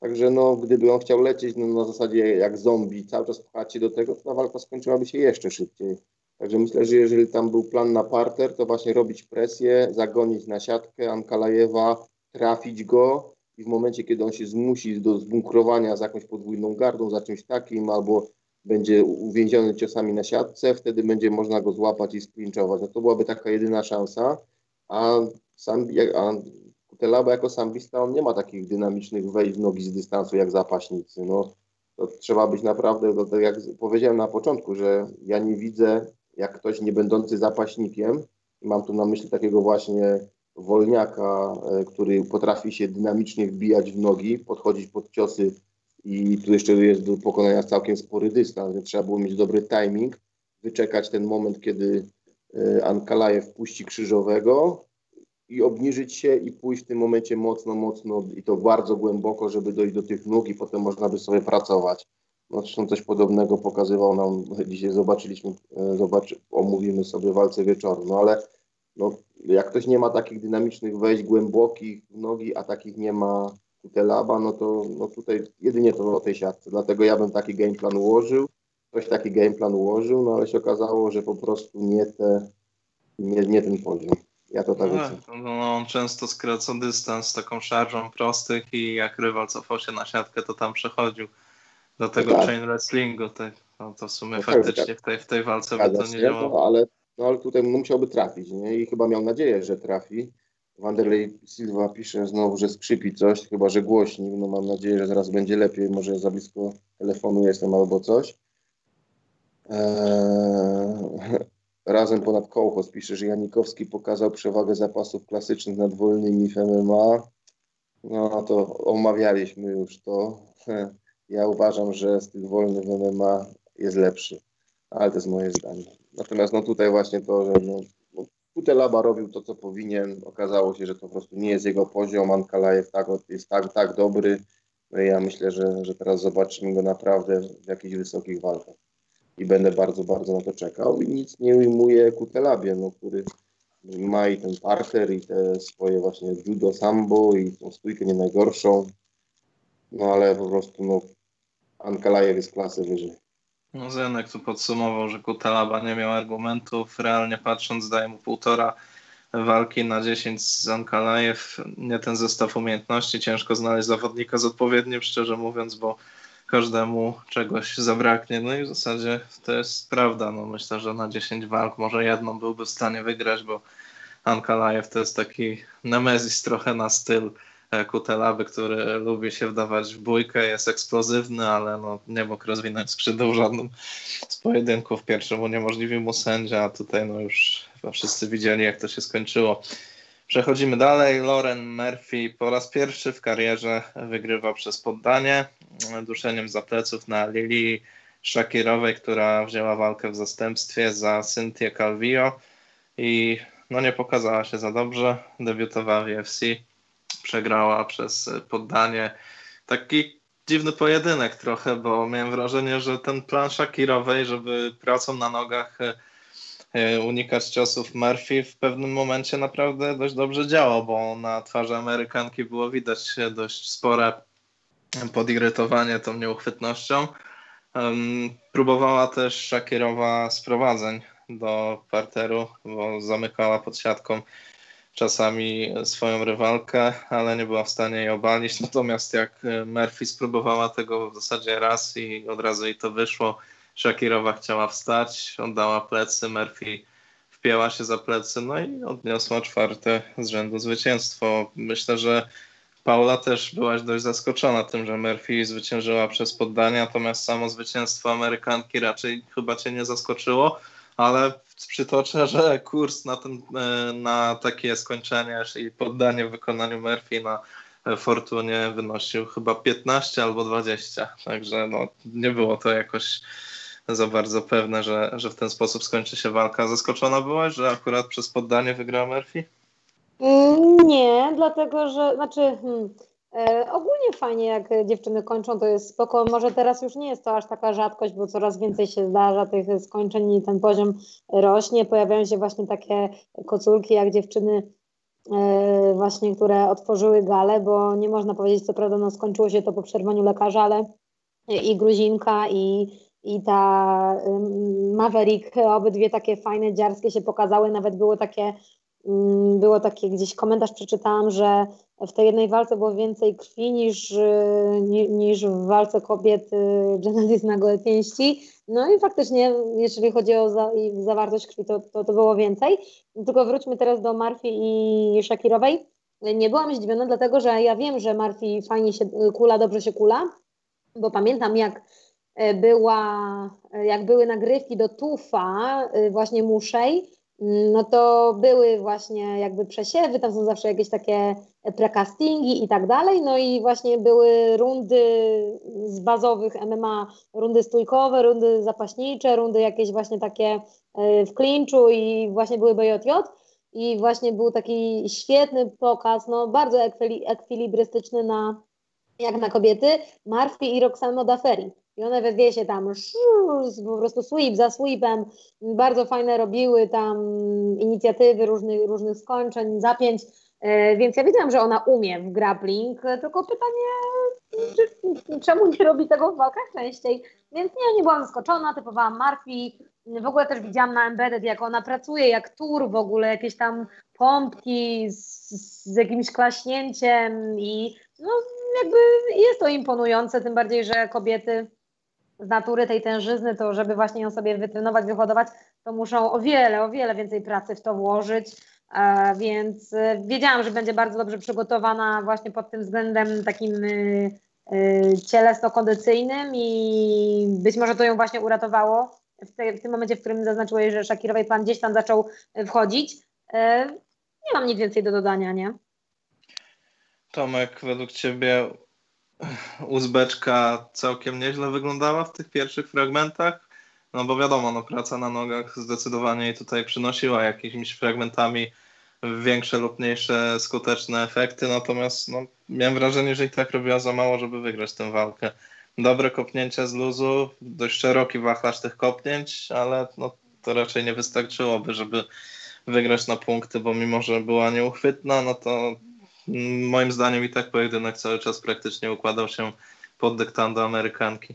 Także no, gdyby on chciał lecieć no, na zasadzie jak zombie, cały czas pchać się do tego, to ta walka skończyłaby się jeszcze szybciej. Także myślę, że jeżeli tam był plan na parter, to właśnie robić presję, zagonić na siatkę Ankalajewa, trafić go i w momencie, kiedy on się zmusi do zbunkrowania z jakąś podwójną gardą, za czymś takim, albo będzie uwięziony ciosami na siatce, wtedy będzie można go złapać i splinczować. No to byłaby taka jedyna szansa, a sam, a Kutelaba jako sambista, on nie ma takich dynamicznych wejść w nogi z dystansu jak zapaśnicy. No, to trzeba być naprawdę, to, to jak powiedziałem na początku, że ja nie widzę, jak ktoś nie będący zapaśnikiem, mam tu na myśli takiego właśnie wolniaka, e, który potrafi się dynamicznie wbijać w nogi, podchodzić pod ciosy i tu jeszcze jest do pokonania całkiem spory dystans, więc trzeba było mieć dobry timing, wyczekać ten moment, kiedy e, Ankalajew puści krzyżowego i obniżyć się i pójść w tym momencie mocno, mocno i to bardzo głęboko, żeby dojść do tych nóg i potem można by sobie pracować. No, zresztą coś podobnego pokazywał nam, dzisiaj zobaczyliśmy, e, zobaczy, omówimy sobie walce wieczoru, no ale no, jak ktoś nie ma takich dynamicznych wejść głębokich w nogi, a takich nie ma Kutelaba, no to no tutaj jedynie to o tej siatce. Dlatego ja bym taki game plan ułożył, ktoś taki game plan ułożył, no ale się okazało, że po prostu nie, te, nie, nie ten poziom. Ja to tak no, no, on często skracał dystans z taką szarżą prostych i jak rywal cofał się na siatkę, to tam przechodził do tego tak. chain wrestlingu. Tak, no to w sumie no, faktycznie tak, w tej, w tej walce by to nie działało. No, ale, no, ale tutaj musiałby trafić nie? i chyba miał nadzieję, że trafi. Wanderlei Silva pisze znowu, że skrzypi coś, chyba że głośnik. No mam nadzieję, że zaraz będzie lepiej. Może za blisko telefonu jestem albo coś. Eee, razem ponad kołchos pisze, że Janikowski pokazał przewagę zapasów klasycznych nad wolnymi w MMA. No to omawialiśmy już to. Ja uważam, że styl wolny w MMA jest lepszy, ale to jest moje zdanie. Natomiast no tutaj właśnie to, że no, Kutelaba robił to, co powinien. Okazało się, że to po prostu nie jest jego poziom. Ankalajew tak, jest tak, tak dobry. No i ja myślę, że, że teraz zobaczymy go naprawdę w jakichś wysokich walkach. I będę bardzo, bardzo na to czekał. I nic nie ujmuje Kutelabie, no, który ma i ten parter, i te swoje właśnie judo sambo, i tą stójkę nie najgorszą. No ale po prostu no, Ankalajew jest klasy wyżej. No Zenek tu podsumował, że Kutalaba nie miał argumentów. Realnie patrząc daje mu półtora walki na 10 z Ankalajew. Nie ten zestaw umiejętności. Ciężko znaleźć zawodnika z odpowiednim, szczerze mówiąc, bo każdemu czegoś zabraknie. No i w zasadzie to jest prawda. No myślę, że na 10 walk może jedną byłby w stanie wygrać, bo Ankalajew to jest taki nemezis trochę na styl Kutelaby, który lubi się wdawać w bójkę, jest eksplozywny, ale no, nie mógł rozwinąć skrzydeł żadnym z pojedynków. Pierwszym uniemożliwił mu sędzia, a tutaj no już wszyscy widzieli, jak to się skończyło. Przechodzimy dalej. Lauren Murphy po raz pierwszy w karierze wygrywa przez poddanie duszeniem za pleców na Lili Shakirowej, która wzięła walkę w zastępstwie za Cynthia Calvillo i no nie pokazała się za dobrze. Debiutowała w UFC przegrała przez poddanie. Taki dziwny pojedynek trochę, bo miałem wrażenie, że ten plan Shakirowej, żeby pracą na nogach e, unikać ciosów Murphy w pewnym momencie naprawdę dość dobrze działał, bo na twarzy Amerykanki było widać dość spore podirytowanie tą nieuchwytnością. próbowała też Shakirowa sprowadzeń do parteru, bo zamykała pod siatką czasami swoją rywalkę, ale nie była w stanie jej obalić. Natomiast jak Murphy spróbowała tego w zasadzie raz i od razu jej to wyszło, Shakirowa chciała wstać, oddała plecy, Murphy wpięła się za plecy, no i odniosła czwarte z rzędu zwycięstwo. Myślę, że Paula też byłaś dość zaskoczona tym, że Murphy zwyciężyła przez poddanie, natomiast samo zwycięstwo Amerykanki raczej chyba cię nie zaskoczyło ale przytoczę, że kurs na, ten, e, na takie skończenie, czyli poddanie w wykonaniu Murphy na Fortunie wynosił chyba 15 albo 20, także no, nie było to jakoś za bardzo pewne, że, że w ten sposób skończy się walka. Zaskoczona byłaś, że akurat przez poddanie wygrała Murphy? Mm, nie, dlatego że, znaczy, hmm, e, ogólnie fajnie jak dziewczyny kończą, to jest spoko. Może teraz już nie jest to aż taka rzadkość, bo coraz więcej się zdarza tych skończeń i ten poziom rośnie. Pojawiają się właśnie takie koculki jak dziewczyny e, właśnie, które otworzyły galę, bo nie można powiedzieć, co prawda, no skończyło się to po przerwaniu lekarza, ale i Gruzinka i i ta Maverick, obydwie takie fajne, dziarskie się pokazały, nawet było takie, było takie gdzieś komentarz przeczytałam, że w tej jednej walce było więcej krwi niż, niż w walce kobiet Genesis na gołe pięści. No i faktycznie, jeżeli chodzi o za, zawartość krwi, to, to, to było więcej. Tylko wróćmy teraz do Marfi i Shakirowej. Nie byłam zdziwiona, dlatego że ja wiem, że Marfi fajnie się kula, dobrze się kula, bo pamiętam jak była, e, jak były nagrywki do Tufa, e, właśnie muszej, mm, no to były właśnie jakby przesiewy, tam są zawsze jakieś takie precastingi i tak dalej, no i właśnie były rundy z bazowych MMA, rundy stójkowe, rundy zapaśnicze, rundy jakieś właśnie takie w klinczu i właśnie były BJJ i właśnie był taki świetny pokaz, no bardzo ekwilibrystyczny na, jak na kobiety, Marfi i Roxanne Modaferi. I one we dwie się tam po prostu sweep za sweepem, bardzo fajne robiły tam inicjatywy różnych, różnych skończeń, zapięć, e, więc ja wiedziałam, że ona umie w grappling, tylko pytanie, czy, czemu nie robi tego w walkach częściej? Więc nie, nie byłam zaskoczona, typowałam Marfi, w ogóle też widziałam na Embedded, jak ona pracuje, jak tur w ogóle, jakieś tam pompki z, z jakimś klaśnięciem i no jakby jest to imponujące, tym bardziej, że kobiety z natury tej tężyzny, to żeby właśnie ją sobie wytrenować, wyhodować, to muszą o wiele, o wiele więcej pracy w to włożyć. E, więc e, wiedziałam, że będzie bardzo dobrze przygotowana właśnie pod tym względem takim e, cielesno-kondycyjnym i być może to ją właśnie uratowało w, te, w tym momencie, w którym zaznaczyłeś, że Shakirowej plan gdzieś tam zaczął wchodzić. Nie mam nic więcej do dodania, nie? Tomek, według Ciebie Uzbeczka całkiem nieźle wyglądała w tych pierwszych fragmentach. No bo wiadomo, no, praca na nogach zdecydowanie jej tutaj przynosiła jakimiś fragmentami większe lub mniejsze skuteczne efekty, natomiast no, miałem wrażenie, że i tak robiła za mało, żeby wygrać tę walkę. Dobre kopnięcie z luzu, dość szeroki wachlarz tych kopnięć, ale no, to raczej nie wystarczyłoby, żeby wygrać na punkty, bo mimo, że była nieuchwytna, no to moim zdaniem i tak pojedynek cały czas praktycznie układał się pod dyktando Amerykanki.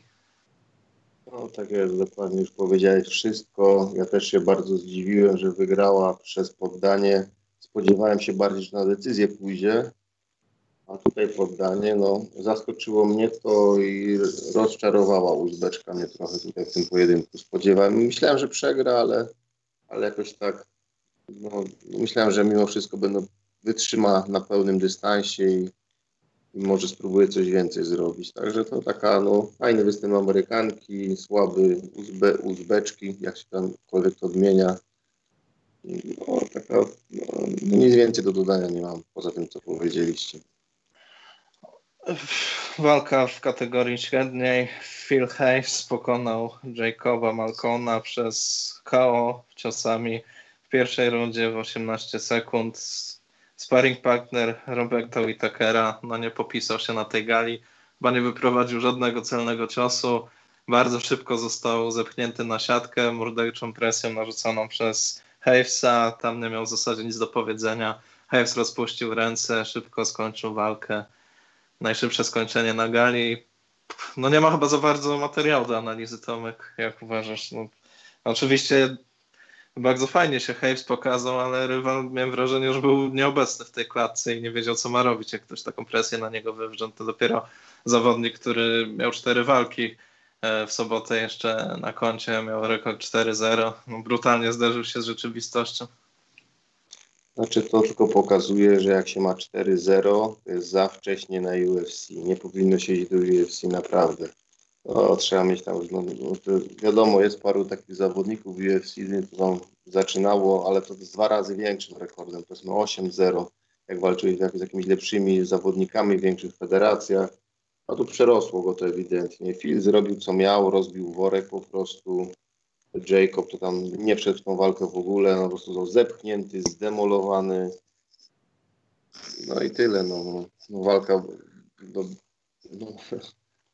No tak jest, dokładnie już powiedziałeś wszystko. Ja też się bardzo zdziwiłem, że wygrała przez poddanie. Spodziewałem się bardziej, że na decyzję pójdzie, a tutaj poddanie, no zaskoczyło mnie to i rozczarowała Uzbeczka mnie trochę tutaj w tym pojedynku. Spodziewałem, myślałem, że przegra, ale, ale jakoś tak, no, myślałem, że mimo wszystko będą wytrzyma na pełnym dystansie i, i może spróbuje coś więcej zrobić. Także to taka no, fajny występ Amerykanki, słaby Uzbe, Uzbeczki, jak się tamkolwiek to odmienia. No, taka, no, nic więcej do dodania nie mam, poza tym, co powiedzieliście. Walka w kategorii średniej. Phil Hayes pokonał Jacoba Malcona przez KO ciosami w pierwszej rundzie w 18 sekund sparring partner Roberta Whitakera no nie popisał się na tej gali, chyba nie wyprowadził żadnego celnego ciosu. Bardzo szybko został zepchnięty na siatkę morderczą presją narzuconą przez Havesa. Tam nie miał w zasadzie nic do powiedzenia. Haves rozpuścił ręce, szybko skończył walkę. Najszybsze skończenie na gali. No nie ma chyba za bardzo materiału do analizy, Tomek, jak uważasz? No, oczywiście bardzo fajnie się Hayes pokazał, ale rywal miałem wrażenie, że był nieobecny w tej klatce i nie wiedział, co ma robić. Jak ktoś taką presję na niego wywrzął, to dopiero zawodnik, który miał cztery walki e, w sobotę jeszcze na koncie, miał rekord 4-0. No, brutalnie zderzył się z rzeczywistością. Znaczy to tylko pokazuje, że jak się ma 4-0, to jest za wcześnie na UFC. Nie powinno się iść do UFC naprawdę. No, trzeba mieć tam, no, no wiadomo, jest paru takich zawodników UFC, to tam zaczynało, ale to jest dwa razy większym rekordem, to jest 8-0, jak walczyli z jakimiś lepszymi zawodnikami w większych federacjach. A tu przerosło go to ewidentnie. Phil zrobił co miał, rozbił worek po prostu. Jacob to tam nie wszedł w tą walkę w ogóle, no po prostu został zepchnięty, zdemolowany. No i tyle, no. no walka, no, no,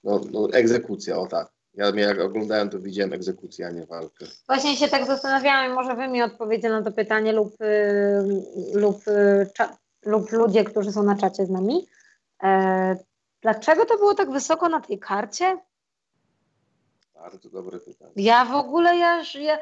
no, no, egzekucja, o tak. Ja jak oglądałem, to widziałem egzekucję, a nie walkę. Właśnie się tak zastanawiałam, może wy mi odpowiecie na to pytanie lub, y, lub, y, lub ludzie, którzy są na czacie z nami. E, dlaczego to było tak wysoko na tej karcie? Bardzo dobre pytanie. Ja w ogóle, ja, ja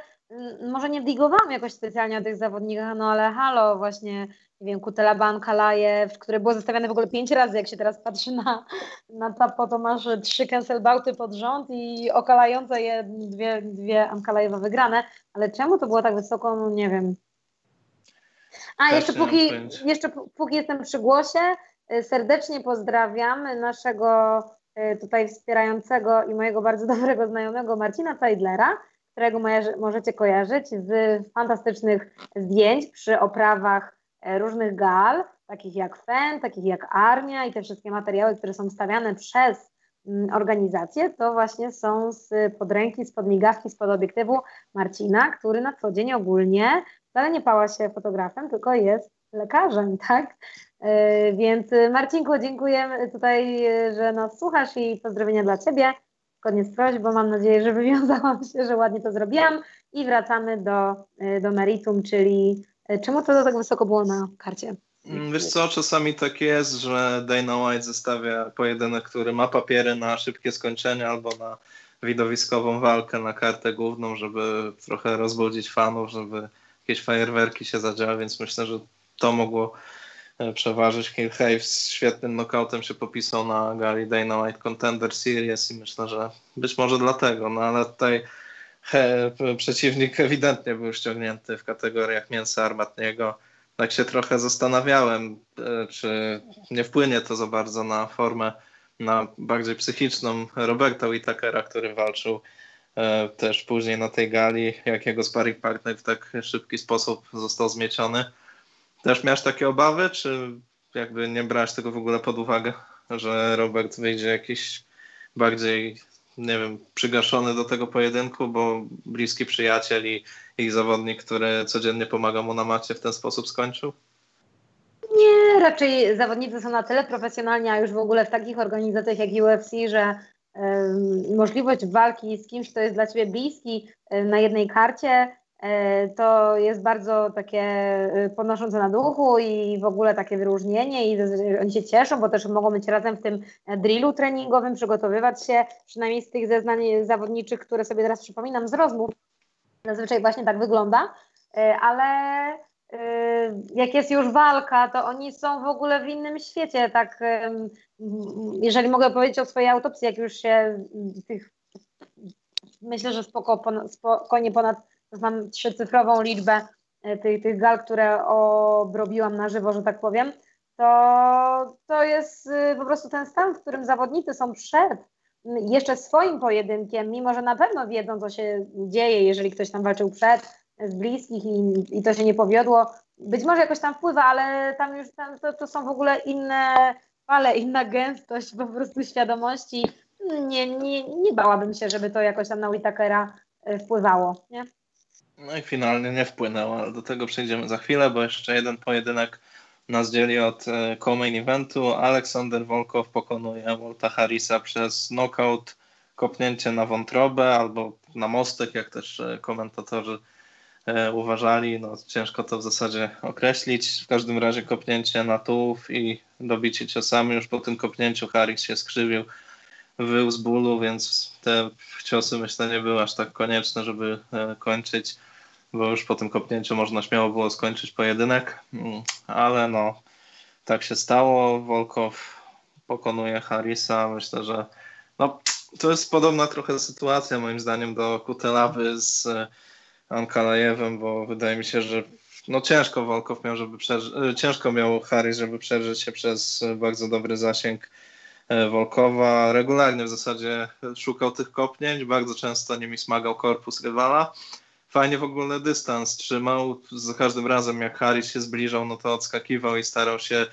może nie digowałam jakoś specjalnie o tych zawodnikach, no ale halo, właśnie, nie wiem, Kutelaban, Kalajew, które było zestawiane w ogóle pięć razy, jak się teraz patrzy na, na tapo, to masz trzy cancelbauty pod rząd i okalające je dwie, dwie Ankalajewa wygrane, ale czemu to było tak wysoko, no nie wiem. A, jeszcze póki, jeszcze póki jestem przy głosie, y, serdecznie pozdrawiam naszego y, tutaj wspierającego i mojego bardzo dobrego znajomego Marcina Seidlera, którego możecie kojarzyć z fantastycznych zdjęć przy oprawach różnych gal, takich jak FEN, takich jak Armia i te wszystkie materiały, które są stawiane przez mm, organizacje, to właśnie są z podręki, z podmigawki, spod obiektywu Marcina, który na co dzień ogólnie wcale nie pała się fotografem, tylko jest lekarzem, tak? E, więc Marcinku, dziękuję tutaj, że nas słuchasz i pozdrowienia dla Ciebie zgodnie z prośbą. Mam nadzieję, że wywiązałam się, że ładnie to zrobiłam. I wracamy do, do meritum, czyli czemu to tak wysoko było na karcie? Mm, wiesz co, czasami tak jest, że Dana White zostawia pojedynek, który ma papiery na szybkie skończenie albo na widowiskową walkę na kartę główną, żeby trochę rozbudzić fanów, żeby jakieś fajerwerki się zadziały, więc myślę, że to mogło E, przeważyć. Hill Hayes z świetnym knockoutem się popisał na gali Dana White Contender Series i myślę, że być może dlatego, no ale tutaj przeciwnik ewidentnie był ściągnięty w kategoriach mięsa armatniego. Tak się trochę zastanawiałem, e, czy nie wpłynie to za bardzo na formę, na bardziej psychiczną Roberta Whitakera, który walczył e, też później na tej gali, jak jego sparring partner w tak szybki sposób został zmieciony. Też miałeś takie obawy, czy jakby nie brałeś tego w ogóle pod uwagę, że Robert wyjdzie jakiś bardziej, nie wiem, przygaszony do tego pojedynku, bo bliski przyjaciel i, i zawodnik, który codziennie pomaga mu na macie w ten sposób skończył? Nie, raczej zawodnicy są na tyle profesjonalni, a już w ogóle w takich organizacjach jak UFC, że y, możliwość walki z kimś, kto jest dla ciebie bliski y, na jednej karcie, to jest bardzo takie e, podnoszące na duchu i w ogóle takie wyróżnienie i oni się cieszą, bo też mogą być razem w tym drillu treningowym, przygotowywać się, przynajmniej z tych zeznań zawodniczych, które sobie teraz przypominam z rozmów. Zazwyczaj właśnie tak wygląda, e, ale jak jest już walka, to oni są w ogóle w innym świecie, tak jeżeli mogę powiedzieć o swojej autopsji, jak już się tych myślę, że spoko, spokojnie ponad znam trzycyfrową liczbę e, tych, tych gal, które obrobiłam na żywo, że tak powiem, to, to jest y, po prostu ten stan, w którym zawodnicy są przed jeszcze swoim pojedynkiem, mimo że na pewno wiedzą, co się dzieje, jeżeli ktoś tam walczył przed, z bliskich i, i to się nie powiodło. Być może jakoś tam wpływa, ale tam już tam, to, to są w ogóle inne fale, inna gęstość po prostu świadomości. Nie, nie, nie bałabym się, żeby to jakoś tam na Whitakera e, wpływało, nie? No i finalnie nie wpłynęło, ale do tego przejdziemy za chwilę, bo jeszcze jeden pojedynek nas dzieli od e, co-main eventu. Aleksander Wolkow pokonuje Wolta Harrisa przez knockout, kopnięcie na wątrobę albo na mostek, jak też e, komentatorzy e, uważali. No, ciężko to w zasadzie określić. W każdym razie kopnięcie na tułów i dobicie ciosami. Już po tym kopnięciu Harris się skrzywił wył z bólu, więc te ciosy myślę nie były aż tak konieczne, żeby kończyć bo już po tym kopnięciu można śmiało było skończyć pojedynek, mm, ale no tak się stało. Wolkow pokonuje Harrisa. Myślę, że no, to jest podobna trochę sytuacja moim zdaniem do Kutelawy z e, Ankalajewem, bo wydaje mi się, że no ciężko Wolkow miał, żeby przeżyć, e, ciężko miał Harris, żeby przeżyć się przez bardzo dobry zasięg e, Wolkowa. Regularnie w zasadzie szukał tych kopnięć, bardzo często nimi smagał korpus rywala fajnie w ogóle dystans trzymał. Za każdym razem, jak Harris się zbliżał, no to odskakiwał i starał się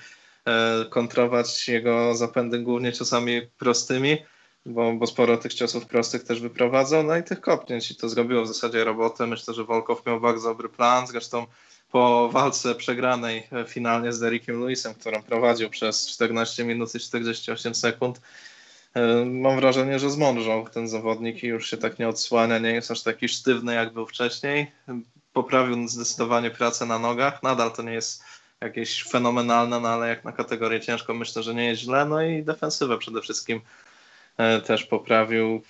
kontrować jego zapędy głównie ciosami prostymi, bo, bo sporo tych ciosów prostych też wyprowadzał, no i tych kopnięć i to zrobiło w zasadzie robotę. Myślę, że Wolkow miał bardzo dobry plan, zresztą po walce przegranej finalnie z Derekiem Lewisem, którą prowadził przez 14 minut i 48 sekund, E, mam wrażenie, że zmądrzał ten zawodnik i już się tak nie odsłania, nie jest aż taki sztywny jak był wcześniej. Poprawił zdecydowanie pracę na nogach. Nadal to nie jest jakieś fenomenalne, no ale jak na kategorię ciężko myślę, że nie jest źle. No i defensywę przede wszystkim e, też poprawił.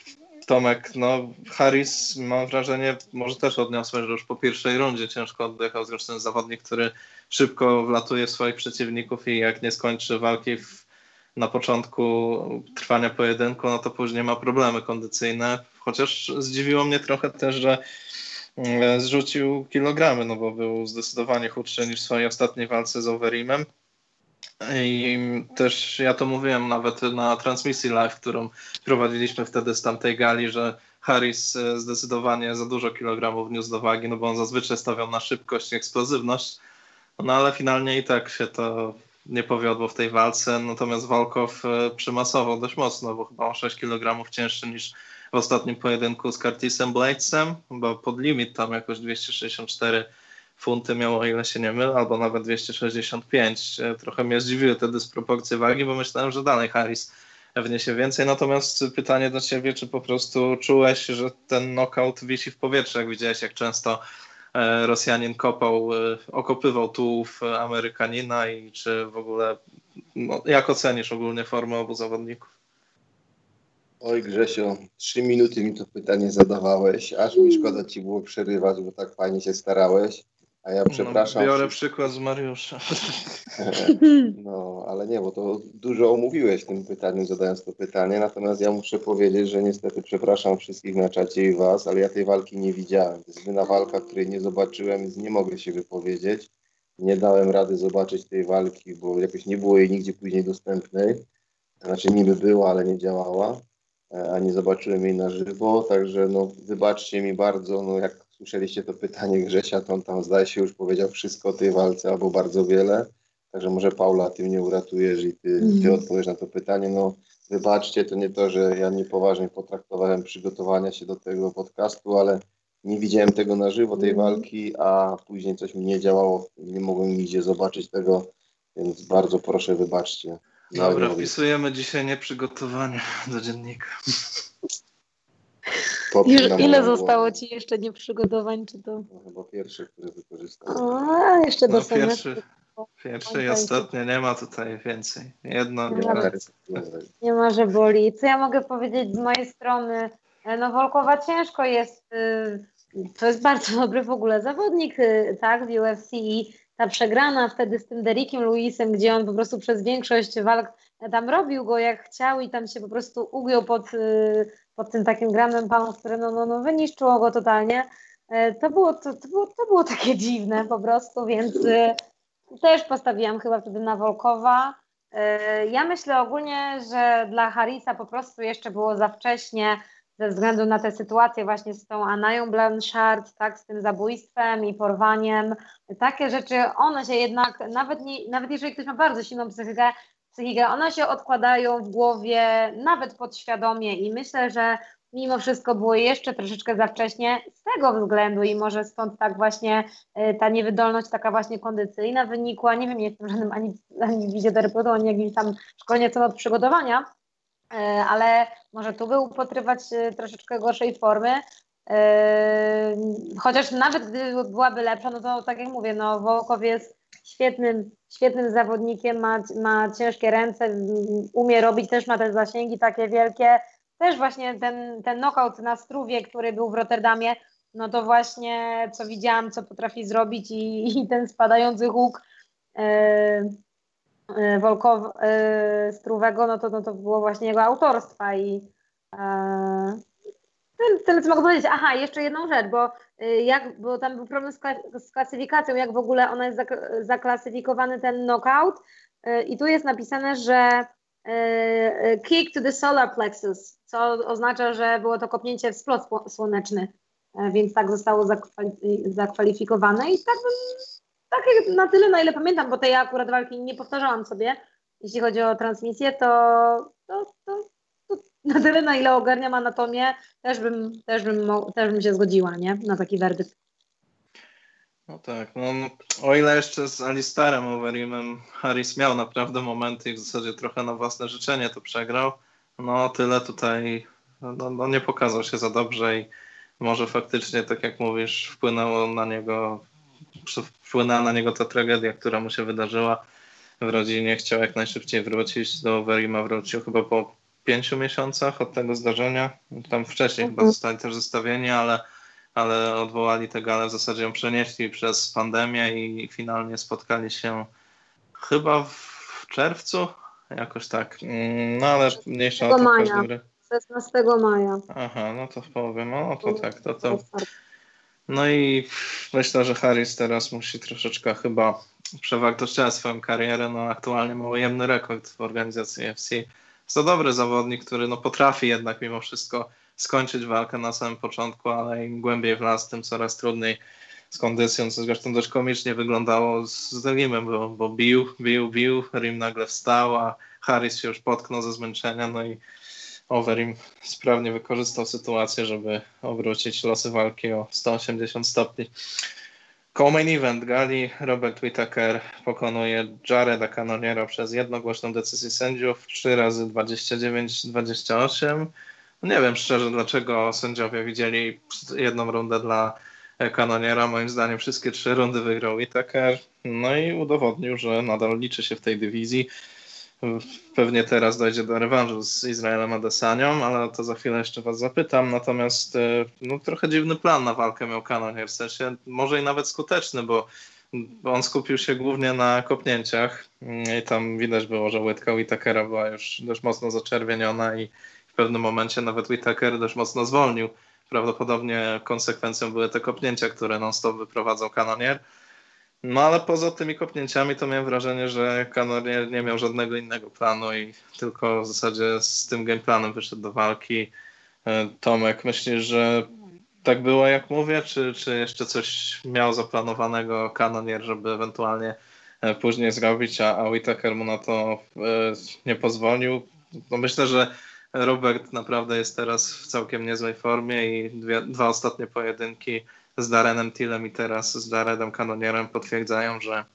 Tomek, no Harris mam wrażenie, może też odniosłem, że już po pierwszej rundzie ciężko oddychał, zresztą zawodnik, który szybko wlatuje swoich przeciwników i jak nie skończy walki w na początku trwania pojedynku, no to później ma problemy kondycyjne. Chociaż zdziwiło mnie trochę też, że mm, zrzucił kilogramy, no bo był zdecydowanie chudszy niż w swojej ostatniej walce z Overeemem. I też ja to mówiłem nawet na transmisji live, którą prowadziliśmy wtedy z tamtej gali, że Harris e, zdecydowanie za dużo kilogramów wniósł do wagi, no bo on zazwyczaj stawiał na szybkość i eksplozywność, no ale finalnie i tak się to nie powiodło w tej walce, natomiast Walkow e, przymasował dość mocno, bo chyba o 6 kg cięższy niż w ostatnim pojedynku z Curtisem Bladesem, bo pod limit tam jakoś 264 funty miał, o ile się nie mylę, albo nawet 265. E, trochę mnie zdziwiły te dysproporcje wagi, bo myślałem, że dalej Harris wniesie więcej. Natomiast pytanie do ciebie, czy po prostu czułeś, że ten knockout wisi w powietrzu, jak widziałeś, jak często Rosjanin kopał, e, okopywał tułów Amerykanina i czy w ogóle, no, jak ocenisz ogólnie formę obu zawodników? Oj Grzesio, trzy minuty mi to pytanie zadawałeś, aż mi szkoda ci było przerywać, bo tak fajnie się starałeś. A ja no, przepraszam. No, biorę przykład z Mariusza. No, ale nie, bo to dużo omówiłeś w tym pytaniu, zadając to pytanie. Natomiast ja muszę powiedzieć, że niestety przepraszam wszystkich na czacie i was, ale ja tej walki nie widziałem. To jest jedyna walka, której nie zobaczyłem, więc nie mogę się wypowiedzieć. Nie dałem rady zobaczyć tej walki, bo jakoś nie było jej nigdzie później dostępnej. Znaczy niby była, ale nie działała, e, a nie zobaczyłem jej na żywo. Także no, wybaczcie mi bardzo, no jak słyszeliście to pytanie Grzesia, to on tam zdaje się już powiedział wszystko o tej walce albo bardzo wiele. Także może Paula, ty mnie uratujesz i ty, ty mhm. odpowiesz na to pytanie. No wybaczcie, to nie to, że ja niepoważnie potraktowałem przygotowania się do tego podcastu, ale nie widziałem tego na żywo, tej mhm. walki, a później coś mi nie działało, nie mogłem nigdzie zobaczyć tego, więc bardzo proszę wybaczcie. Dobra, wpisujemy dzisiaj nieprzygotowanie do dziennika. Już ile zostało Ci jeszcze nieprzygotowań? Czy to... No, chyba pierwszy, który wykorzystałem. A, jeszcze do no, pierwszy, pierwszy i ostatni, nie ma tutaj więcej. Jedno, nie, ma, nie ma, że boli. Co ja mogę powiedzieć z mojej strony? E, no Wolkowa ciężko jest, y, to jest bardzo dobry w ogóle zawodnik, y, tak, w UFC i ta przegrana wtedy z tym Derikiem Lewisem, gdzie on po prostu przez większość walk tam robił go jak chciał i tam się po prostu ugiął pod y, pod tym takim Grandem Pound, które no, no, no wyniszczyło go totalnie. E, to było, to, to, było, to było takie dziwne po prostu, więc e, też postawiłam chyba wtedy na Wolkowa. E, ja myślę ogólnie, że dla Harisa po prostu jeszcze było za wcześnie ze względu na tę sytuację właśnie z tą Anają Blanchard, tak, z tym zabójstwem i porwaniem. Takie rzeczy, one się jednak, nawet, nie, nawet jeżeli ktoś ma bardzo silną psychikę, psychikę, one się odkładają w głowie nawet podświadomie i myślę, że mimo wszystko było jeszcze troszeczkę za wcześnie z tego względu i może stąd tak właśnie y, ta niewydolność taka właśnie kondycyjna wynikła, nie wiem, nie jestem żadnym ani, ani wizjoterapeutą, ani jakimś tam szkoleniowcem od przygotowania, y, ale może tu był upatrywać y, troszeczkę gorszej formy, chociaż nawet gdyby byłaby lepsza, no to tak jak mówię, no Wołkow jest świetnym, świetnym zawodnikiem, ma, ma ciężkie ręce, umie robić, też ma te zasięgi takie wielkie. Też właśnie ten, ten knockout na Struwie, który był w Rotterdamie, no to właśnie co widziałam, co potrafi zrobić i, i ten spadający huk yy, yy, Wolkow yy, Struwego, no to, no to było właśnie jego autorstwa i tyle, co mogę powiedzieć. Aha, jeszcze jedną rzecz, bo, jak, bo tam był problem z, klasyfikacją, jak w ogóle ona jest zaklasyfikowany ten knockout. Y, I tu jest napisane, że y, kick to the solar plexus, co oznacza, że było to kopnięcie w splot słoneczny, więc tak zostało zakwalifikowane i tak bym tak na tyle, na ile pamiętam, bo tej akurat walki nie powtarzałam sobie, jeśli chodzi o transmisję, to, to, to na tyle, na ile ogarniam anatomię, też bym, też bym, też bym się zgodziła, nie? Na taki werdykt. No tak, no, o ile jeszcze z Alistarem Overeemem Harris miał naprawdę momenty i w zasadzie trochę na własne życzenie to przegrał, no tyle tutaj no, no nie pokazał się za dobrze i może faktycznie, tak jak mówisz, wpłynęło na niego, wpłynęła na niego ta tragedia, która mu się wydarzyła w rodzinie. Chciał jak najszybciej wrócić do Overeema, wrócił chyba po pięciu miesiącach od tego zdarzenia. Tam wcześniej chyba mhm. zostali też zestawieni, ale ale odwołali tę galę, w zasadzie ją przenieśli przez pandemię i finalnie spotkali się chyba w czerwcu, jakoś tak. Mm, no ale mniejsza o to maja. 16 maja. Aha, no to w połowie, no to tak, to to. No i myślę, że Harris teraz musi troszeczkę chyba przewartościować swoją karierę. No aktualnie ma ujemny rekord w organizacji FC. To dobry zawodnik, który no potrafi jednak mimo wszystko skończyć walkę na samym początku, ale im głębiej w las, tym coraz trudniej z kondycją, co zresztą dość komicznie wyglądało z Rimem, bo, bo bił, bił, bił, Rim nagle wstał, a Harris się już potknął ze zmęczenia, no i Overeem sprawnie wykorzystał sytuację, żeby obrócić losy walki o 180 stopni. Co-main event gali Robert Whittaker pokonuje Jareda Cannoniera przez jednogłośną decyzję sędziów 3 razy 29-28. No nie wiem szczerze, dlaczego sędziowie widzieli jedną rundę dla kanoniera. Moim zdaniem wszystkie trzy rundy wygrał Whittaker. No i udowodnił, że nadal liczy się w tej dywizji. Pewnie teraz dojdzie do rewanżu z Izraelem Adesanią, ale to za chwilę jeszcze was zapytam. Natomiast e, no, trochę dziwny plan na walkę miał kanonier, w sensie może i nawet skuteczny, bo on skupił się głównie na kopnięciach i tam widać było, że łydka Whittakera była już dość mocno zaczerwieniona i pewnym momencie nawet Whittaker dość mocno zwolnił. Prawdopodobnie konsekwencją były te kopnięcia, które non-stop wyprowadzał kanonier. No ale poza tymi kopnięciami to miałem wrażenie, że kanonier nie miał żadnego innego planu i tylko w zasadzie z tym gameplanem wyszedł do walki. E, Tomek, myślisz, że tak było jak mówię, czy, czy jeszcze coś miał zaplanowanego kanonier, żeby ewentualnie e, później zrobić, a, a mu na to e, nie pozwolił? No myślę, że Robert naprawdę jest teraz w całkiem niezłej formie i dwie, dwa ostatnie pojedynki z Darenem Tillem i teraz z Daredem Kanonierem potwierdzają, że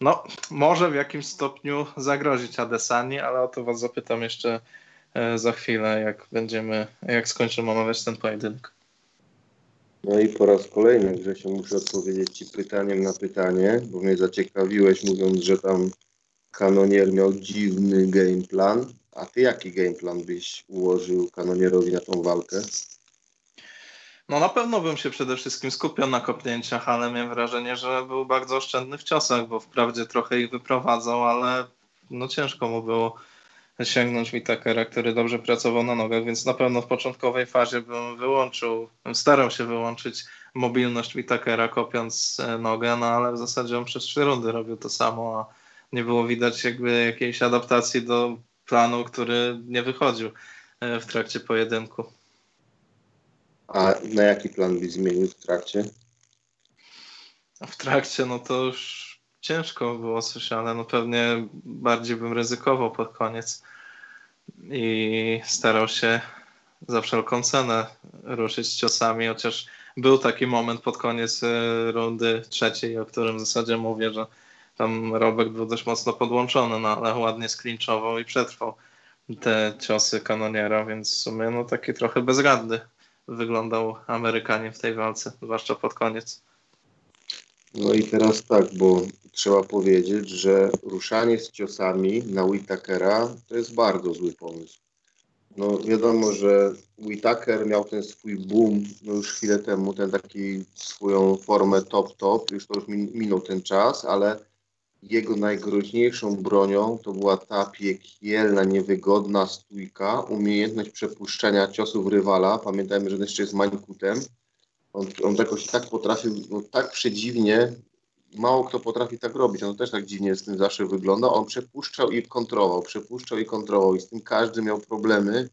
no, może w jakimś stopniu zagrozić Adesani, ale o to was zapytam jeszcze e, za chwilę, jak będziemy, jak skończymy omawiać ten pojedynek. No i po raz kolejny, Grzesiu, muszę odpowiedzieć Ci pytaniem na pytanie, bo mnie zaciekawiłeś mówiąc, że tam kanonier miał dziwny game plan. A ty jaki game plan byś ułożył kanonierowi na tą walkę? No na pewno bym się przede wszystkim skupiał na kopnięciach, ale miałem wrażenie, że był bardzo oszczędny w ciosach, bo wprawdzie trochę ich wyprowadzał, ale no ciężko mu było sięgnąć Whitakera, który dobrze pracował na nogach, więc na pewno w początkowej fazie bym wyłączył, starał się wyłączyć mobilność Whitakera kopiąc e, nogę, no ale w zasadzie on przez trzy rundy robił to samo, a nie było widać jakby jakiejś adaptacji do planu, który nie wychodził e, w trakcie pojedynku. A na jaki plan byś zmienił w trakcie? W trakcie, no to już ciężko było coś, ale no pewnie bardziej bym ryzykował pod koniec i starał się za wszelką cenę ruszyć ciosami, chociaż był taki moment pod koniec e, rundy trzeciej, o którym w zasadzie mówię, że tam Robek był dość mocno podłączony, no ale ładnie sklinczował i przetrwał te ciosy kanoniera, więc w sumie no taki trochę bezradny wyglądał Amerykanie w tej walce, zwłaszcza pod koniec. No i teraz tak, bo trzeba powiedzieć, że ruszanie z ciosami na Whitakera to jest bardzo zły pomysł. No wiadomo, że Whitaker miał ten swój boom no już chwilę temu, ten taki swoją formę top-top, już to już minął ten czas, ale jego najgroźniejszą bronią to była ta piekielna, niewygodna stójka, umiejętność przepuszczenia ciosów rywala. Pamiętajmy, że jeszcze jest mańkutem. On, on jakoś tak potrafił, no, tak przedziwnie, mało kto potrafi tak robić. On też tak dziwnie z tym zawsze wygląda. On przepuszczał i kontrolował, przepuszczał i kontrolował i z tym każdy miał problemy.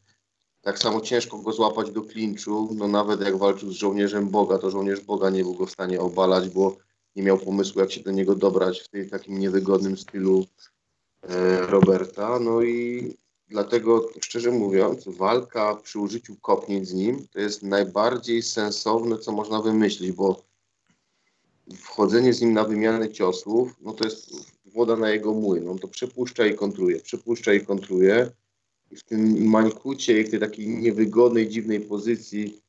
Tak samo ciężko go złapać do klinczu, no nawet jak walczył z żołnierzem Boga, to żołnierz Boga nie był go w stanie obalać, bo nie miał pomysłu, jak się do niego dobrać w tej takim niewygodnym stylu e, Roberta. No i dlatego, szczerze mówiąc, walka przy użyciu kopnięć z nim to jest najbardziej sensowne, co można wymyślić, bo wchodzenie z nim na wymianę ciosów, no to jest woda na jego młyn. On to przepuszcza i kontruje, przepuszcza i kontruje. I w tym mańkucie w tej takiej niewygodnej, dziwnej pozycji,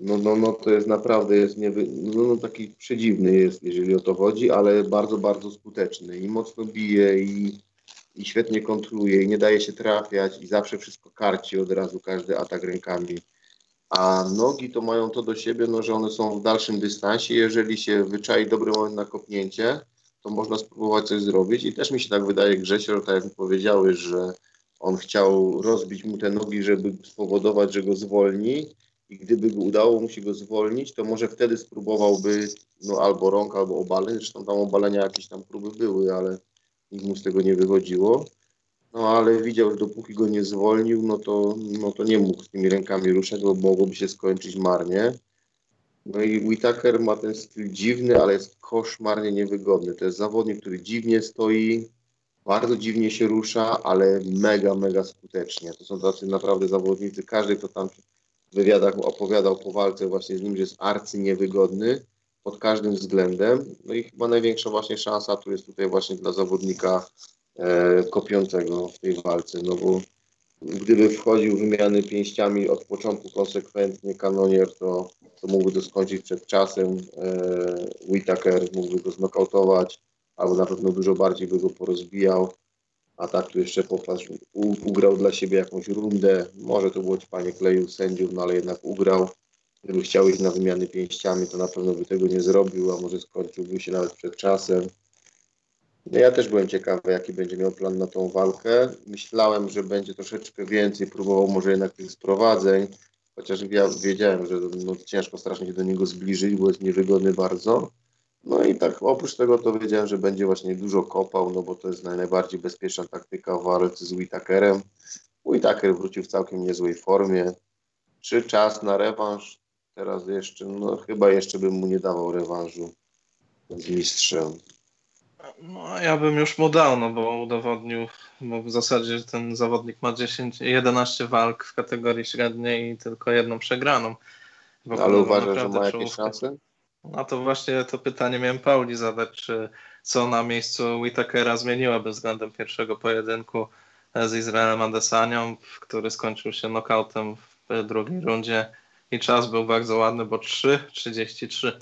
no, no, no to jest naprawdę jest niewy, no, no, taki przedziwny jest, jeżeli o to chodzi, ale bardzo, bardzo skuteczny i mocno bije i, i świetnie kontruje i nie daje się trafiać i zawsze wszystko karci od razu każdy atak rękami. A nogi to mają to do siebie, no, że one są w dalszym dystansie. Jeżeli się wyczai dobry moment na kopnięcie, to można spróbować coś zrobić. I też mi się tak wydaje, Grzesior, tak jak mi powiedziałeś, że on chciał rozbić mu te nogi, żeby spowodować, że go zwolni. I gdyby udało mu się go zwolnić, to może wtedy spróbowałby no, albo rąk, albo obaleń. Zresztą tam obalenia jakieś tam próby były, ale nikt mu z tego nie wychodziło. No ale widział, że dopóki go nie zwolnił, no to, no to nie mógł z tymi rękami ruszać, bo mogłoby się skończyć marnie. No i Whitaker ma ten styl dziwny, ale jest koszmarnie niewygodny. To jest zawodnik, który dziwnie stoi, bardzo dziwnie się rusza, ale mega, mega skutecznie. To są tacy naprawdę zawodnicy. Każdy, kto tam wywiadach opowiadał po walce właśnie z nim, że jest arcy niewygodny pod każdym względem. No i chyba największa właśnie szansa tu jest tutaj właśnie dla zawodnika e, kopiącego w tej walce, no bo gdyby wchodził wymiany pięściami od początku konsekwentnie kanonier, to, to mógłby to skończyć przed czasem. E, Whitaker mógłby go znokautować, albo na pewno dużo bardziej by go porozbijał. A tak tu jeszcze popatrz, u, ugrał dla siebie jakąś rundę. Może to było panie kleju sędziów, no ale jednak ugrał. Gdyby chciał iść na wymiany pięściami, to na pewno by tego nie zrobił, a może skończyłby się nawet przed czasem. No ja też byłem ciekawy, jaki będzie miał plan na tą walkę. Myślałem, że będzie troszeczkę więcej, próbował może jednak tych sprowadzeń, chociaż ja wiedziałem, że no, ciężko strasznie się do niego zbliżyć, bo jest niewygodny bardzo. No i tak oprócz tego to wiedziałem, że będzie właśnie dużo kopał, no bo to jest najbardziej bezpieczna taktyka w walce z Whitakerem. Whitaker wrócił w całkiem niezłej formie. Czy czas na rewanż? Teraz jeszcze, no chyba jeszcze bym mu nie dawał rewanżu z mistrzem. No, ja bym już mu dał, no bo udowodnił, bo w zasadzie ten zawodnik ma 10, 11 walk w kategorii średniej i tylko jedną przegraną. No, ale uważasz, że ma jakieś szanse? No to właśnie to pytanie miałem Pauli zadać, czy co na miejscu Whitakera zmieniłaby względem pierwszego pojedynku z Izraelem Adesanią, który skończył się knockoutem w drugiej rundzie i czas był bardzo ładny, bo 3.33.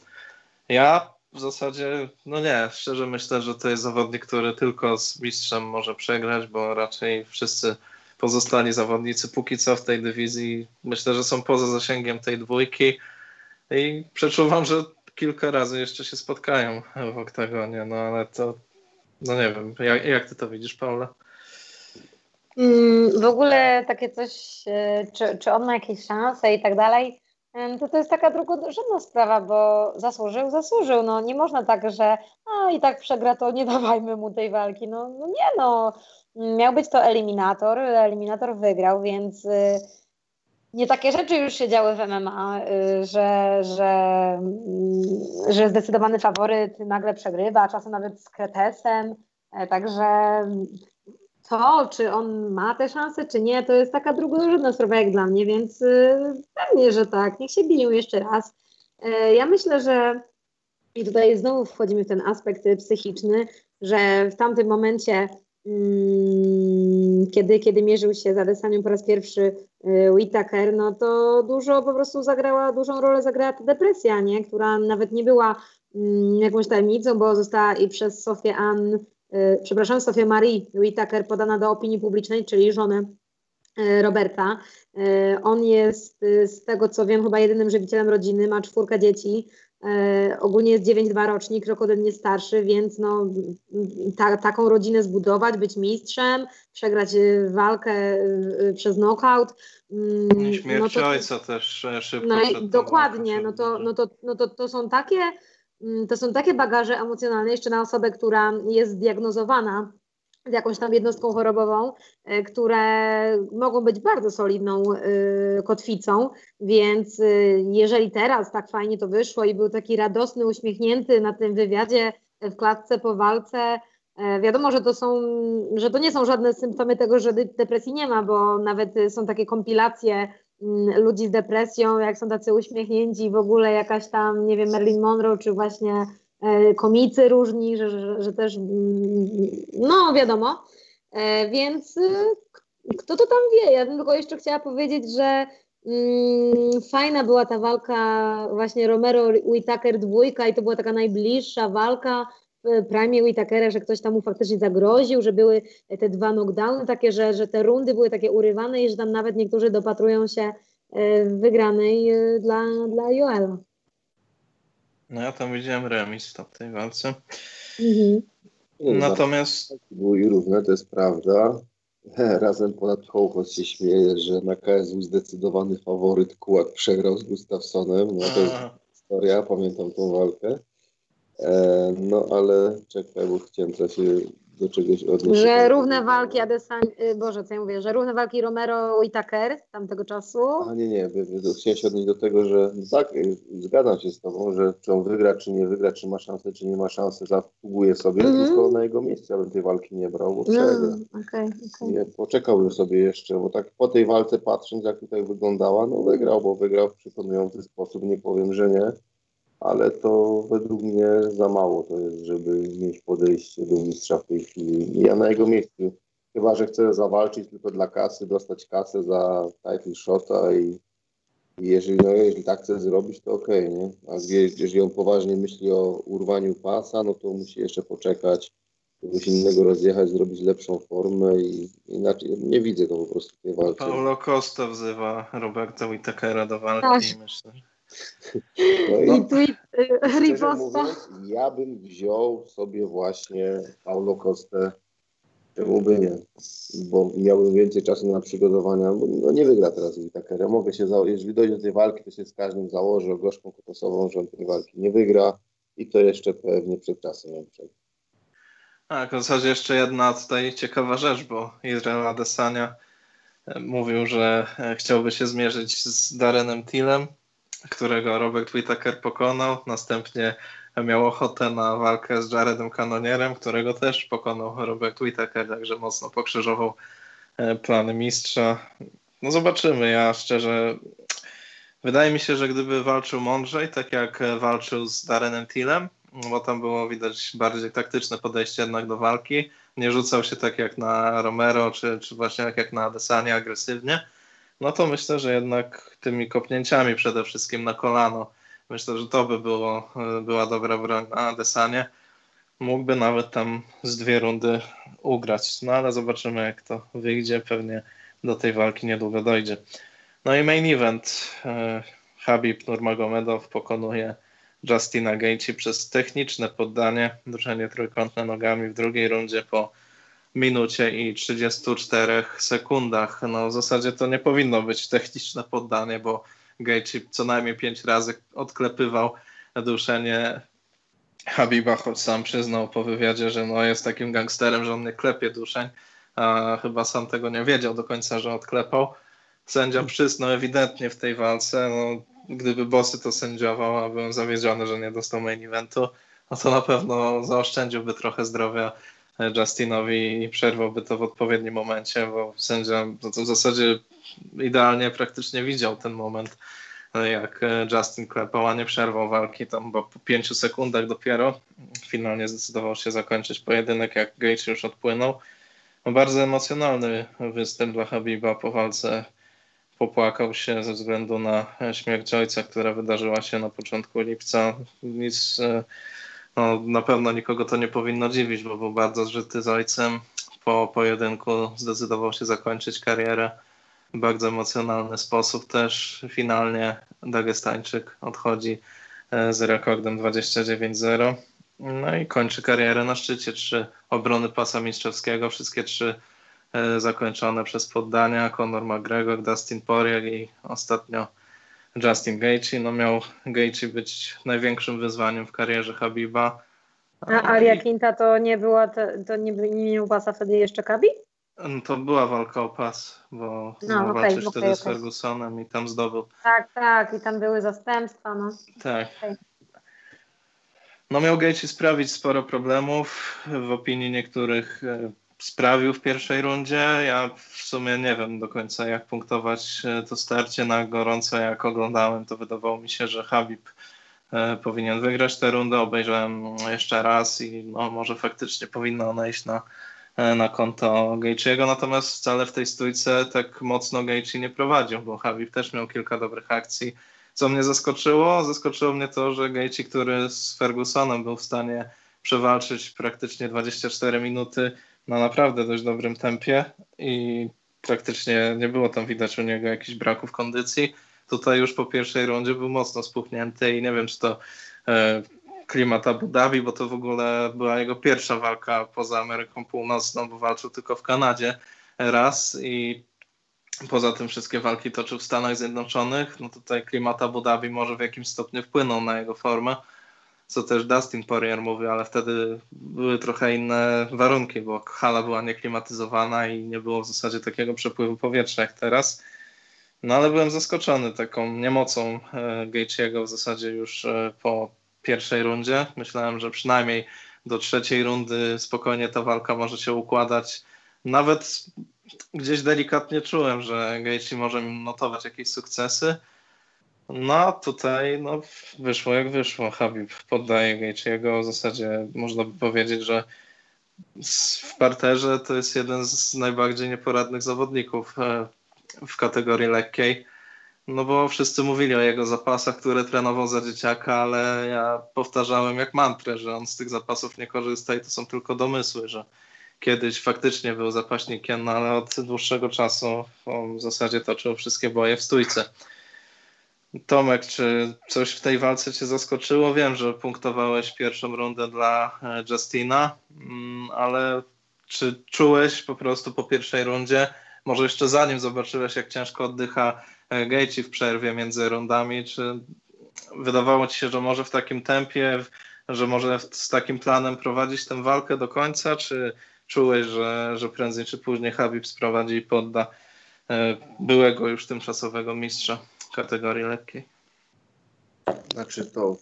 Ja w zasadzie, no nie, szczerze myślę, że to jest zawodnik, który tylko z mistrzem może przegrać, bo raczej wszyscy pozostali zawodnicy póki co w tej dywizji myślę, że są poza zasięgiem tej dwójki i przeczuwam, że kilka razy jeszcze się spotkają w oktagonie, no ale to, no nie wiem, jak, jak ty to widzisz, Paula? Mm, w ogóle takie coś, e, czy, czy on ma jakieś szanse i tak dalej, to to jest taka drugorzędna sprawa, bo zasłużył, zasłużył. No nie można tak, że a i tak przegra, to nie dawajmy mu tej walki. No, no nie no, miał być to eliminator, eliminator wygrał, więc y, nie takie rzeczy już się działy w MMA, y, że, że, y, że zdecydowany faworyt nagle przegrywa, czasem nawet z kretesem. E, także to, czy on ma te szanse, czy nie, to jest taka drugorzędna sprawa jak dla mnie, więc y, pewnie, że tak. Niech się biją jeszcze raz. Y, ja myślę, że i tutaj znowu wchodzimy w ten aspekt psychiczny, że w tamtym momencie, mm, kiedy, kiedy mierzył się z Adesanią po raz pierwszy y, Whitaker, no to dużo po prostu zagrała, dużą rolę zagrała ta depresja, nie? która nawet nie była mm, jakąś tajemnicą, bo została i przez Sofię Ann E, przepraszam, Sofia Marie Whittaker podana do opinii publicznej, czyli żonę e, Roberta. On jest z tego co wiem chyba jedynym żywicielem rodziny, ma czwórkę dzieci. Ogólnie jest 9-2 rocznik, rok ode mnie starszy, więc no, ta, taką rodzinę zbudować, być mistrzem, przegrać walkę przez knockout. Mm, Śmierć no to, ojca też szybko. No dokładnie, no to, no to, no to, to są takie Mm, to są takie bagaże emocjonalne jeszcze na osobę, która jest zdiagnozowana z jakąś tam jednostką chorobową, e, które mogą być bardzo solidną e, kotwicą, więc e, jeżeli teraz tak fajnie to wyszło i był taki radosny, uśmiechnięty na tym wywiadzie w klatce po walce, Wiadomo, że to są, że to nie są żadne symptomy tego, że depresji nie ma, bo nawet są takie kompilacje mm, ludzi z depresją, jak są tacy uśmiechnięci, w ogóle jakaś tam, nie wiem, Marilyn Monroe, czy właśnie komicy różni, że, że, że też, mm, no wiadomo. E, więc y, kto to tam wie? Ja bym tylko jeszcze chciała powiedzieć, że mm, fajna była ta walka właśnie Romero Whitaker dwójka i to była taka najbliższa walka w Prime Whitakera, że ktoś tam mu faktycznie zagroził, że były te dwa knockdowny takie, że, że te rundy były takie urywane i że tam nawet niektórzy dopatrują się e, wygranej dla, dla Joela. No ja tam widziałem remis w tamtej walce. Mhm. Natomiast... Były równe, to jest prawda. Razem ponad Hołkos się śmieje, że na KSU zdecydowany faworyt Kułak przegrał z Gustafsonem. No to jest historia, pamiętam tą walkę. E, no ale czekaj, bo chciałem coś do czegoś odnieść. Że równe walki Adesanya, Boże, co ja mówię, że równe walki Romero i Tucker tamtego czasu. A nie, nie, chciałem się odnieść do tego, że tak, y, zgadzam się z Tobą, że czy on wygra, czy nie wygra, czy ma szansę, czy nie ma szansy, zasługuje sobie, mm -hmm. tylko na jego miejsce bym tej walki nie brał, bo przegra. No, okay, okay. Nie, poczekałbym sobie jeszcze, bo tak po tej walce patrząc, jak tutaj wyglądała, no wygrał, bo wygrał w przekonujący sposób, nie powiem, że nie ale to według mnie za mało to jest, żeby mieć podejście do mistrza w tej chwili. Ja na jego miejscu, chyba że chcę zawalczyć tylko dla kasy, dostać kasę za title shota i, i jeżeli, no, jeżeli tak chce zrobić, to okej, okay, nie? A jeżeli on poważnie myśli o urwaniu pasa, no to musi jeszcze poczekać, kogoś innego rozjechać, zrobić lepszą formę i inaczej nie widzę to po prostu tej walki. Paulo Costa wzywa Roberta Whitakera do walki tak. myślę, no i tweet y, riposta. Ja bym wziął sobie właśnie Paulo Costę. Czemu by nie? Bo miałbym więcej czasu na przygotowania. No nie wygra teraz Whitakera. Mogę się, za... jeżeli dojdzie do tej walki, to się z każdym założy o gorzką kotosową, że on tej walki nie wygra i to jeszcze pewnie przed czasem Niemczech. Tak, w zasadzie jeszcze jedna tutaj ciekawa rzecz, bo Izrael Adesanya e, mówił, że e, chciałby się zmierzyć z Darenem Tillem którego Robert Whittaker pokonał. Następnie miał ochotę na walkę z Jaredem Kanonierem, którego też pokonał Robert Whittaker, także mocno pokrzyżował e, plany mistrza. No zobaczymy. Ja szczerze wydaje mi się, że gdyby walczył mądrzej, tak jak walczył z Darrenem Tillem, bo tam było widać bardziej taktyczne podejście jednak do walki, nie rzucał się tak jak na Romero, czy, czy właśnie jak na Adesanya agresywnie, no to myślę, że jednak tymi kopnięciami przede wszystkim na kolano, myślę, że to by było, była dobra broń na Desanie. Mógłby nawet tam z dwie rundy ugrać, no ale zobaczymy jak to wyjdzie, pewnie do tej walki niedługo dojdzie. No i main event. E, Habib Nurmagomedov pokonuje Justina Gaethje przez techniczne poddanie, duszenie trójkątne nogami w drugiej rundzie po minucie i 34 sekundach. No w zasadzie to nie powinno być techniczne poddanie, bo Gaethje co najmniej 5 razy odklepywał duszenie Habiba, choć sam przyznał po wywiadzie, że no jest takim gangsterem, że on nie klepie duszeń, a chyba sam tego nie wiedział do końca, że odklepał. Sędzia przyznał ewidentnie w tej walce, no, gdyby Bossy to sędziował, a byłem zawiedziony, że nie dostał main eventu, no to na pewno zaoszczędziłby trochę zdrowia Justinowi i przerwałby to w odpowiednim momencie, bo sędzia w zasadzie idealnie praktycznie widział ten moment, jak Justin klepał, a nie przerwał walki, tam bo po pięciu sekundach dopiero finalnie zdecydował się zakończyć pojedynek, jak Gage już odpłynął. No, bardzo emocjonalny występ dla Habiba po walce. Popłakał się ze względu na śmierć ojca, która wydarzyła się na początku lipca. Nic no, na pewno nikogo to nie powinno dziwić, bo był bardzo zżyty z ojcem. Po pojedynku zdecydował się zakończyć karierę w bardzo emocjonalny sposób też. Finalnie Dagestańczyk odchodzi e, z rekordem 29-0. No i kończy karierę na szczycie. Trzy obrony pasa mistrzowskiego, wszystkie trzy e, zakończone przez poddania. Conor McGregor, Dustin Poirier i ostatnio Justin Gaethje. No miał Gaethje być największym wyzwaniem w karierze Habiba. A Aria Quinta to nie była, to, to nie, nie miał pasa wtedy jeszcze Kabi? No to była walka o pas, bo no, okay, walczysz okay, wtedy okay. z Fergusonem i tam zdobył. Tak, tak, i tam były zastępstwa, no. Tak. Okay. No miał Gaethje sprawić sporo problemów. W opinii niektórych e, sprawił w pierwszej rundzie. Ja w sumie nie wiem do końca jak punktować e, to starcie na gorąco. Jak oglądałem, to wydawało mi się, że Habib e, powinien wygrać tę rundę. Obejrzałem jeszcze raz i no, może faktycznie powinno ona iść na, na konto Gaethje'ego. Natomiast wcale w tej stójce tak mocno Gaethje nie prowadził, bo Habib też miał kilka dobrych akcji co mnie zaskoczyło? Zaskoczyło mnie to, że Gaethje, który z Fergusonem był w stanie przewalczyć praktycznie 24 minuty na naprawdę dość dobrym tempie i praktycznie nie było tam widać u niego jakichś braków kondycji. Tutaj już po pierwszej rundzie był mocno spuchnięty i nie wiem, czy to e, klimat Abu Dhabi, bo to w ogóle była jego pierwsza walka poza Ameryką Północną, bo walczył tylko w Kanadzie raz i poza tym wszystkie walki toczył w Stanach Zjednoczonych, no tutaj klimat Abu Dhabi może w jakimś stopniu wpłynął na jego formę, co też Dustin Poirier mówił, ale wtedy były trochę inne warunki, bo hala była nieklimatyzowana i nie było w zasadzie takiego przepływu powietrza jak teraz. No ale byłem zaskoczony taką niemocą e, Gaethje'ego w zasadzie już e, po pierwszej rundzie. Myślałem, że przynajmniej do trzeciej rundy spokojnie ta walka może się układać. Nawet gdzieś delikatnie czułem, że Gaethje może notować jakieś sukcesy. No tutaj no, wyszło jak wyszło. Habib poddaje Gaethje'ego. W zasadzie można by powiedzieć, że w parterze to jest jeden z najbardziej nieporadnych zawodników e, w kategorii lekkiej. No bo wszyscy mówili o jego zapasach, które trenował za dzieciaka, ale ja powtarzałem jak mantrę, że on z tych zapasów nie korzysta i to są tylko domysły, że kiedyś faktycznie był zapaśnikiem, no ale od dłuższego czasu w zasadzie toczył wszystkie boje w stójce. Tomek, czy coś w tej walce Cię zaskoczyło? Wiem, że punktowałeś pierwszą rundę dla e, Justina, mm, ale czy czułeś po prostu po pierwszej rundzie, może jeszcze zanim zobaczyłeś, jak ciężko oddycha e, Gaethje w przerwie między rundami, czy wydawało Ci się, że może w takim tempie, że może z takim planem prowadzić tę walkę do końca, czy czułeś, że, że prędzej czy później Habib sprowadzi i podda e, byłego już tymczasowego mistrza kategorii lekkiej? Znaczy to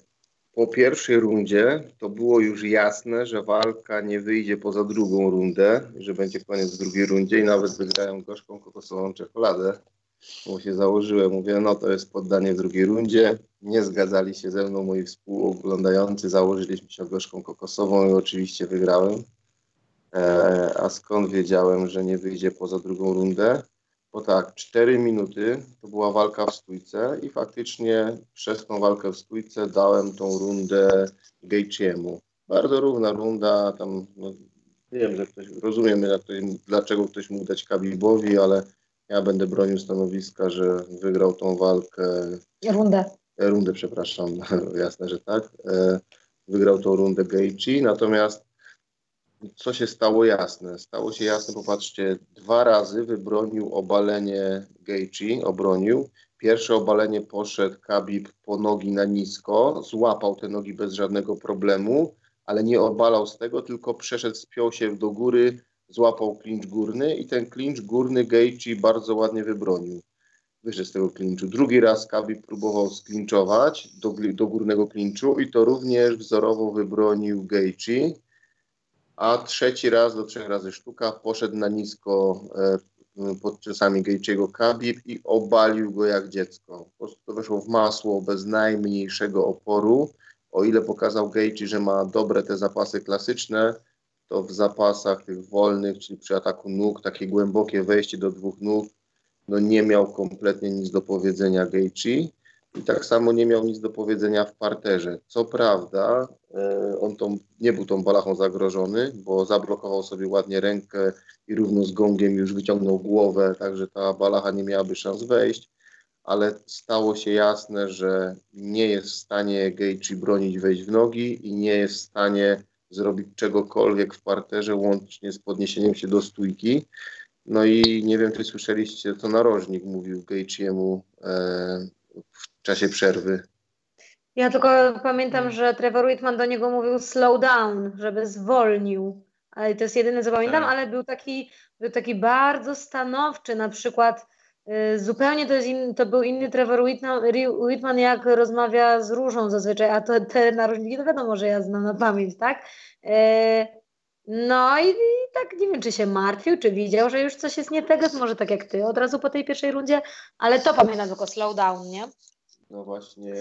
po pierwszej rundzie to było już jasne, że walka nie wyjdzie poza drugą rundę, że będzie koniec w drugiej rundzie i nawet wygrają gorzką kokosową czekoladę. Bo się założyłem, mówię, no to jest poddanie w drugiej rundzie. Nie zgadzali się ze mną moi współoglądający, założyliśmy się o gorzką kokosową i oczywiście wygrałem. E, a skąd wiedziałem, że nie wyjdzie poza drugą rundę? Bo tak, 4 minuty to była walka w stójce i faktycznie przez tą walkę w stójce dałem tą rundę Gaethjemu. Bardzo równa runda, tam no, wiem, że ktoś, rozumiem, dlaczego ktoś mógł dać Kabibowi, ale ja będę bronił stanowiska, że wygrał tą walkę. Rundę. Rundę, przepraszam, jasne, że tak. E, wygrał tą rundę Gaethje, natomiast co się stało jasne? Stało się jasne, popatrzcie, dwa razy wybronił obalenie Gaethje, obronił. Pierwsze obalenie poszedł Khabib po nogi na nisko, złapał te nogi bez żadnego problemu, ale nie obalał z tego, tylko przeszedł, spiął się do góry, złapał klincz górny i ten klincz górny Gaethje bardzo ładnie wybronił. Wyszedł z tego klinczu. Drugi raz Khabib próbował sklinczować do, do górnego klinczu i to również wzorowo wybronił Gaethje a trzeci raz do trzech razy sztuka poszedł na nisko e, pod czasami Gejczyego Kabib i obalił go jak dziecko. Po prostu to weszło w masło bez najmniejszego oporu. O ile pokazał Gejczy, że ma dobre te zapasy klasyczne, to w zapasach tych wolnych, czyli przy ataku nóg, takie głębokie wejście do dwóch nóg, no nie miał kompletnie nic do powiedzenia Gejczy. I tak samo nie miał nic do powiedzenia w parterze. Co prawda, e, on tą, nie był tą balachą zagrożony, bo zablokował sobie ładnie rękę i równo z gongiem już wyciągnął głowę, także ta balacha nie miałaby szans wejść, ale stało się jasne, że nie jest w stanie Gaethje bronić wejść w nogi i nie jest w stanie zrobić czegokolwiek w parterze, łącznie z podniesieniem się do stójki. No i nie wiem, czy słyszeliście, co narożnik mówił Gaethjemu e, w czasie przerwy. Ja tylko pamiętam, hmm. że Trevor Whitman do niego mówił slow down, żeby zwolnił. Ale to jest jedyne, co pamiętam, tak. ale był taki, był taki bardzo stanowczy, na przykład y, zupełnie to, jest in, to był inny Trevor Whitman, Whitman, jak rozmawia z Różą zazwyczaj, a to te narożniki to wiadomo, że ja znam na pamięć, tak? Y, no i, i, tak nie wiem, czy się martwił, czy widział, że już coś jest nie tego, może tak jak ty od razu po tej pierwszej rundzie, ale to pamiętam tylko slow down, nie? No właśnie,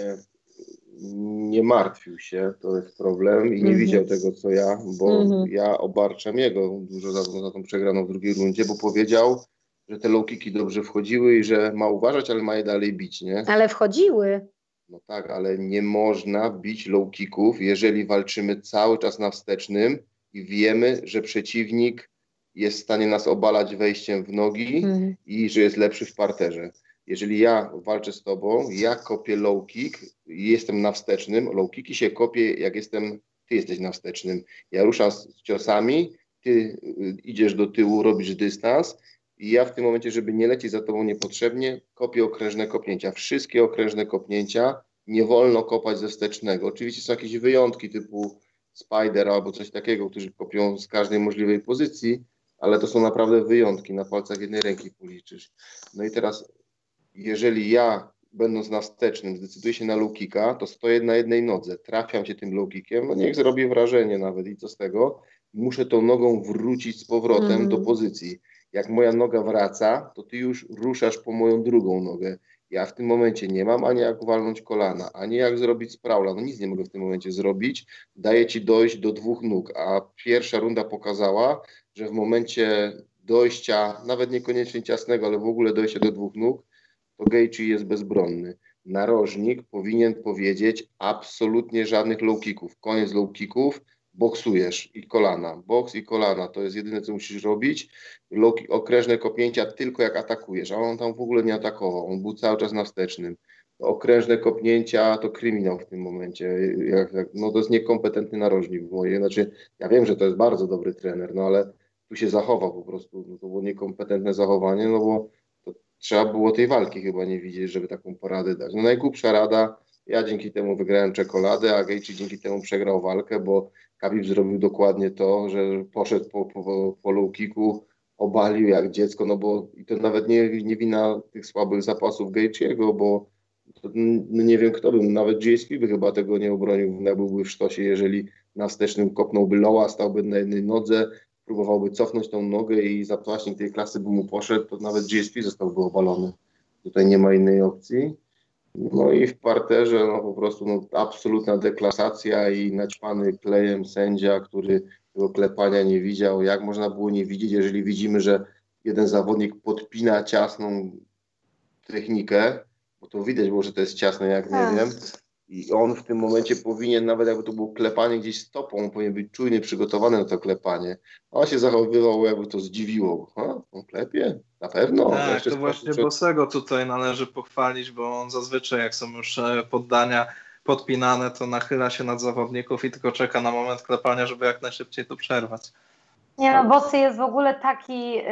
nie martwił się, to jest problem i nie mm -hmm. widział tego, co ja, bo mm -hmm. ja obarczam jego dużo za, za tą przegraną w drugiej rundzie, bo powiedział, że te low kicki dobrze wchodziły i że ma uważać, ale ma je dalej bić, nie? Ale wchodziły. No tak, ale nie można bić low kicków, jeżeli walczymy cały czas na wstecznym i wiemy, że przeciwnik jest w stanie nas obalać wejściem w nogi mm. i że jest lepszy w parterze jeżeli ja walczę z tobą, ja kopię low kick jestem na wstecznym, low kicki się kopie jak jestem, ty jesteś na wstecznym. Ja ruszam z ciosami, ty y, idziesz do tyłu, robisz dystans i ja w tym momencie, żeby nie lecieć za tobą niepotrzebnie, kopię okrężne kopnięcia. Wszystkie okrężne kopnięcia nie wolno kopać ze wstecznego. Oczywiście są jakieś wyjątki typu Spider albo coś takiego, którzy kopią z każdej możliwej pozycji, ale to są naprawdę wyjątki, na palcach jednej ręki policzysz. No i teraz jeżeli ja, będąc na wstecznym, zdecyduję się na lukika, to stoję na jednej nodze, trafiam się tym lukikiem, no niech zrobi wrażenie nawet i co z tego, muszę tą nogą wrócić z powrotem mm. do pozycji. Jak moja noga wraca, to ty już ruszasz po moją drugą nogę. Ja w tym momencie nie mam ani jak walnąć kolana, ani jak zrobić sprawla. No nic nie mogę w tym momencie zrobić. Daję ci dojść do dwóch nóg, a pierwsza runda pokazała, że w momencie dojścia, nawet niekoniecznie ciasnego, ale w ogóle dojścia do dwóch nóg, to Gaethje jest bezbronny. Narożnik powinien powiedzieć absolutnie żadnych low kicków. Koniec low kicków, boksujesz i kolana. Boks i kolana to jest jedyne, co musisz robić. Low, okrężne kopnięcia tylko jak atakujesz, a on tam w ogóle nie atakował. On był cały czas na wstecznym. Okrężne kopnięcia to kryminał w tym momencie. Jak, jak, no to jest niekompetentny narożnik w mojej. Znaczy, ja wiem, że to jest bardzo dobry trener, no ale tu się zachował po prostu. No to było niekompetentne zachowanie, no bo trzeba było tej walki chyba nie widzieć, żeby taką poradę dać. No najgłupsza rada, ja dzięki temu wygrałem czekoladę, a Gaethje dzięki temu przegrał walkę, bo Khabib zrobił dokładnie to, że poszedł po, po, po low kicku, obalił jak dziecko, no bo i to nawet nie, nie wina tych słabych zapasów Gaethje'ego, bo to, no nie wiem kto by, nawet GSP by chyba tego nie obronił, byłby w sztosie, jeżeli na wstecznym kopnąłby Loa, stałby na jednej nodze, próbowałby cofnąć tą nogę i zapłaśnik tej klasy by mu poszedł, to nawet GSP zostałby obalony. Tutaj nie ma innej opcji. No i w parterze no po prostu no, absolutna deklasacja i naćpany klejem sędzia, który tego klepania nie widział. Jak można było nie widzieć, jeżeli widzimy, że jeden zawodnik podpina ciasną technikę, bo to widać było, że to jest ciasne, jak nie tak. wiem, i on w tym momencie powinien, nawet jakby to było klepanie gdzieś stopą, on powinien być czujnie przygotowany na to klepanie. A on się zachowywał, jakby to zdziwiło. Ha, on klepie? Na pewno. Tak, to właśnie przed... Bosego tutaj należy pochwalić, bo on zazwyczaj jak są już e, poddania podpinane, to nachyla się nad zawodników i tylko czeka na moment klepania, żeby jak najszybciej to przerwać. Nie no, Bossy jest w ogóle taki yy,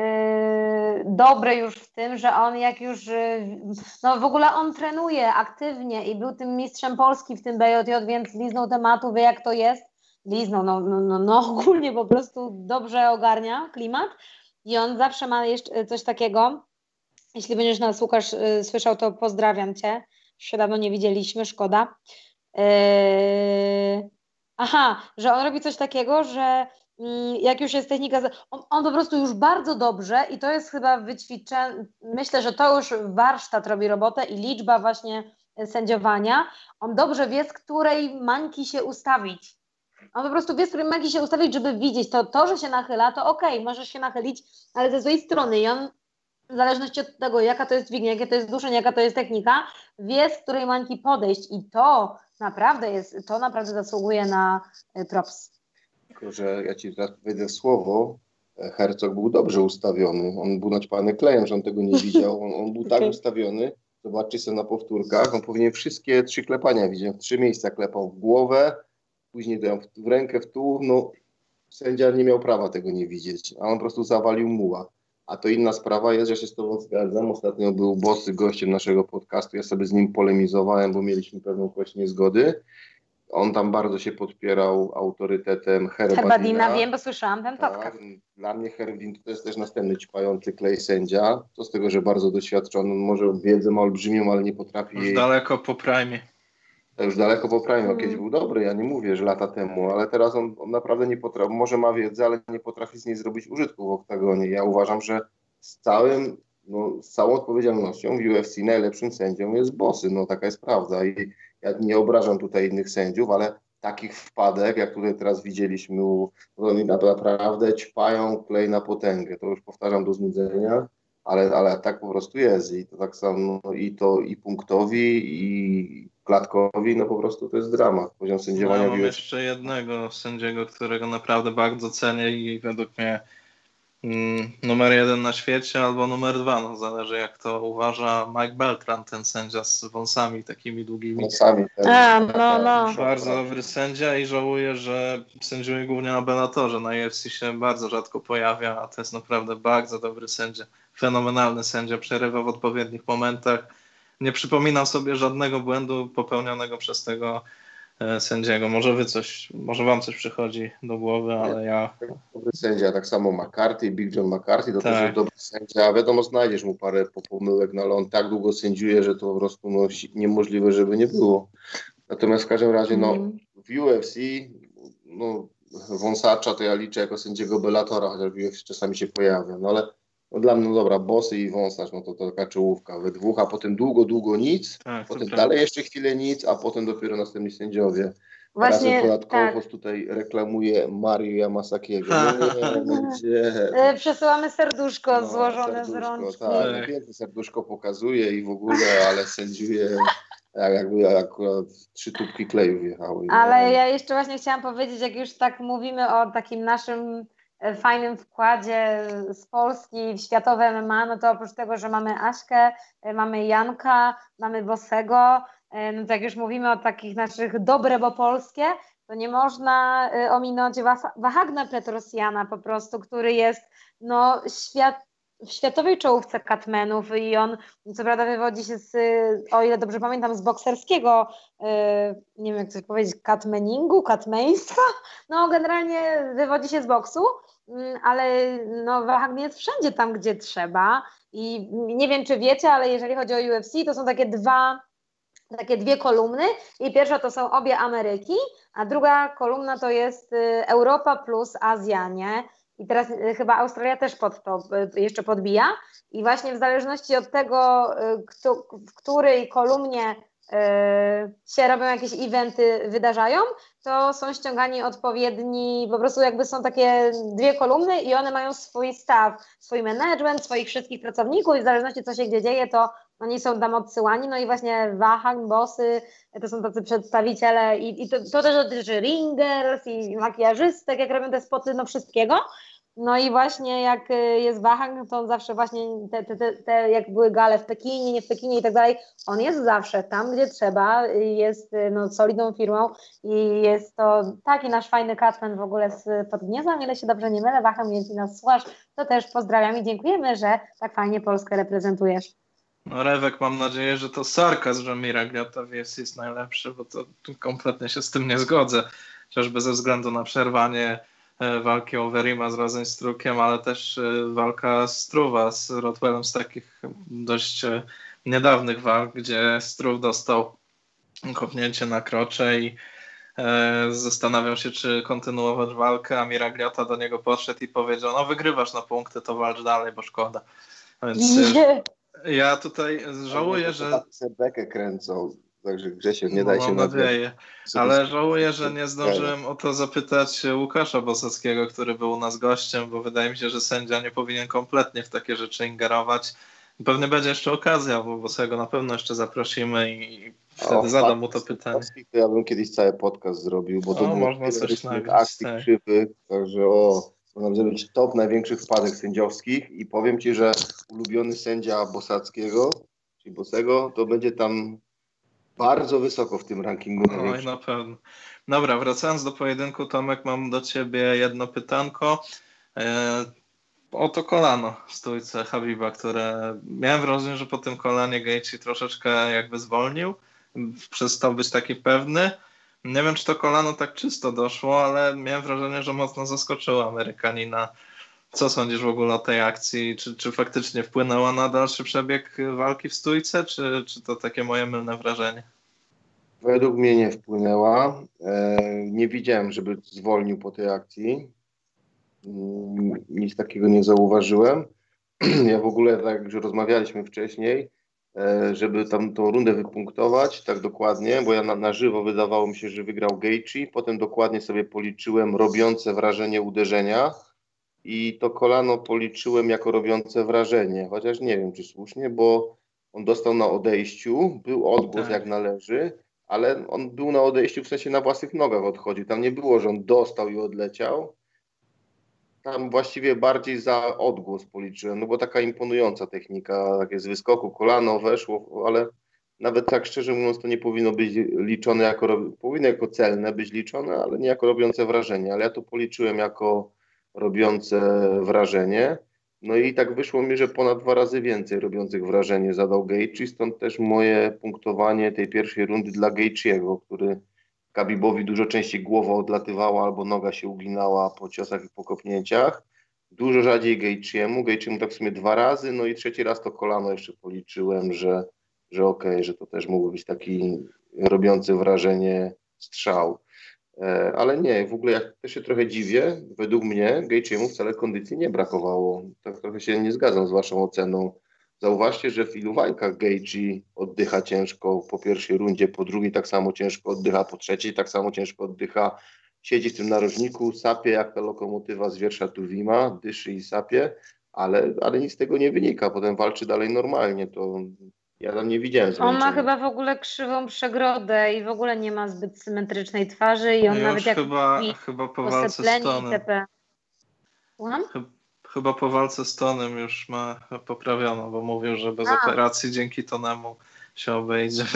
dobry już w tym, że on jak już, yy, no w ogóle on trenuje aktywnie i był tym mistrzem Polski w tym BJJ, więc liznął tematu, wie jak to jest. Liznął, no, no, no, no ogólnie po prostu dobrze ogarnia klimat i on zawsze ma jeszcze coś takiego. Jeśli będziesz nas Łukasz yy, słyszał, to pozdrawiam Cię. Się dawno nie widzieliśmy, szkoda. Yy, aha, że on robi coś takiego, że jak już jest technika, on, on, po prostu już bardzo dobrze i to jest chyba wyćwiczone, myślę, że to już warsztat robi robotę i liczba właśnie sędziowania, on dobrze wie, z której mańki się ustawić. On po prostu wie, z której mańki się ustawić, żeby widzieć to, to że się nachyla, to okej, okay, możesz się nachylić, ale ze swojej strony i on w zależności od tego, jaka to jest dźwignia, jakie to jest duszenie, jaka to jest technika, wie, z której mańki podejść i to naprawdę jest, to naprawdę zasługuje na e, props. Tylko, że ja ci teraz wejdę słowo. Hercog był dobrze ustawiony. On był naćpany klejem, że on tego nie widział. On, on był tak ustawiony. Zobaczcie sobie na powtórkach. On powinien wszystkie trzy klepania widzieć. W trzy miejsca klepał w głowę, później w, w rękę, w tuł. No, sędzia nie miał prawa tego nie widzieć, a on po prostu zawalił muła. A to inna sprawa jest, że się z Tobą zgadzam. Ostatnio był Bosy gościem naszego podcastu. Ja sobie z nim polemizowałem, bo mieliśmy pewną kość niezgody. On tam bardzo się podpierał autorytetem Herbadina. Herbadina, wiem, bo słyszałam ten tak, podcast. Dla mnie Herbadin to jest też następny ćpający klej sędzia. Co z tego, że bardzo doświadczony, może wiedzę ma olbrzymią, ale nie potrafi Już jej... daleko po prime. Już daleko po prime. Kiedyś mm. był dobry, ja nie mówię, że lata temu, ale teraz on, on naprawdę nie potrafi, może ma wiedzę, ale nie potrafi z niej zrobić użytku w oktagonie. Ja uważam, że z całym, no, z całą odpowiedzialnością w UFC najlepszym sędzią jest Bossy, no taka jest prawda i ja nie obrażam tutaj innych sędziów, ale takich wpadek, jak tutaj teraz widzieliśmy, oni naprawdę ćpają klej na potęgę. To już powtarzam do znudzenia, ale, ale tak po prostu jest i to tak samo no, i to i punktowi i klatkowi, no po prostu to jest dramat. Poziom sędziowania. No, mam jeszcze jednego sędziego, którego naprawdę bardzo cenię i według mnie numer jeden na świecie albo numer dwa, no zależy jak to uważa Mike Beltran, ten sędzia z wąsami takimi długimi. Wąsami. A, no, no. Bardzo dobry sędzia i żałuję, że sędziuje głównie na Bellatorze, na UFC się bardzo rzadko pojawia, a to jest naprawdę bardzo dobry sędzia, fenomenalny sędzia, przerywa w odpowiednich momentach. Nie przypominam sobie żadnego błędu popełnionego przez tego sędziego. Może wy coś, może wam coś przychodzi do głowy, ale ja... Dobry sędzia, tak samo McCarthy, Big John McCarthy, to tak. też jest dobry sędzia. Wiadomo, znajdziesz mu parę pomyłek, no ale on tak długo sędziuje, że to po prostu no, niemożliwe, żeby nie było. Natomiast w każdym razie, no, mm. w UFC, no, Wąsacza to ja liczę jako sędziego Bellatora, chociaż w UFC czasami się pojawia, no ale no dla mnie, no dobra, Bosy i Wąsacz, no to, to taka czołówka we dwóch, a potem długo, długo nic, tak, potem dalej jeszcze chwilę nic, a potem dopiero następni sędziowie. Właśnie, dodatkowo tak. tutaj reklamuje Mario Yamasakiego. Nie, Przesyłamy serduszko no, złożone serduszko, z rączki. Tak, piękne serduszko pokazuje i w ogóle, ale sędziuje jak, jakby akurat trzy tubki kleju wjechały. Ale ja jeszcze właśnie chciałam powiedzieć, jak już tak mówimy o takim naszym E, fajnym wkładzie z Polski w światowe MMA, no to oprócz tego, że mamy Aśkę, e, mamy Janka, mamy Bosego, e, no to jak już mówimy o takich naszych dobre, bo polskie, to nie można ominąć Wahagna Petrosjana po prostu, który jest no, świat, w światowej czołówce katmenów i on co prawda wywodzi się z, o ile dobrze pamiętam, z bokserskiego, nie wiem jak to powiedzieć, katmeningu, katmeństwa, no generalnie wywodzi się z boksu, ale no, Wahagny jest wszędzie tam, gdzie trzeba. I nie wiem, czy wiecie, ale jeżeli chodzi o UFC, to są takie dwa, takie dwie kolumny. I pierwsza to są obie Ameryki, a druga kolumna to jest y, Europa plus Azja, nie? I teraz y, chyba Australia też pod to y, jeszcze podbija. I właśnie w zależności od tego, w której kolumnie się robią jakieś eventy, wydarzają, to są ściągani odpowiedni, po prostu jakby są takie dwie kolumny i one mają swój staw, swój management, swoich wszystkich pracowników i w zależności co się gdzie dzieje, to oni są tam odsyłani, no i właśnie Wahang, Bossy, to są tacy przedstawiciele i, i to, to, też dotyczy ringers i makijażystek, jak robią te spoty, no wszystkiego, no i właśnie jak y, jest Wahang, to on zawsze właśnie te, te, te, te, jak były gale w Pekinie, nie w Pekinie i tak dalej, on jest zawsze tam, gdzie trzeba, jest y, no, solidną firmą i jest to taki nasz fajny Katman w ogóle z Podgniezna, ile się dobrze nie mylę, Wahang, więc i nas słuchasz, to też pozdrawiam i dziękujemy, że tak fajnie Polskę reprezentujesz. No Rewek, mam nadzieję, że to sarkazm, że Miragliotowiec jest najlepszy, bo to kompletnie się z tym nie zgodzę, chociażby ze względu na przerwanie walki Overima z Rosenstrukiem, ale też e, walka Struwa z Rotwellem z takich dość e, niedawnych walk, gdzie Struw dostał kopnięcie na krocze i zastanawiał się, czy kontynuować walkę, a Miragliota do niego podszedł i powiedział, no wygrywasz na punkty, to walcz dalej, bo szkoda. Więc ja tutaj żałuję, że... Bekę kręcą. Także Grzesiek, nie no, daj się Mam nadzieję. Ale żałuję, że nie zdążyłem o to zapytać Łukasza Bosackiego, który był u nas gościem, bo wydaje mi się, że sędzia nie powinien kompletnie w takie rzeczy ingerować. Pewnie będzie jeszcze okazja, bo Bosego na pewno jeszcze zaprosimy i wtedy o, zadam mu to pytanie. To ja bym kiedyś cały podcast zrobił, bo to o, można coś akcji tak. krzywych, także o, można zrobić top największych wpadek sędziowskich i powiem Ci, że ulubiony sędzia Bosackiego, czyli Bosego, to będzie tam bardzo wysoko w tym rankingu. Oj, na pewno. Dobra, wracając do pojedynku, Tomek, mam do Ciebie jedno pytanko. E, o to kolano w stójce Habiba, które miałem wrażenie, że po tym kolanie Gaethje troszeczkę jakby zwolnił, przestał być taki pewny. Nie wiem, czy to kolano tak czysto doszło, ale miałem wrażenie, że mocno zaskoczyło Amerykanina. Co sądzisz w ogóle o tej akcji? Czy, czy faktycznie wpłynęła na dalszy przebieg walki w stójce, czy, czy to takie moje mylne wrażenie? Według mnie nie wpłynęła. E, nie widziałem, żeby zwolnił po tej akcji. Mm, nic takiego nie zauważyłem. Ja w ogóle, tak jak już rozmawialiśmy wcześniej, e, żeby tam tą rundę wypunktować tak dokładnie, bo ja na, na żywo wydawało mi się, że wygrał Gaethje, potem dokładnie sobie policzyłem robiące wrażenie uderzenia i to kolano policzyłem jako robiące wrażenie, chociaż nie wiem, czy słusznie, bo on dostał na odejściu, był odgłos tak. jak należy, ale on był na odejściu, w sensie na własnych nogach odchodził. Tam nie było, że on dostał i odleciał. Tam właściwie bardziej za odgłos policzyłem, no bo taka imponująca technika, takie z wyskoku, kolano weszło, ale nawet tak szczerze mówiąc to nie powinno być liczone jako, powinno jako celne być liczone, ale nie jako robiące wrażenie, ale ja to policzyłem jako robiące wrażenie. No i tak wyszło mi, że ponad dwa razy więcej robiących wrażenie zadał Gaethje, stąd też moje punktowanie tej pierwszej rundy dla Gaethje'ego, który Kabibowi dużo częściej głowa odlatywała albo noga się uginała po ciosach i po kopnięciach. Dużo rzadziej Gaethje'emu, Gaethje'emu tak w sumie dwa razy, no i trzeci raz to kolano jeszcze policzyłem, że, że okej, okay, że to też mógł być taki robiący wrażenie strzał. E, ale nie, w ogóle ja też się trochę dziwię. Według mnie Gaethje'emu wcale kondycji nie brakowało. Tak trochę się nie zgadzam z waszą oceną. Zauważcie, że w ilu walkach Gaethje oddycha ciężko po pierwszej rundzie, po drugiej tak samo ciężko oddycha, po trzeciej tak samo ciężko oddycha. Siedzi w tym narożniku, sapie jak ta lokomotywa z wiersza Tuwima, dyszy i sapie, ale, ale nic z tego nie wynika. Potem walczy dalej normalnie. To ja tam nie widziałem zmęczenia. On ma chyba w ogóle krzywą przegrodę i w ogóle nie ma zbyt symetrycznej twarzy i on no nawet jak chyba, chyba po walce z Tonem. Chyba po walce z Tonem już ma poprawiono, bo mówił, że bez A. operacji dzięki Tonemu się obejdzie.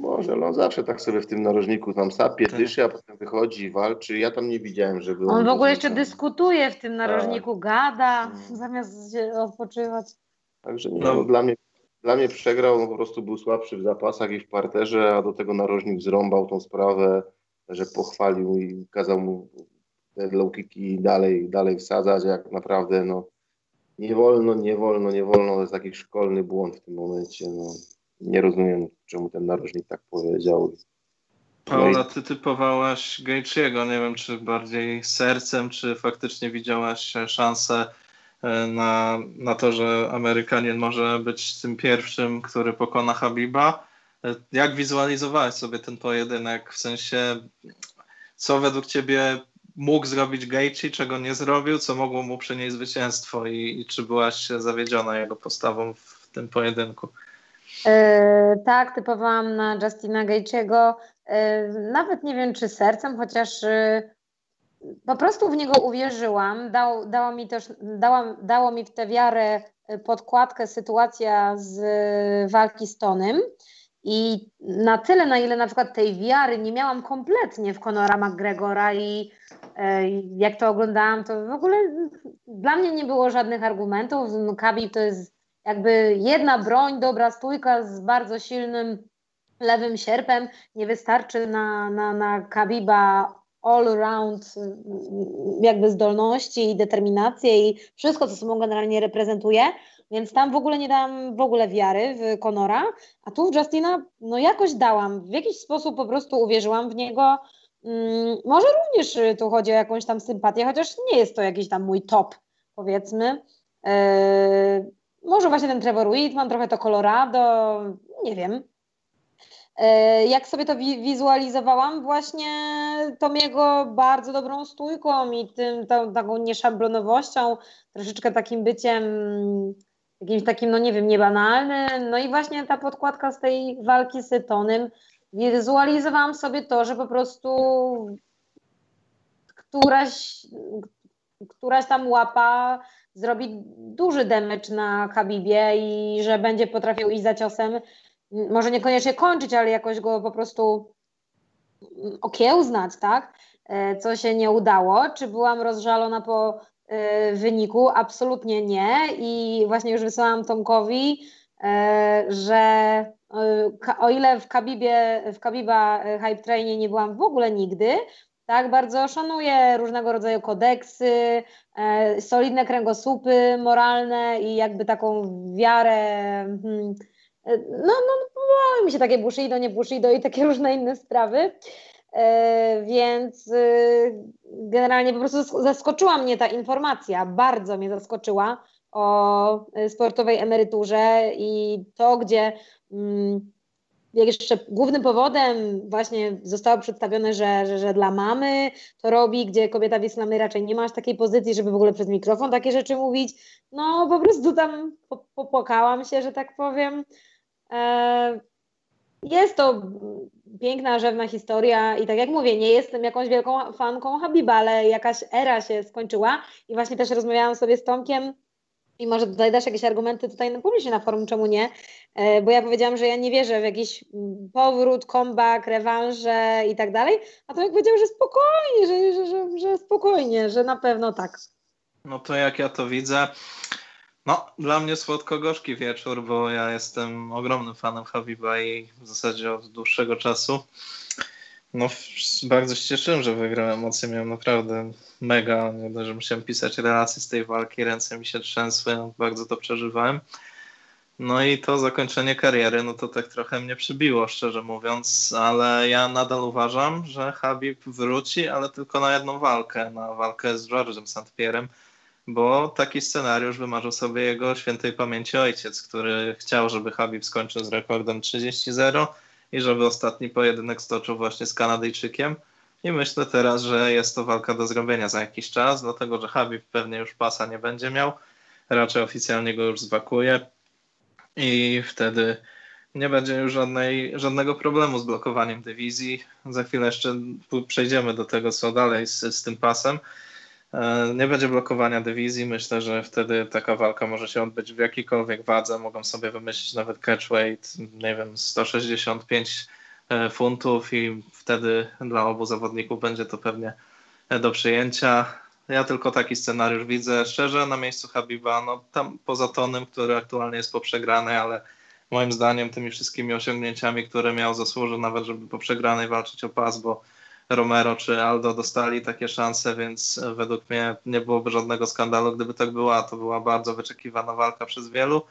Może, no zawsze tak sobie w tym narożniku tam sapie, tak. dyszy, a potem wychodzi, walczy. Ja tam nie widziałem, żeby on... On w ogóle jeszcze dyskutuje w tym narożniku, tak. gada, hmm. zamiast się odpoczywać. Także nie, no. no. dla mnie dla mnie przegrał, no po prostu był słabszy w zapasach i w parterze, a do tego narożnik zrąbał tą sprawę, że pochwalił i kazał mu te low kicki dalej, dalej wsadzać, jak naprawdę no nie wolno, nie wolno, nie wolno, to jest taki szkolny błąd w tym momencie, no nie rozumiem, czemu ten narożnik tak powiedział. Paula, ty typowałaś Gaethje'ego, nie wiem, czy bardziej sercem, czy faktycznie widziałaś szansę na, na to, że Amerykanin może być tym pierwszym, który pokona Habiba. E, jak wizualizowałeś sobie ten pojedynek? W sensie, co według ciebie mógł zrobić Gaethje, czego nie zrobił, co mogło mu przynieść zwycięstwo i, i czy byłaś zawiedziona jego postawą w tym pojedynku? E, tak, typowałam na Justina Gaethje'ego. E, nawet nie wiem, czy sercem, chociaż e, po prostu w niego uwierzyłam. Dał, dało, mi też, dała, dało mi w tę wiarę y, podkładkę sytuacja z walki z Tonem. I na tyle, na ile na przykład tej wiary nie miałam kompletnie w Conora McGregora i e, jak to oglądałam, to w ogóle dla mnie nie było żadnych argumentów. Khabib to jest jakby jedna broń, dobra stójka z bardzo silnym lewym sierpem. Nie wystarczy na, na, na Khabiba all-round jakby zdolności i determinację i wszystko, co sobą generalnie reprezentuje, więc tam w ogóle nie dałam w ogóle wiary w Conora, a tu w Justina no jakoś dałam, w jakiś sposób po prostu uwierzyłam w niego, hmm, może również tu chodzi o jakąś tam sympatię, chociaż nie jest to jakiś tam mój top, powiedzmy. Yy, może właśnie ten Trevor Whitman, trochę to Colorado, nie wiem. E, jak sobie to wizualizowałam, właśnie Tomiego bardzo dobrą stójką i tym, tą, taką nieszablonowością, troszeczkę takim byciem jakimś takim, no nie wiem, niebanalnym. No i właśnie ta podkładka z tej walki z Tonem, wizualizowałam sobie to, że po prostu któraś, któraś tam łapa zrobi duży damage na Habibie i że będzie potrafił iść za ciosem może niekoniecznie kończyć, ale jakoś go po prostu okiełznać, tak? E, co się nie udało. Czy byłam rozżalona po, wyniku, absolutnie nie. I właśnie już wysłałam Tomkowi, że o ile w Kabibie, w Kabiba Hype Trainie nie byłam w ogóle nigdy, tak, bardzo szanuję różnego rodzaju kodeksy, e, solidne kręgosłupy moralne i jakby taką wiarę. Hmm, no, no, no, podobały mi się takie Bushido, nie Bushido i takie różne inne sprawy. E, więc y, generalnie po prostu zaskoczyła mnie ta informacja, bardzo mnie zaskoczyła o sportowej emeryturze i to, gdzie mm, jeszcze głównym powodem właśnie zostało przedstawione, że, że, że, dla mamy to robi, gdzie kobieta w islamie raczej nie ma aż takiej pozycji, żeby w ogóle przez mikrofon takie rzeczy mówić. No po prostu tam popłakałam się, że tak powiem. E, jest to piękna, rzewna historia i tak jak mówię, nie jestem jakąś wielką fanką Habiba, ale jakaś era się skończyła i właśnie też rozmawiałam sobie z Tomkiem i może tutaj dasz jakieś argumenty tutaj na publicznie na forum, czemu nie? E, bo ja powiedziałam, że ja nie wierzę w jakiś powrót, comeback, rewanże i tak dalej, a to jak powiedział, że spokojnie, że, że, że, że spokojnie, że na pewno tak. No to jak ja to widzę, no dla mnie słodko-gorzki wieczór, bo ja jestem ogromnym fanem Habiba i w zasadzie od dłuższego czasu. No, bardzo się cieszyłem, że wygrał. Emocje miałem naprawdę mega. Nie dość, że musiałem pisać relacje z tej walki, ręce mi się trzęsły, no, bardzo to przeżywałem. No i to zakończenie kariery, no to tak trochę mnie przybiło, szczerze mówiąc, ale ja nadal uważam, że Habib wróci, ale tylko na jedną walkę, na walkę z George'em St. Pierre'em, bo taki scenariusz wymarzył sobie jego świętej pamięci ojciec, który chciał, żeby Habib skończył z rekordem 30-0 i żeby ostatni pojedynek stoczył właśnie z Kanadyjczykiem. I myślę teraz, że jest to walka do zrobienia za jakiś czas, dlatego że Habib pewnie już pasa nie będzie miał, raczej oficjalnie go już zwakuje i wtedy nie będzie już żadnej, żadnego problemu z blokowaniem dywizji. Za chwilę jeszcze przejdziemy do tego, co dalej z, z tym pasem. E, nie będzie blokowania dywizji. Myślę, że wtedy taka walka może się odbyć w jakiejkolwiek wadze. Mogą sobie wymyślić nawet catchweight, nie wiem, 165 e, funtów i wtedy dla obu zawodników będzie to pewnie do przyjęcia. Ja tylko taki scenariusz widzę. Szczerze, na miejscu Habiba, no tam poza Tonem, który aktualnie jest po przegranej, ale moim zdaniem tymi wszystkimi osiągnięciami, które miał, zasłużył nawet, żeby po przegranej walczyć o pas, bo Romero czy Aldo dostali takie szanse, więc według mnie nie byłoby żadnego skandalu, gdyby tak była. To była bardzo wyczekiwana walka przez wielu.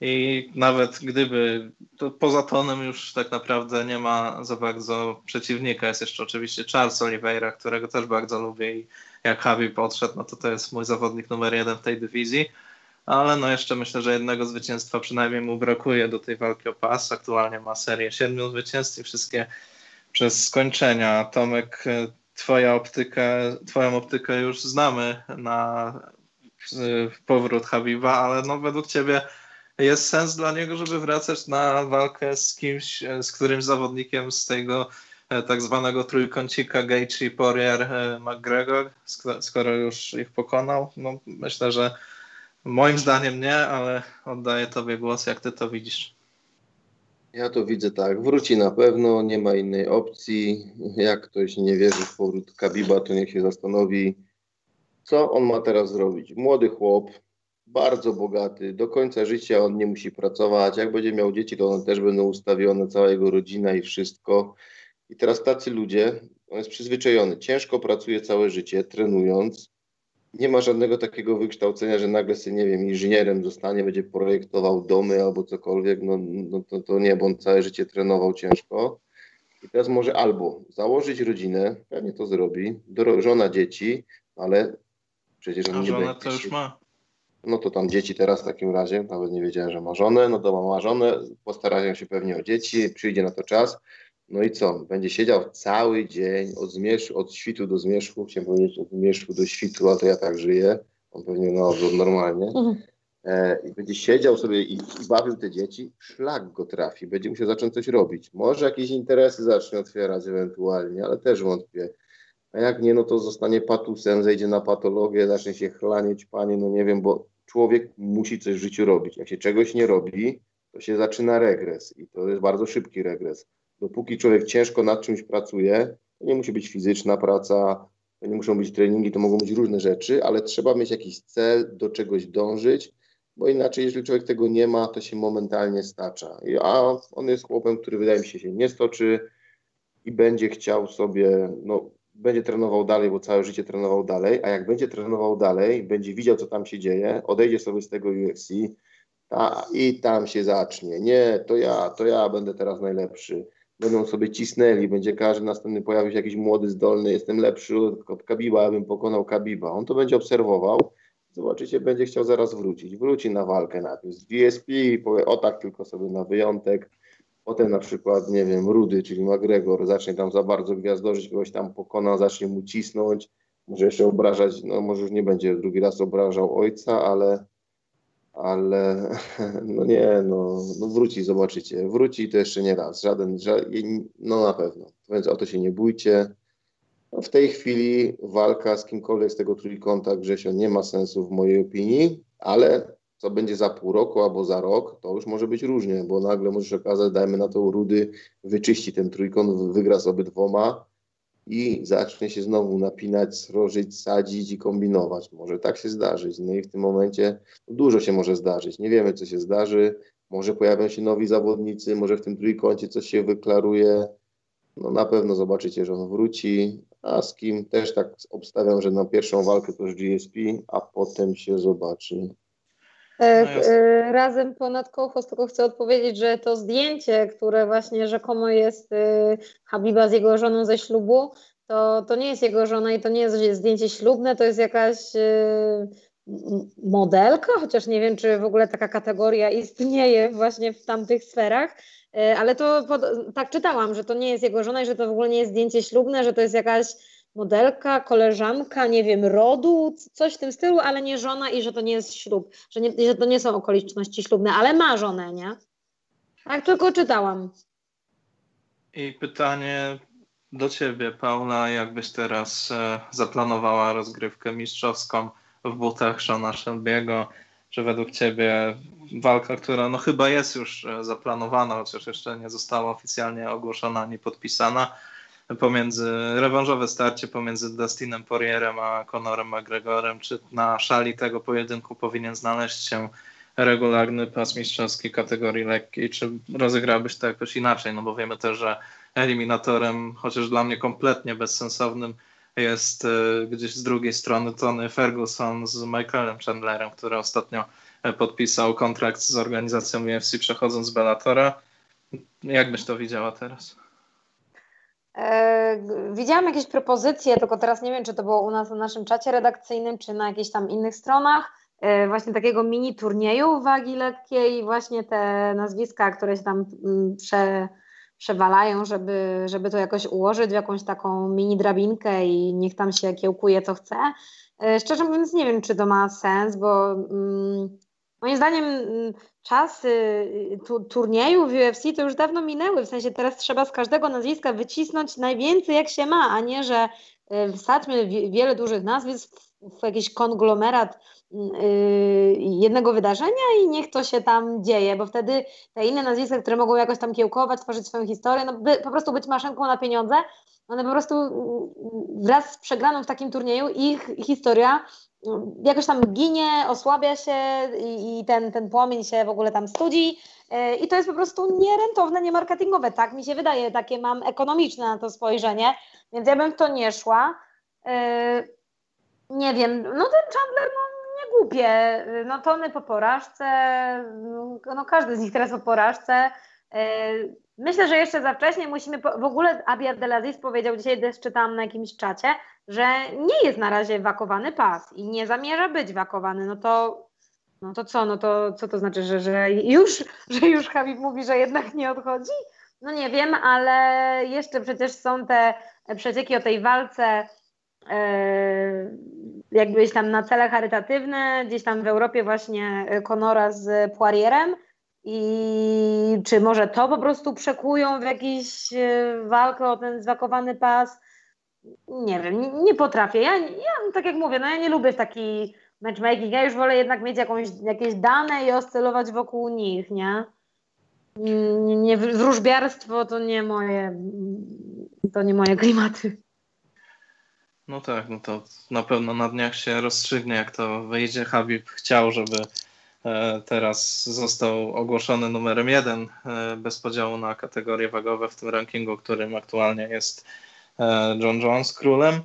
I nawet gdyby, to poza tonem już tak naprawdę nie ma za bardzo przeciwnika. Jest jeszcze oczywiście Charles Oliveira, którego też bardzo lubię i jak Habib podszedł, no to to jest mój zawodnik numer jeden w tej dywizji. Ale no jeszcze myślę, że jednego zwycięstwa przynajmniej mu brakuje do tej walki o pas. Aktualnie ma serię siedmiu zwycięstw i wszystkie przez skończenia. Tomek, e, twoja optykę, twoją optykę już znamy na powrót Habiba, ale no według ciebie jest sens dla niego, żeby wracać na walkę z kimś, e, z którymś zawodnikiem z tego e, tak zwanego trójkącika Gaethje, Poirier, McGregor, skoro już ich pokonał? No myślę, że moim zdaniem nie, ale oddaję tobie głos, jak ty to widzisz. Ja to widzę tak, wróci na pewno, nie ma innej opcji. Jak ktoś nie wierzy w powrót Kabiba, to niech się zastanowi, co on ma teraz zrobić. Młody chłop, bardzo bogaty, do końca życia on nie musi pracować. Jak będzie miał dzieci, to one też będą ustawione, cała jego rodzina i wszystko. I teraz tacy ludzie, on jest przyzwyczajony, ciężko pracuje całe życie, trenując, nie ma żadnego takiego wykształcenia, że nagle sobie, nie wiem, inżynierem zostanie, będzie projektował domy albo cokolwiek, no, no to, to nie, bo on całe życie trenował ciężko. I teraz może albo założyć rodzinę, pewnie to zrobi, do, żona, dzieci, ale przecież on A nie żona to już ma. No to tam dzieci teraz w takim razie, nawet nie wiedziałem, że ma żonę, no to ma żonę, postarają się pewnie o dzieci, przyjdzie na to czas. No i co? Będzie siedział cały dzień od, zmierzchu, od świtu do zmierzchu, chciałem powiedzieć od zmierzchu do świtu, a to ja tak żyję. On pewnie na odwrót normalnie. Mhm. E, I będzie siedział sobie i, i, bawił te dzieci, szlak go trafi, będzie musiał zacząć coś robić. Może jakieś interesy zacznie otwierać ewentualnie, ale też wątpię. A jak nie, no to zostanie patusem, zejdzie na patologię, zacznie się chlanić, panie, no nie wiem, bo człowiek musi coś w życiu robić. Jak się czegoś nie robi, to się zaczyna regres i to jest bardzo szybki regres dopóki człowiek ciężko nad czymś pracuje, to nie musi być fizyczna praca, To nie muszą być treningi, to mogą być różne rzeczy, ale trzeba mieć jakiś cel, do czegoś dążyć, bo inaczej, jeżeli człowiek tego nie ma, to się momentalnie stacza. A on jest chłopem, który wydaje mi się się nie stoczy i będzie chciał sobie, no, będzie trenował dalej, bo całe życie trenował dalej, a jak będzie trenował dalej, będzie widział, co tam się dzieje, odejdzie sobie z tego UFC a, i tam się zacznie. Nie, to ja, to ja będę teraz najlepszy. Będą sobie cisnęli, będzie każdy następny pojawił się jakiś młody, zdolny, jestem lepszy od Kabiba, ja bym pokonał Kabiba. On to będzie obserwował, zobaczycie, będzie chciał zaraz wrócić. Wróci na walkę najpierw z GSP powie, o tak tylko sobie na wyjątek, Potem na przykład, nie wiem, Rudy, czyli McGregor, zacznie tam za bardzo gwiazdożyć, kogoś tam pokona, zacznie mu cisnąć, może jeszcze obrażać, no może już nie będzie drugi raz obrażał ojca, ale, ale no nie, no, no wróci, zobaczycie. Wróci to jeszcze nie raz, żaden, żaden, no na pewno. Więc o to się nie bójcie. No w tej chwili walka z kimkolwiek z tego trójkąta Grzesio nie ma sensu w mojej opinii, ale co będzie za pół roku albo za rok, to już może być różnie, bo nagle możesz okazać, dajmy na to Rudy, wyczyści ten trójkąt, wygra z obydwoma i zacznie się znowu napinać, srożyć, sadzić i kombinować. Może tak się zdarzyć. No i w tym momencie dużo się może zdarzyć. Nie wiemy, co się zdarzy. Może pojawią się nowi zawodnicy, może w tym trójkącie coś się wyklaruje. No na pewno zobaczycie, że on wróci, a z kim też tak obstawiam, że na pierwszą walkę to już GSP, a potem się zobaczy. E, no e, razem ponad kołchos, tylko chcę odpowiedzieć, że to zdjęcie, które właśnie rzekomo jest e, Habiba z jego żoną ze ślubu, to, to nie jest jego żona i to nie jest zdjęcie ślubne, to jest jakaś modelka, chociaż nie wiem, czy w ogóle taka kategoria istnieje właśnie w tamtych sferach, ale to tak czytałam, że to nie jest jego żona i że to w ogóle nie jest zdjęcie ślubne, że to jest jakaś modelka, koleżanka, nie wiem, rodu, coś w tym stylu, ale nie żona i że to nie jest ślub, że, nie, że to nie są okoliczności ślubne, ale ma żonę, nie? Tak tylko czytałam. I pytanie do ciebie, Paula, jakbyś teraz e, zaplanowała rozgrywkę mistrzowską w butach Shona Shelby'ego, czy według ciebie walka, która no chyba jest już e, zaplanowana, chociaż jeszcze nie została oficjalnie ogłoszona ani podpisana, pomiędzy rewanżowe starcie pomiędzy Dustinem Poirierem a Conorem McGregorem, czy na szali tego pojedynku powinien znaleźć się regularny pas mistrzowski kategorii lekkiej, czy rozegrałbyś to jakoś inaczej, no bo wiemy też, że eliminatorem, chociaż dla mnie kompletnie bezsensownym, jest y, gdzieś z drugiej strony Tony Ferguson z Michaelem Chandlerem, który ostatnio e, podpisał kontrakt z organizacją UFC przechodząc z Bellatora. Jak byś to widziała teraz? E, widziałam jakieś propozycje, tylko teraz nie wiem, czy to było u nas na naszym czacie redakcyjnym, czy na jakichś tam innych stronach, e, właśnie takiego mini turnieju wagi lekkiej, właśnie te nazwiska, które się tam mm, prze, przewalają, żeby, żeby to jakoś ułożyć w jakąś taką mini drabinkę i niech tam się kiełkuje co chce. E, szczerze mówiąc, nie wiem, czy to ma sens, bo mm, moim zdaniem mm, czasy y, tu, turnieju w UFC to już dawno minęły. W sensie teraz trzeba z każdego nazwiska wycisnąć najwięcej jak się ma, a nie, że y, wsadźmy wiele dużych nazwisk w, jakiś konglomerat yy, jednego wydarzenia i niech to się tam dzieje, bo wtedy te inne nazwiska, które mogą jakoś tam kiełkować, tworzyć swoją historię, no by, po prostu być maszynką na pieniądze, one po prostu wraz z przegraną w takim turnieju ich historia jakoś tam ginie, osłabia się i, i, ten, ten płomień się w ogóle tam studzi. E, I to jest po prostu nierentowne, niemarketingowe. Tak mi się wydaje, takie mam ekonomiczne na to spojrzenie, więc ja bym w to nie szła. E, nie wiem, no ten Chandler, no nie głupie. No Tony po porażce, no każdy z nich teraz po porażce. E, myślę, że jeszcze za wcześnie musimy, w ogóle Abi Abdelaziz powiedział dzisiaj, też czytałam na jakimś czacie, że nie jest na razie wakowany pas i nie zamierza być wakowany, no to, no to co, no to co to znaczy, że, że już, że już Habib mówi, że jednak nie odchodzi? No nie wiem, ale jeszcze przecież są te przecieki o tej walce e, jakbyś tam na cele charytatywne, gdzieś tam w Europie właśnie Conora z Poirierem i czy może to po prostu przekują w jakąś e, walkę o ten zwakowany pas, nie wiem, nie, nie potrafię. Ja, ja, tak jak mówię, no ja nie lubię taki matchmaking. Ja już wolę jednak mieć jakąś, jakieś dane i oscylować wokół nich, nie? Nie, nie wróżbiarstwo to nie moje, to nie moje klimaty. No tak, no to na pewno na dniach się rozstrzygnie, jak to wyjdzie. Habib chciał, żeby e, teraz został ogłoszony numerem jeden e, bez podziału na kategorie wagowe w tym rankingu, którym aktualnie jest John Jones królem.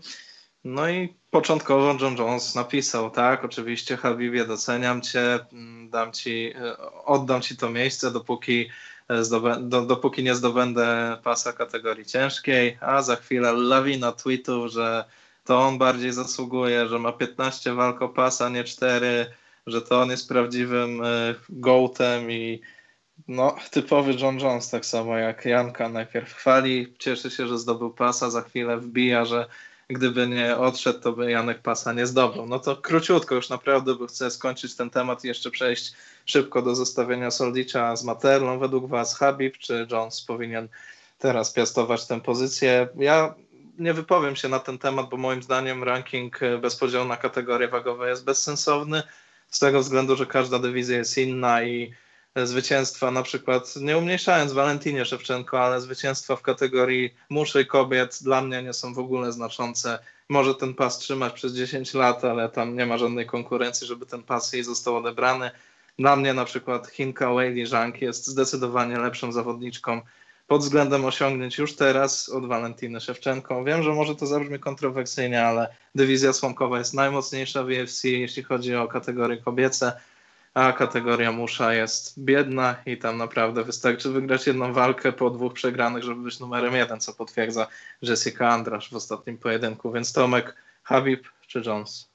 No i początkowo John Jones napisał, tak, oczywiście Habibie doceniam cię, mm, dam ci, oddam ci to miejsce, dopóki do, dopóki nie zdobędę pasa kategorii ciężkiej, a za chwilę lawina tweetów, że to on bardziej zasługuje, że ma 15 walk o pasa, nie 4, że to on jest prawdziwym gołtem i no, typowy John Jones, tak samo jak Janka najpierw chwali, cieszy się, że zdobył pasa, za chwilę wbija, że gdyby nie odszedł, to by Janek pasa nie zdobył. No to króciutko już naprawdę, bo chcę skończyć ten temat i jeszcze przejść szybko do zestawienia Soldicza z Materlą. Według Was Habib czy Jones powinien teraz piastować tę pozycję? Ja nie wypowiem się na ten temat, bo moim zdaniem ranking bez podziału na kategorie wagowe jest bezsensowny, z tego względu, że każda dywizja jest inna i zwycięstwa, na przykład nie umniejszając Walentinie Szewczenko, ale zwycięstwa w kategorii muszy kobiet dla mnie nie są w ogóle znaczące. Może ten pas trzymać przez 10 lat, ale tam nie ma żadnej konkurencji, żeby ten pas jej został odebrany. Dla mnie na przykład Chinka Weili Zhang jest zdecydowanie lepszą zawodniczką pod względem osiągnięć już teraz od Walentiny Szewczenko. Wiem, że może to zabrzmi kontrowersyjnie, ale dywizja słomkowa jest najmocniejsza w UFC, jeśli chodzi o kategorie kobiece, a kategoria musza jest biedna i tam naprawdę wystarczy wygrać jedną walkę po dwóch przegranych, żeby być numerem jeden, co potwierdza Jessica Andrasz w ostatnim pojedynku. Więc Tomek, Habib czy Jones?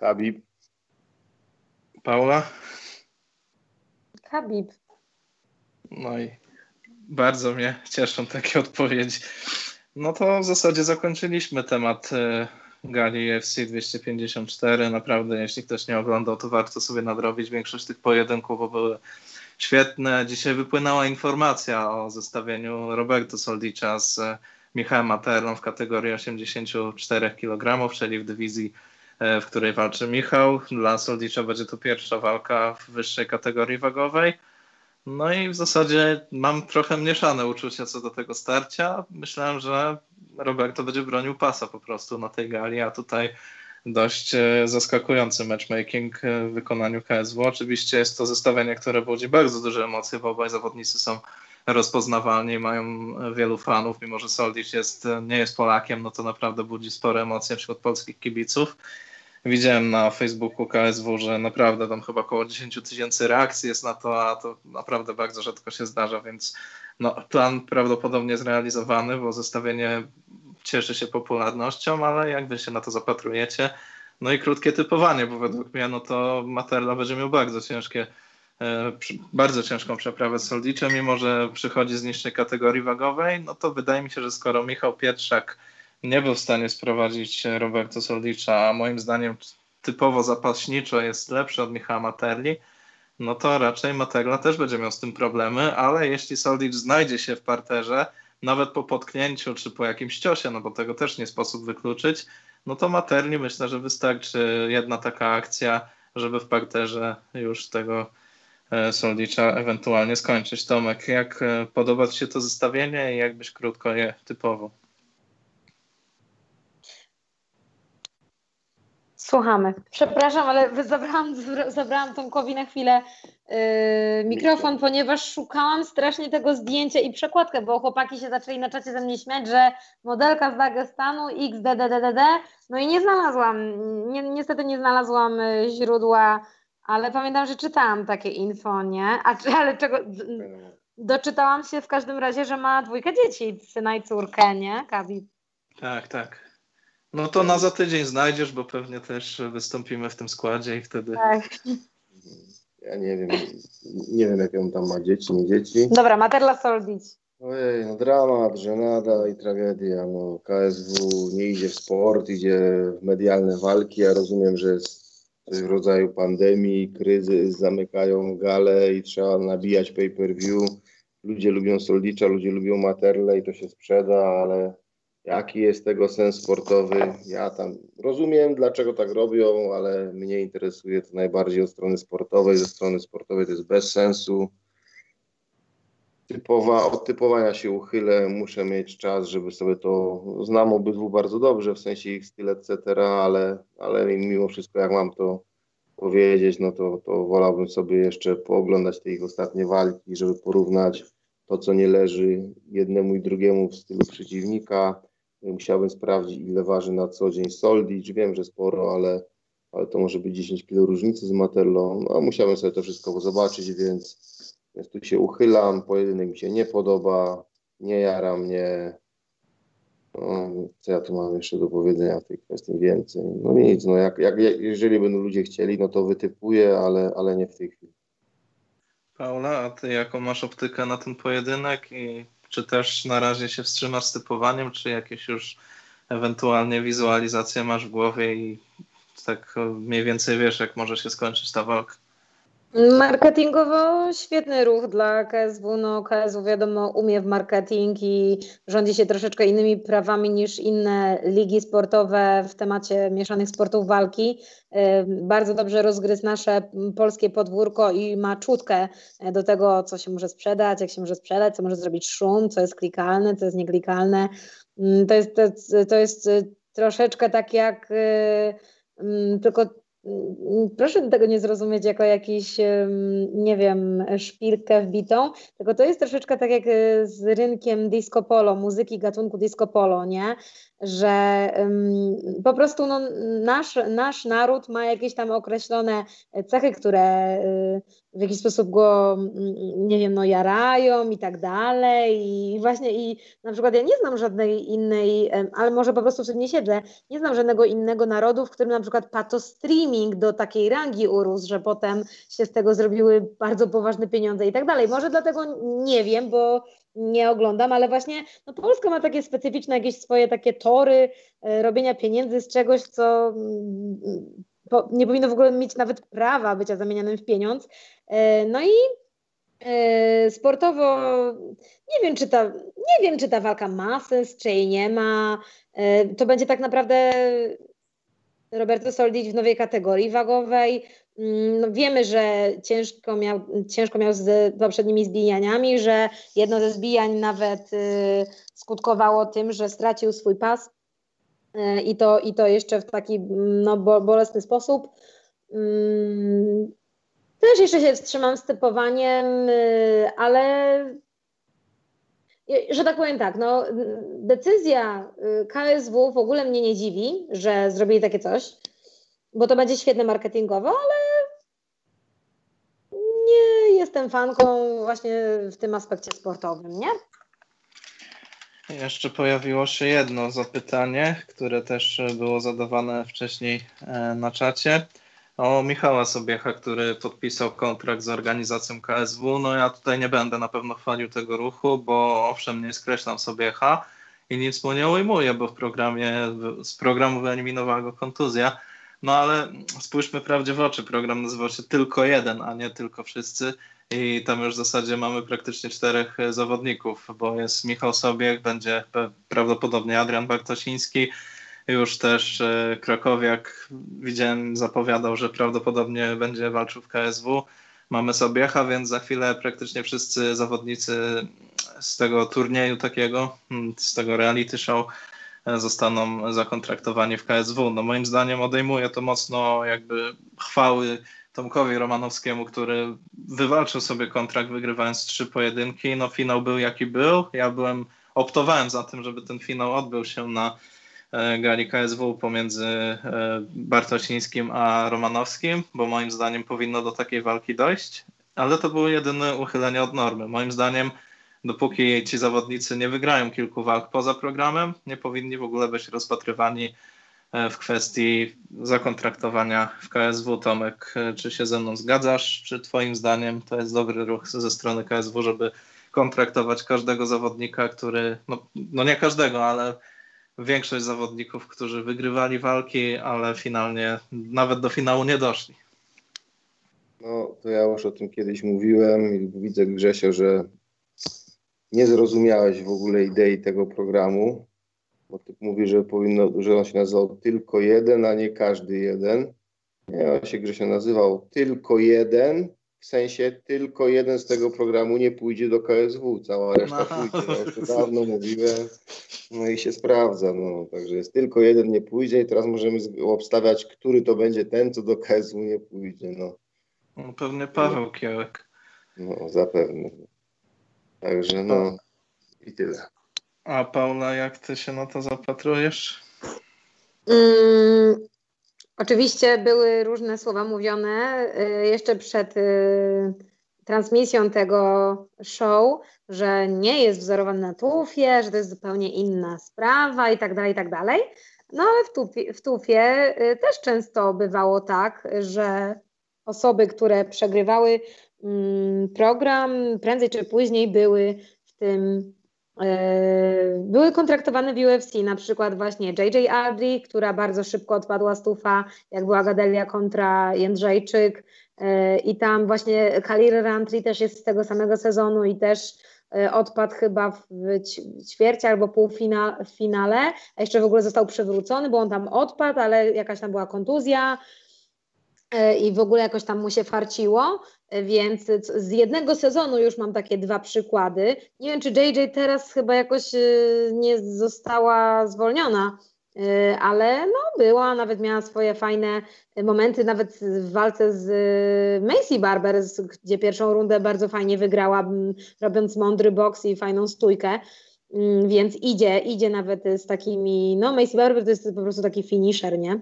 Habib. Paula? Habib. No i bardzo mnie cieszą takie odpowiedzi. No to w zasadzie zakończyliśmy temat e, gali UFC 254. Naprawdę, jeśli ktoś nie oglądał, to warto sobie nadrobić większość tych pojedynków, bo były świetne. Dzisiaj wypłynęła informacja o zestawieniu Roberto Soldicza z Michałem Materną w kategorii 84 kg, czyli w dywizji, e, w której walczy Michał. Dla Soldicza będzie to pierwsza walka w wyższej kategorii wagowej. No i w zasadzie mam trochę mieszane uczucia co do tego starcia. Myślałem, że Roberto będzie bronił pasa po prostu na tej gali, a tutaj dość e, zaskakujący matchmaking e, w wykonaniu KSW. Oczywiście jest to zestawienie, które budzi bardzo duże emocje, bo obaj zawodnicy są rozpoznawalni, mają wielu fanów, mimo że Soldic jest, nie jest Polakiem, no to naprawdę budzi spore emocje wśród polskich kibiców. Widziałem na Facebooku KSW, że naprawdę tam chyba około 10 tysięcy reakcji jest na to, a to naprawdę bardzo rzadko się zdarza, więc no, plan prawdopodobnie zrealizowany, bo zestawienie cieszy się popularnością, ale jak wy się na to zapatrujecie? No i krótkie typowanie, bo według mnie no to Materla będzie miał bardzo ciężkie, e, bardzo ciężką przeprawę z Soldiczem, mimo że przychodzi z niższej kategorii wagowej, no to wydaje mi się, że skoro Michał Pietrzak nie był w stanie sprowadzić Roberto Soldicza, a moim zdaniem typowo zapaśniczo jest lepszy od Michała Materli, no to raczej Materla też będzie miał z tym problemy, ale jeśli Soldic znajdzie się w parterze, nawet po potknięciu czy po jakimś ciosie, no bo tego też nie sposób wykluczyć, no to Materli myślę, że wystarczy jedna taka akcja, żeby w parterze już tego e, Soldicza ewentualnie skończyć. Tomek, jak e, podoba Ci się to zestawienie i jakbyś krótko je typowo? Słuchamy. Przepraszam, ale zabrałam, zabrałam Tomkowi na chwilę yy, mikrofon, ponieważ szukałam strasznie tego zdjęcia i przekładkę, bo chłopaki się zaczęli na czacie ze mnie śmiać, że modelka z Dagestanu XDDDD, no i nie znalazłam, ni niestety nie znalazłam y, źródła, ale pamiętam, że czytałam takie info, nie? A, ale czego... Doczytałam się w każdym razie, że ma dwójkę dzieci, syna i córkę, nie? Kabi. Tak, tak. No to na za tydzień znajdziesz, bo pewnie też wystąpimy w tym składzie i wtedy. Tak. Ja nie wiem, nie wiem jak on tam ma dzieci, nie dzieci. Dobra, Materla Soldic. Ojej, no dramat, żenada i tragedia. No, KSW nie idzie w sport, idzie w medialne walki. Ja rozumiem, że jest coś w rodzaju pandemii, kryzys, zamykają gale i trzeba nabijać pay-per-view. Ludzie lubią Soldicza, ludzie lubią Materle i to się sprzeda, ale Jaki jest tego sens sportowy? Ja tam rozumiem, dlaczego tak robią, ale mnie interesuje to najbardziej od strony sportowej. Ze strony sportowej to jest bez sensu. typowa, od typowania się uchylę, muszę mieć czas, żeby sobie to, znam obydwu bardzo dobrze, w sensie ich styl, etc., ale, ale mimo wszystko jak mam to powiedzieć, no to, to wolałbym sobie jeszcze pooglądać te ich ostatnie walki, żeby porównać to, co nie leży jednemu i drugiemu w stylu przeciwnika. Musiałbym sprawdzić, ile waży na co dzień Soldicz. Wiem, że sporo, ale, ale to może być 10 kg różnicy z Matellą. No, musiałbym sobie to wszystko zobaczyć, więc, więc tu się uchylam. Pojedynek mi się nie podoba, nie jara mnie. No, co ja tu mam jeszcze do powiedzenia w tej kwestii więcej? No nic, no jak, jak, jeżeli będą ludzie chcieli, no to wytypuję, ale, ale nie w tej chwili. Paula, a ty jaką masz optykę na ten pojedynek i czy też na razie się wstrzymasz z typowaniem, czy jakieś już ewentualnie wizualizacje masz w głowie i tak mniej więcej wiesz, jak może się skończyć ta walka? Marketingowo świetny ruch dla KSW. No, KSW wiadomo umie w marketing i rządzi się troszeczkę innymi prawami niż inne ligi sportowe w temacie mieszanych sportów walki. Bardzo dobrze rozgryzł nasze polskie podwórko i ma czutkę do tego, co się może sprzedać, jak się może sprzedać, co może zrobić szum, co jest klikalne, co jest nieklikalne. To jest, to, to jest troszeczkę tak jak tylko Mm, proszę tego nie zrozumieć jako jakiś, nie wiem, szpilkę wbitą, tylko to jest troszeczkę tak jak e, z rynkiem disco polo, muzyki gatunku disco polo, nie? Że um, po prostu no, nasz, nasz naród ma jakieś tam określone cechy, które y, w jakiś sposób go, mm, nie wiem, no jarają i tak dalej. I właśnie i na przykład ja nie znam żadnej innej, ale może po prostu w tym nie siedzę, nie znam żadnego innego narodu, w którym na przykład pato streaming do takiej rangi urósł, że potem się z tego zrobiły bardzo poważne pieniądze i tak dalej. Może dlatego nie wiem, bo nie oglądam, ale właśnie no Polska ma takie specyficzne jakieś swoje takie tory e, robienia pieniędzy z czegoś, co mm, nie powinno w ogóle mieć nawet prawa bycia zamienianym w pieniądz. E, no i e, sportowo nie wiem, czy ta, nie wiem, czy ta walka ma sens, czy jej nie ma. E, to będzie tak naprawdę Roberto Soldic w nowej kategorii wagowej. Mm, no wiemy, że ciężko miał, ciężko miał z poprzednimi zbijaniami, że jedno ze zbijań nawet skutkowało tym, że stracił swój pas i to, i to jeszcze w taki no, bolesny sposób. Mm, też jeszcze się wstrzymam z typowaniem, y, ale że tak powiem tak, no, decyzja y, KSW w ogóle mnie nie dziwi, że zrobili takie coś, bo to będzie świetne marketingowo, ale nie jestem fanką właśnie w tym aspekcie sportowym, nie? Jeszcze pojawiło się jedno zapytanie, które też było zadawane wcześniej e, na czacie. O Michała Sobiecha, który podpisał kontrakt z organizacją KSW. No ja tutaj nie będę na pewno chwalił tego ruchu, bo owszem nie skreślam Sobiecha i nic mu nie ujmuję, bo w programie, z programu wyeliminowała go kontuzja. No ale spójrzmy prawdzie w oczy, program nazywał się Tylko Jeden, a nie Tylko Wszyscy i tam już w zasadzie mamy praktycznie czterech e, zawodników, bo jest Michał Sobiech, będzie prawdopodobnie Adrian Bartosiński, już też e, Krakowiak, widziałem, zapowiadał, że prawdopodobnie będzie walczył w KSW. Mamy Sobiecha, więc za chwilę praktycznie wszyscy zawodnicy z tego turnieju takiego, mm, z tego reality show e, zostaną zakontraktowani w KSW. No moim zdaniem odejmuje to mocno jakby chwały Tomkowi Romanowskiemu, który wywalczył sobie kontrakt wygrywając trzy pojedynki. No finał był jaki był. Ja byłem, optowałem za tym, żeby ten finał odbył się na e, gali KSW pomiędzy e, Bartosińskim a Romanowskim, bo moim zdaniem powinno do takiej walki dojść, ale to było jedyne uchylenie od normy. Moim zdaniem dopóki ci zawodnicy nie wygrają kilku walk poza programem, nie powinni w ogóle być rozpatrywani w kwestii zakontraktowania w KSW. Tomek, e, czy się ze mną zgadzasz? Czy Twoim zdaniem to jest dobry ruch ze strony KSW, żeby kontraktować każdego zawodnika, który, no, no nie każdego, ale większość zawodników, którzy wygrywali walki, ale finalnie nawet do finału nie doszli? No, to ja już o tym kiedyś mówiłem i widzę, Grzesio, że nie zrozumiałeś w ogóle idei tego programu bo ty mówi, że powinno, że on się nazywał tylko jeden, a nie każdy jeden. Nie, on się Grzesio nazywał tylko jeden w sensie tylko jeden z tego programu nie pójdzie do KSW, cała reszta no. pójdzie. Ja już dawno mówiłem, no i się sprawdza. No. Także jest tylko jeden nie pójdzie i teraz możemy obstawiać, który to będzie ten, co do KSW nie pójdzie. No, no pewnie Paweł no. Kiełek. No zapewne. Także no i tyle. A Paula, jak ty się na to zapatrujesz? Mm, oczywiście były różne słowa mówione y, jeszcze przed y, transmisją tego show, że nie jest wzorowany na tufie, że to jest zupełnie inna sprawa i tak dalej, i tak dalej. No ale w tufie, w tufie y, też często bywało tak, że osoby, które przegrywały mm, program, prędzej czy później były w tym były kontraktowane w UFC, na przykład właśnie JJ Ardy, która bardzo szybko odpadła z tufa, jak była Gadelia kontra Jędrzejczyk. E, i tam właśnie Khalil Rantri też jest z tego samego sezonu i też e, odpadł chyba w ćwierci albo półfinale, a jeszcze w ogóle został przywrócony, bo on tam odpadł, ale jakaś tam była kontuzja, E, i w ogóle jakoś tam mu się farciło, e, więc z jednego sezonu już mam takie dwa przykłady. Nie wiem, czy JJ teraz chyba jakoś e, nie została zwolniona, ale no była, nawet miała swoje fajne momenty, nawet w walce z Macy Barber, gdzie pierwszą rundę bardzo fajnie wygrała, robiąc mądry boks i fajną stójkę. Mm, więc idzie, idzie nawet z takimi, no Macy Barber to jest po prostu taki finisher, nie?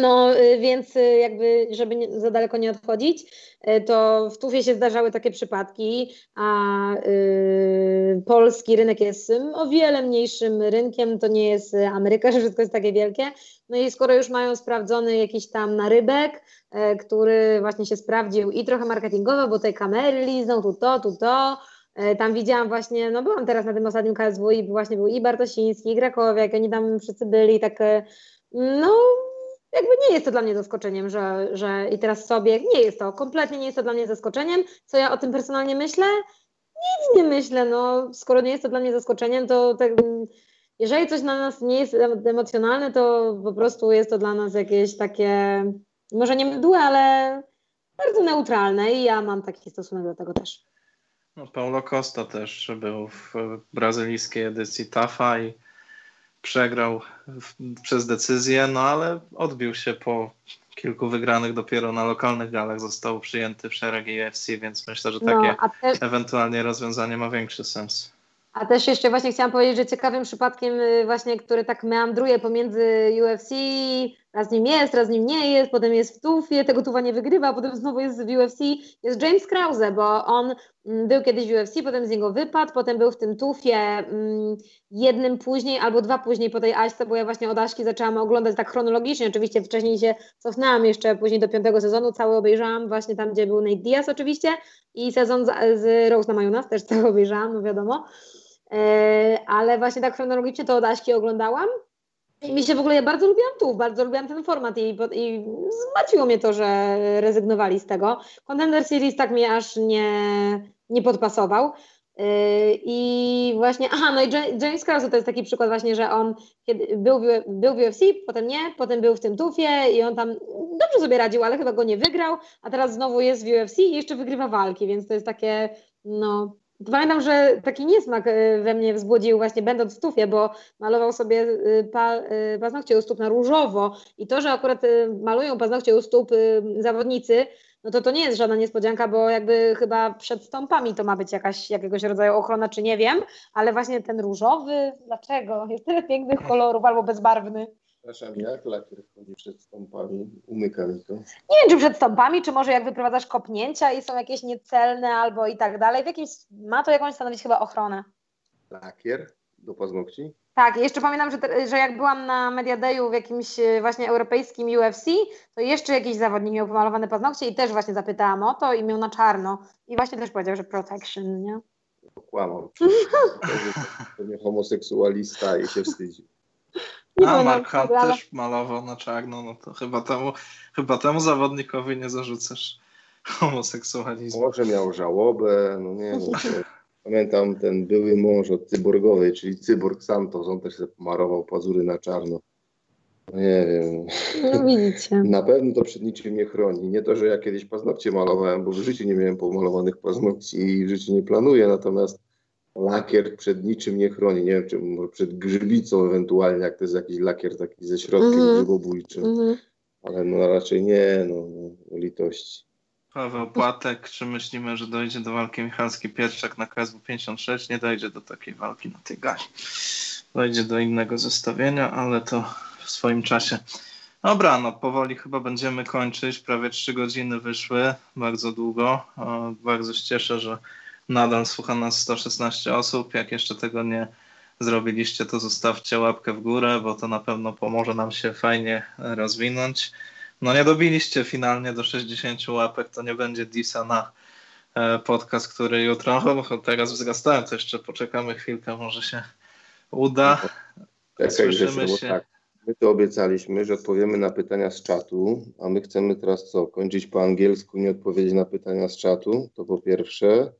No, y, więc y, jakby, żeby nie, za daleko nie odchodzić, y, to w Tufie się zdarzały takie przypadki, a y, polski rynek jest o wiele mniejszym rynkiem, to nie jest Ameryka, że wszystko jest takie wielkie. No i skoro już mają sprawdzony jakiś tam narybek, y, który właśnie się sprawdził i trochę marketingowo, bo tej kamery lizną, tu to, tu to, tam widziałam właśnie, no byłam teraz na tym ostatnim KSW i właśnie był i Bartosiński, i Grakowiak, oni tam wszyscy byli, tak no jakby nie jest to dla mnie zaskoczeniem, że, że i teraz sobie, nie jest to, kompletnie nie jest to dla mnie zaskoczeniem. Co ja o tym personalnie myślę? Nic nie myślę, no skoro nie jest to dla mnie zaskoczeniem, to tak, jeżeli coś na nas nie jest emocjonalne, to po prostu jest to dla nas jakieś takie, może nie mdłe, ale bardzo neutralne i ja mam taki stosunek do tego też. No, Paulo Costa też był w brazylijskiej edycji TAFA i przegrał w, przez decyzję, no ale odbił się po kilku wygranych dopiero na lokalnych galach, został przyjęty w szeregi UFC, więc myślę, że takie no, też, ewentualnie rozwiązanie ma większy sens. A też jeszcze właśnie chciałam powiedzieć, że ciekawym przypadkiem y, właśnie, który tak meandruje pomiędzy UFC, raz nim jest, raz nim nie jest, potem jest w tufie, tego tufa nie wygrywa, potem znowu jest w UFC, jest James Krause, bo on mm, był kiedyś w UFC, potem z niego wypadł, potem był w tym tufie mm, jednym później albo dwa później po tej Aśce, bo ja właśnie od Aśki zaczęłam oglądać tak chronologicznie, oczywiście wcześniej się cofnęłam jeszcze później do piątego sezonu, cały obejrzałam właśnie tam, gdzie był Nate Diaz oczywiście i sezon z, z Rose na Majonas też cały obejrzałam, no wiadomo, e, ale właśnie tak chronologicznie to od Aśki oglądałam mi się w ogóle, ja bardzo lubiłam tu, bardzo lubiłam ten format i, i zmartwiło mnie to, że rezygnowali z tego. Contender Series tak mi aż nie, nie podpasował. Yy, I właśnie, aha, no i James Krause to jest taki przykład właśnie, że on kiedy był, był w UFC, potem nie, potem był w tym tufie i on tam dobrze sobie radził, ale chyba go nie wygrał, a teraz znowu jest w UFC i jeszcze wygrywa walki, więc to jest takie, no, Pamiętam, że taki niesmak y, we mnie wzbudził właśnie będąc w tufie, bo malował sobie y, pa, y, paznokcie u stóp na różowo i to, że akurat malują paznokcie u stóp zawodnicy, no to to nie jest żadna niespodzianka, bo jakby chyba przed stąpami to ma być jakaś, jakiegoś rodzaju ochrona, czy nie wiem, ale właśnie ten różowy, dlaczego? Jest tyle pięknych kolorów albo bezbarwny. Przepraszam, jak lakier wchodzi przed stąpami? Umyka mi to. Nie wiem, czy przed stąpami, czy może jak wyprowadzasz kopnięcia i są jakieś niecelne albo i tak dalej. W jakimś, ma to jakąś stanowić chyba ochronę. Lakier do paznokci? Tak, jeszcze pamiętam, że, że jak byłam na Media Dayu w jakimś e, właśnie europejskim UFC, to jeszcze jakiś zawodnik miał pomalowane paznokcie i też właśnie zapytałam o to i miał na czarno. I właśnie też powiedział, że protection, nie? Kłamał. To nie homoseksualista i się wstydzi. A Mark Hunt też malował na czarno, no to chyba temu, chyba temu zawodnikowi nie zarzucasz homoseksualizmu. Może miał żałobę, no nie wiem. Pamiętam ten były mąż od Cyborgowej, czyli Cyborg Santos, on też sobie pomarował pazury na czarno. Nie wiem. No widzicie. Na pewno to przed niczym nie chroni. Nie to, że ja kiedyś paznokcie malowałem, bo w życiu nie miałem pomalowanych paznokci i w życiu nie planuję, natomiast lakier przed niczym nie chroni. Nie wiem, czy może przed grzybicą ewentualnie, jak to jest jakiś lakier taki ze środkiem mm -hmm. grzybobójczym. Mm -hmm. Ale no raczej nie, no, no litości. Paweł Płatek, czy myślimy, że dojdzie do walki Michalski Pierczak na KSW 56? Nie dojdzie do takiej walki na tej gali. Dojdzie do innego zestawienia, ale to w swoim czasie. Dobra, no powoli chyba będziemy kończyć. Prawie trzy godziny wyszły, bardzo długo. Bardzo się cieszę, że nadal słucha nas 116 osób. Jak jeszcze tego nie zrobiliście, to zostawcie łapkę w górę, bo to na pewno pomoże nam się fajnie rozwinąć. No nie dobiliście finalnie do 60 łapek, to nie będzie disa na e, podcast, który jutro, bo teraz wzrastałem, to jeszcze poczekamy chwilkę, może się uda. Tak, Słyszymy się. Tak. My to obiecaliśmy, że odpowiemy na pytania z czatu, a my chcemy teraz co? Kończyć po angielsku, nie odpowiedzieć na pytania z czatu, to po pierwsze.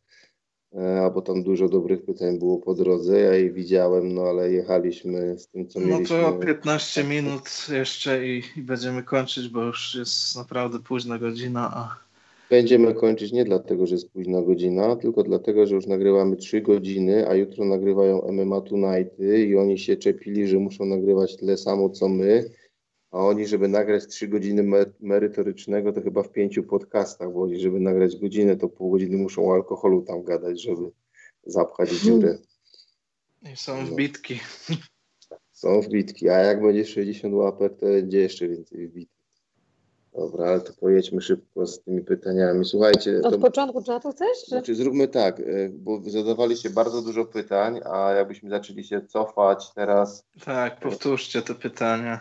E, albo tam dużo dobrych pytań było po drodze, ja je widziałem, no ale jechaliśmy z tym, co mieliśmy. No to 15 minut jeszcze i, i, będziemy kończyć, bo już jest naprawdę późna godzina, a... Będziemy kończyć nie dlatego, że jest późna godzina, tylko dlatego, że już nagrywamy 3 godziny, a jutro nagrywają MMA Tonighty i oni się czepili, że muszą nagrywać tyle samo, co my, a oni, żeby nagrać 3 godziny merytorycznego, to chyba w pięciu podcastach, bo oni, żeby nagrać godzinę, to pół godziny muszą o alkoholu tam gadać, żeby zapchać dziurę. I są wbitki. Są wbitki, a jak będzie 60 łapek, to będzie jeszcze więcej wbitki. Dobra, ale to pojedźmy szybko z tymi pytaniami. Słuchajcie. Od to, początku czatu chcesz? Czy? Znaczy zróbmy tak, e, bo zadawaliście bardzo dużo pytań, a jakbyśmy zaczęli się cofać teraz. Tak, powtórzcie te pytania.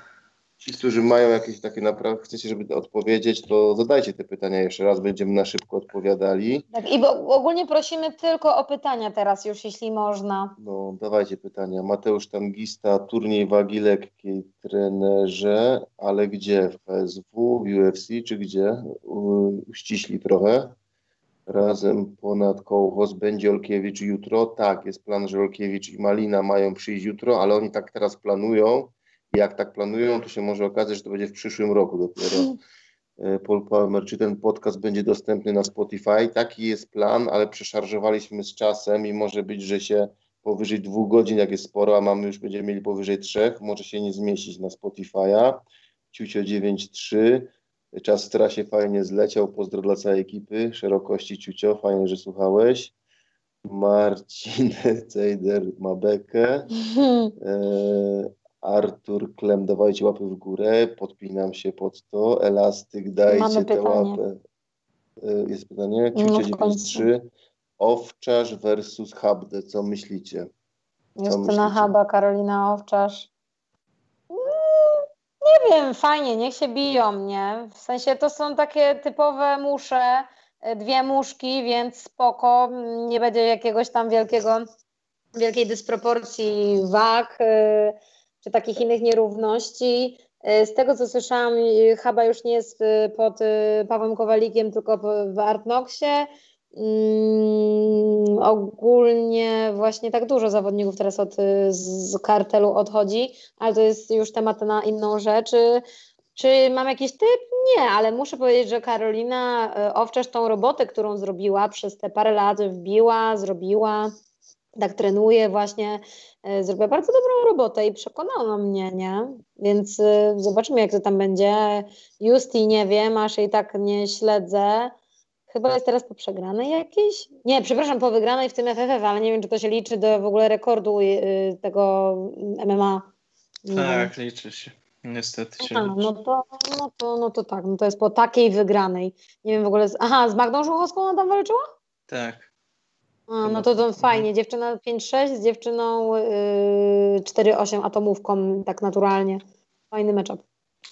Ci, którzy mają jakieś takie naprawdę, chcecie, żeby odpowiedzieć, to zadajcie te pytania jeszcze raz, będziemy na szybko odpowiadali. Tak, i bo ogólnie prosimy tylko o pytania teraz już, jeśli można. No, dawajcie pytania. Mateusz Tangista, turniej wagi lekkiej, trenerze, ale gdzie? W PSW, w UFC, czy gdzie? Uściśli trochę. Razem ponad kołchos będzie Olkiewicz jutro. Tak, jest plan, że Olkiewicz i Malina mają przyjść jutro, ale oni tak teraz planują, jak tak planują, to się może okazać, że to będzie w przyszłym roku dopiero. E, Paul Palmer, czy ten podcast będzie dostępny na Spotify? Taki jest plan, ale przeszarżowaliśmy z czasem i może być, że się powyżej dwóch godzin, jak jest sporo, a mamy już będziemy mieli powyżej trzech, może się nie zmieścić na Spotify'a. Ciucio 9.3. Czas w trasie fajnie zleciał. Pozdro dla całej ekipy. Szerokości Ciucio, fajnie, że słuchałeś. Marcin Cejder ma bekę. E, Artur Klem, dawajcie łapy w górę, podpinam się pod to. Elastyk, dajcie Mamy tę łapę. E, jest pytanie, no 3. Owczarz versus Habde, co myślicie? Co Justyna Haba, Karolina Owczarz. Mm, nie wiem, fajnie, niech się biją, nie? W sensie to są takie typowe musze, e, dwie muszki, więc spoko, nie będzie jakiegoś tam wielkiego, wielkiej dysproporcji wag. Yy czy takich innych nierówności. E, z tego, co słyszałam, Haba już nie jest e, pod e, Pawłem Kowalikiem, tylko w Artnoxie. Mm, ogólnie właśnie tak dużo zawodników teraz od, z kartelu odchodzi, ale to jest już temat na inną rzecz. Czy mam jakiś typ? Nie, ale muszę powiedzieć, że Karolina Owczarz tą robotę, którą zrobiła przez te parę lat, wbiła, zrobiła, tak trenuje właśnie, e, zrobiła bardzo dobrą robotę i przekonała mnie, nie? Więc e, zobaczymy, jak to tam będzie. Justi nie wiem, aż jej tak nie śledzę. Chyba jest teraz po przegranej jakiejś? Nie, przepraszam, po wygranej w tym FFF, ale nie wiem, czy to się liczy do w ogóle rekordu e, tego MMA. Tak, liczy się. Niestety się aha, no to, no, to, no to tak, no to jest po takiej wygranej. Nie wiem w ogóle, z, aha, z Magdą Żuchowską ona tam walczyła? Tak. A, no to, to fajnie. Dziewczyna 5-6 z dziewczyną yy, 4-8 atomówką, tak naturalnie. Fajny matchup.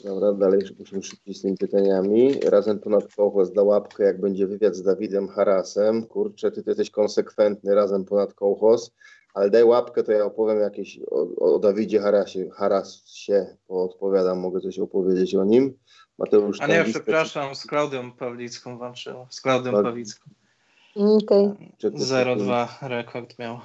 Dobra, dalej musimy szybciej z tymi pytaniami. Razem ponad kołchos da łapkę, jak będzie wywiad z Dawidem Harasem. Kurczę, ty, ty jesteś konsekwentny, razem ponad kołchos. Ale daj łapkę, to ja opowiem jakieś o, o Dawidzie Harasie. Haras się odpowiadam, mogę coś opowiedzieć o nim. Mateusz A nie, przepraszam, z Klaudią Pawlicką walczyła. Z Klaudią Pawlicką. Okay. 0-2 rekord miał.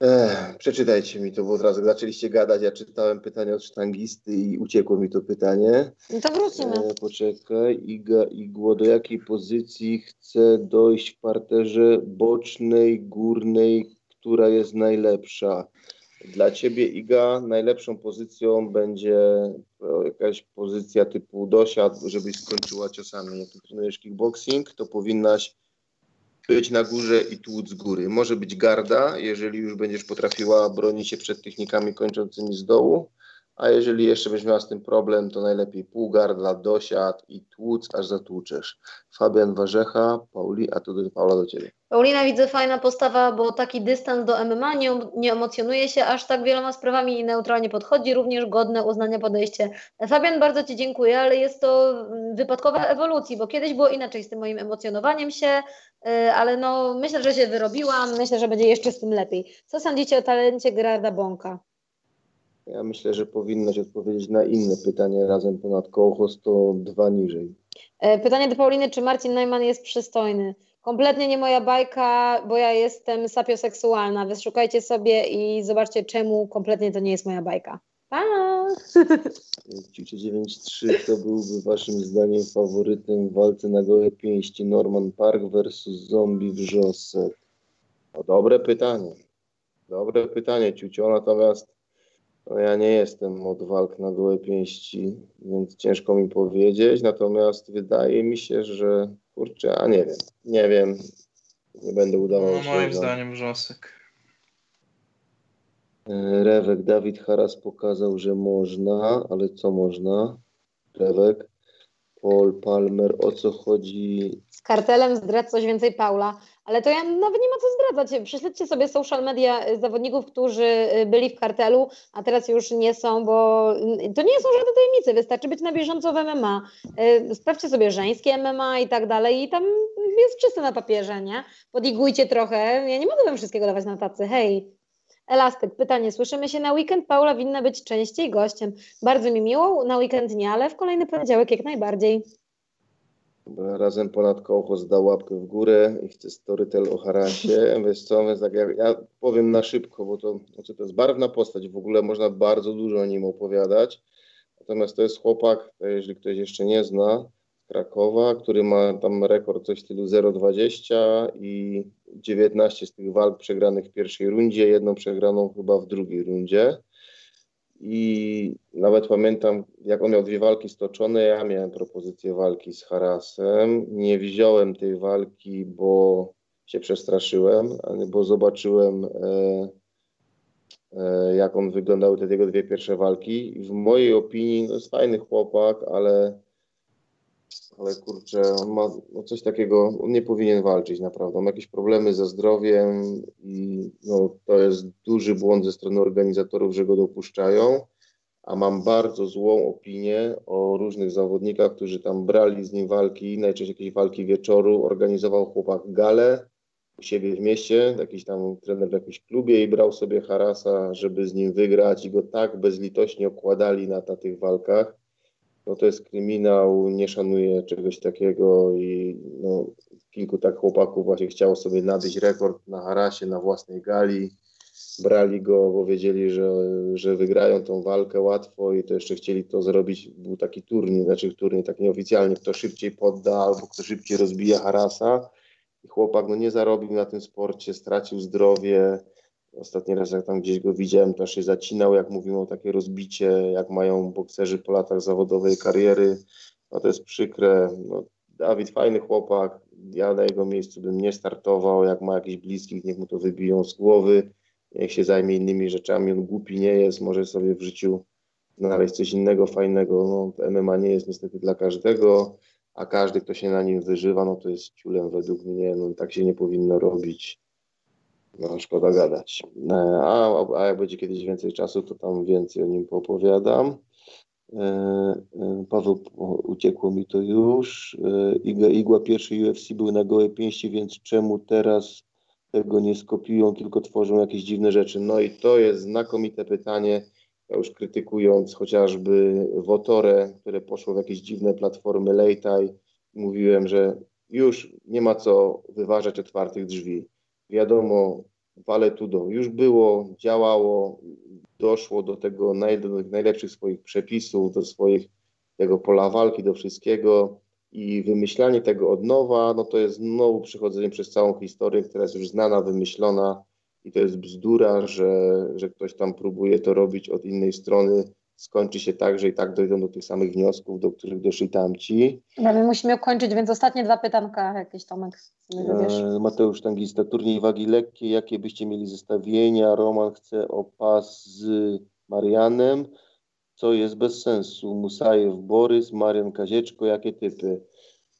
Ech, przeczytajcie mi to, bo od razu zaczęliście gadać. Ja czytałem pytanie od sztangisty i uciekło mi to pytanie. No to wrócimy. E, poczekaj. Iga Igło, do jakiej pozycji chce dojść w parterze bocznej, górnej, która jest najlepsza? Dla ciebie, Iga, najlepszą pozycją będzie jakaś pozycja typu dosiad, żebyś skończyła ciosami. Jak trenujesz kickboxing, to powinnaś być na górze i tłuc z góry. Może być garda, jeżeli już będziesz potrafiła bronić się przed technikami kończącymi z dołu, a jeżeli jeszcze będziesz miała z tym problem, to najlepiej półgardla, dosiad i tłuc, aż zatłuczesz. Fabian Warzecha, Pauli, a tu do Paula do Ciebie. Paulina, widzę fajna postawa, bo taki dystans do MMA nie, nie emocjonuje się aż tak wieloma sprawami i neutralnie podchodzi, również godne uznania podejście. Fabian, bardzo Ci dziękuję, ale jest to wypadkowa ewolucji, bo kiedyś było inaczej z tym moim emocjonowaniem się, y, ale no myślę, że się wyrobiłam, myślę, że będzie jeszcze z tym lepiej. Co sądzicie o talencie Gerarda Bąka? Ja myślę, że powinnaś odpowiedzieć na inne pytanie razem ponad to dwa niżej. E, pytanie do Pauliny, czy Marcin Neumann jest przystojny? Kompletnie nie moja bajka, bo ja jestem sapioseksualna. Wyszukajcie sobie i zobaczcie, czemu kompletnie to nie jest moja bajka. Pa! Ciucie 9-3, kto byłby waszym zdaniem faworytem w walce na gołe pięści Norman Park versus Zombie Wrzosek? No dobre pytanie. Dobre pytanie, Ciucio, natomiast no ja nie jestem od walk na gołe pięści, więc ciężko mi powiedzieć. Natomiast wydaje mi się, że kurczę, a nie wiem. Nie wiem. Nie będę udawał no, się. Moim zdaniem wrzosek. E, Rewek Dawid Haras pokazał, że można, ale co można? Rewek. Paul Palmer, o co chodzi? Z kartelem zdradź coś więcej Paula. Ale to ja nawet nie ma co zdradzać. Prześledźcie sobie social media y, zawodników, którzy y, byli w kartelu, a teraz już nie są, bo y, to nie są żadne tajemnice. Wystarczy być na bieżąco w MMA. Sprawdźcie sobie żeńskie MMA i tak dalej i tam jest czyste na papierze, nie? Podigujcie trochę. Ja nie mogę wam wszystkiego dawać na tacy. Hej, Elastyk, pytanie. Słyszymy się na weekend. Paula winna być częściej gościem. Bardzo mi miło, na weekend nie, ale w kolejny poniedziałek jak najbardziej. Razem ponad kołcho zdał łapkę w górę i chce storytel o harasie. Wiesz co, więc tak jak ja powiem na szybko, bo to, znaczy to jest barwna postać, w ogóle można bardzo dużo o nim opowiadać. Natomiast to jest chłopak, jeżeli ktoś jeszcze nie zna, z Krakowa, który ma tam rekord coś w stylu 0,20 i 19 z tych walk przegranych w pierwszej rundzie, jedną przegraną chyba w drugiej rundzie. I nawet pamiętam, jak on miał dwie walki stoczone, ja miałem propozycję walki z Harasem. Nie wziąłem tej walki, bo się przestraszyłem, bo zobaczyłem, e, e, jak on wyglądały te jego dwie pierwsze walki. W mojej opinii to jest fajny chłopak, ale ale kurczę, on ma no coś takiego, on nie powinien walczyć naprawdę. On ma jakieś problemy ze zdrowiem i no, to jest duży błąd ze strony organizatorów, że go dopuszczają. A mam bardzo złą opinię o różnych zawodnikach, którzy tam brali z nim walki, najczęściej jakieś walki wieczoru. Organizował chłopak galę u siebie w mieście, jakiś tam trener w jakimś klubie i brał sobie Harasa, żeby z nim wygrać i go tak bezlitośnie okładali na, na tych walkach no to jest kryminał, nie szanuje czegoś takiego i no, kilku tak chłopaków właśnie chciało sobie nabyć rekord na harasie, na własnej gali. Brali go, bo wiedzieli, że, że wygrają tą walkę łatwo i to jeszcze chcieli to zrobić. Był taki turniej, znaczy turniej tak nieoficjalnie, kto szybciej podda albo kto szybciej rozbija harasa. I chłopak no, nie zarobił na tym sporcie, stracił zdrowie, Ostatni raz jak tam gdzieś go widziałem, to się zacinał, jak mówimy o takie rozbicie, jak mają bokserzy po latach zawodowej kariery. No to jest przykre. No, Dawid fajny chłopak, ja na jego miejscu bym nie startował, jak ma jakichś bliskich, niech mu to wybiją z głowy, niech się zajmie innymi rzeczami, on głupi nie jest, może sobie w życiu znaleźć coś innego, fajnego. No, MMA nie jest niestety dla każdego, a każdy, kto się na nim wyżywa, no to jest ciulem według mnie, no tak się nie powinno robić. No, szkoda gadać. E, a, a jak będzie kiedyś więcej czasu, to tam więcej o nim poopowiadam. E, e, Paweł, uciekło mi to już. Igła, igła pierwszy UFC były na gołe pięści, więc czemu teraz tego nie skopiują, tylko tworzą jakieś dziwne rzeczy? No i to jest znakomite pytanie. Ja już krytykując chociażby Wotorę, które poszło w jakieś dziwne platformy Lejtaj, mówiłem, że już nie ma co wyważać otwartych drzwi wiadomo, Vale Tudo. Już było, działało, doszło do tego najlepszych swoich przepisów, do swoich tego pola walki, do wszystkiego. I wymyślanie tego od nowa, no to jest znowu przechodzenie przez całą historię, która jest już znana, wymyślona. I to jest bzdura, że, że ktoś tam próbuje to robić od innej strony. Skończy się tak, że i tak dojdą do tych samych wniosków, do których doszli tamci. No, my musimy kończyć, więc ostatnie dwa pytanka jakieś Tomek e, Mateusz Tangista, turniej wagi lekkiej, jakie byście mieli zestawienia? Roman chce o pas z Marianem co jest bez sensu. Musajew, Borys, Marian Kazieczko, jakie typy?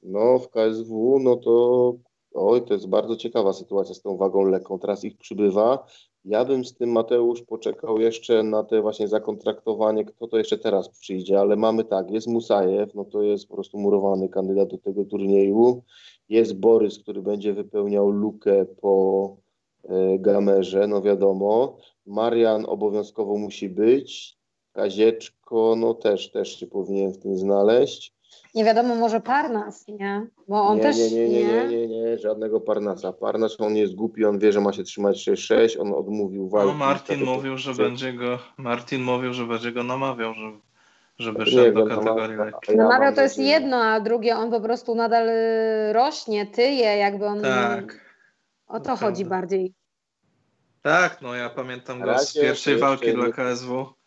No w KSW, no to oj, to jest bardzo ciekawa sytuacja z tą wagą lekką. Teraz ich przybywa. Ja bym z tym Mateusz poczekał jeszcze na te właśnie zakontraktowanie, kto to jeszcze teraz przyjdzie, ale mamy tak, jest Musajew, no to jest po prostu murowany kandydat do tego turnieju. Jest Borys, który będzie wypełniał lukę po e, gamerze, no wiadomo. Marian obowiązkowo musi być. Kazieczko, no też, też się powinien w tym znaleźć. Nie wiadomo, może Parnas, nie? Bo on nie, też nie, nie, nie, nie, nie, nie, żadnego Parnasa. Parnas, on jest głupi, on wie, że ma się trzymać 6-6, on odmówił walki. No Martin mówił, że będzie go, Martin mówił, że będzie go namawiał, że, żeby szedł do kategorii lekkiej. Namawiał to jest jedno, a drugie on po prostu nadal y, rośnie, tyje, jakby on... Tak. O to chodzi bardziej. Tak, no ja pamiętam go z pierwszej walki dla KSW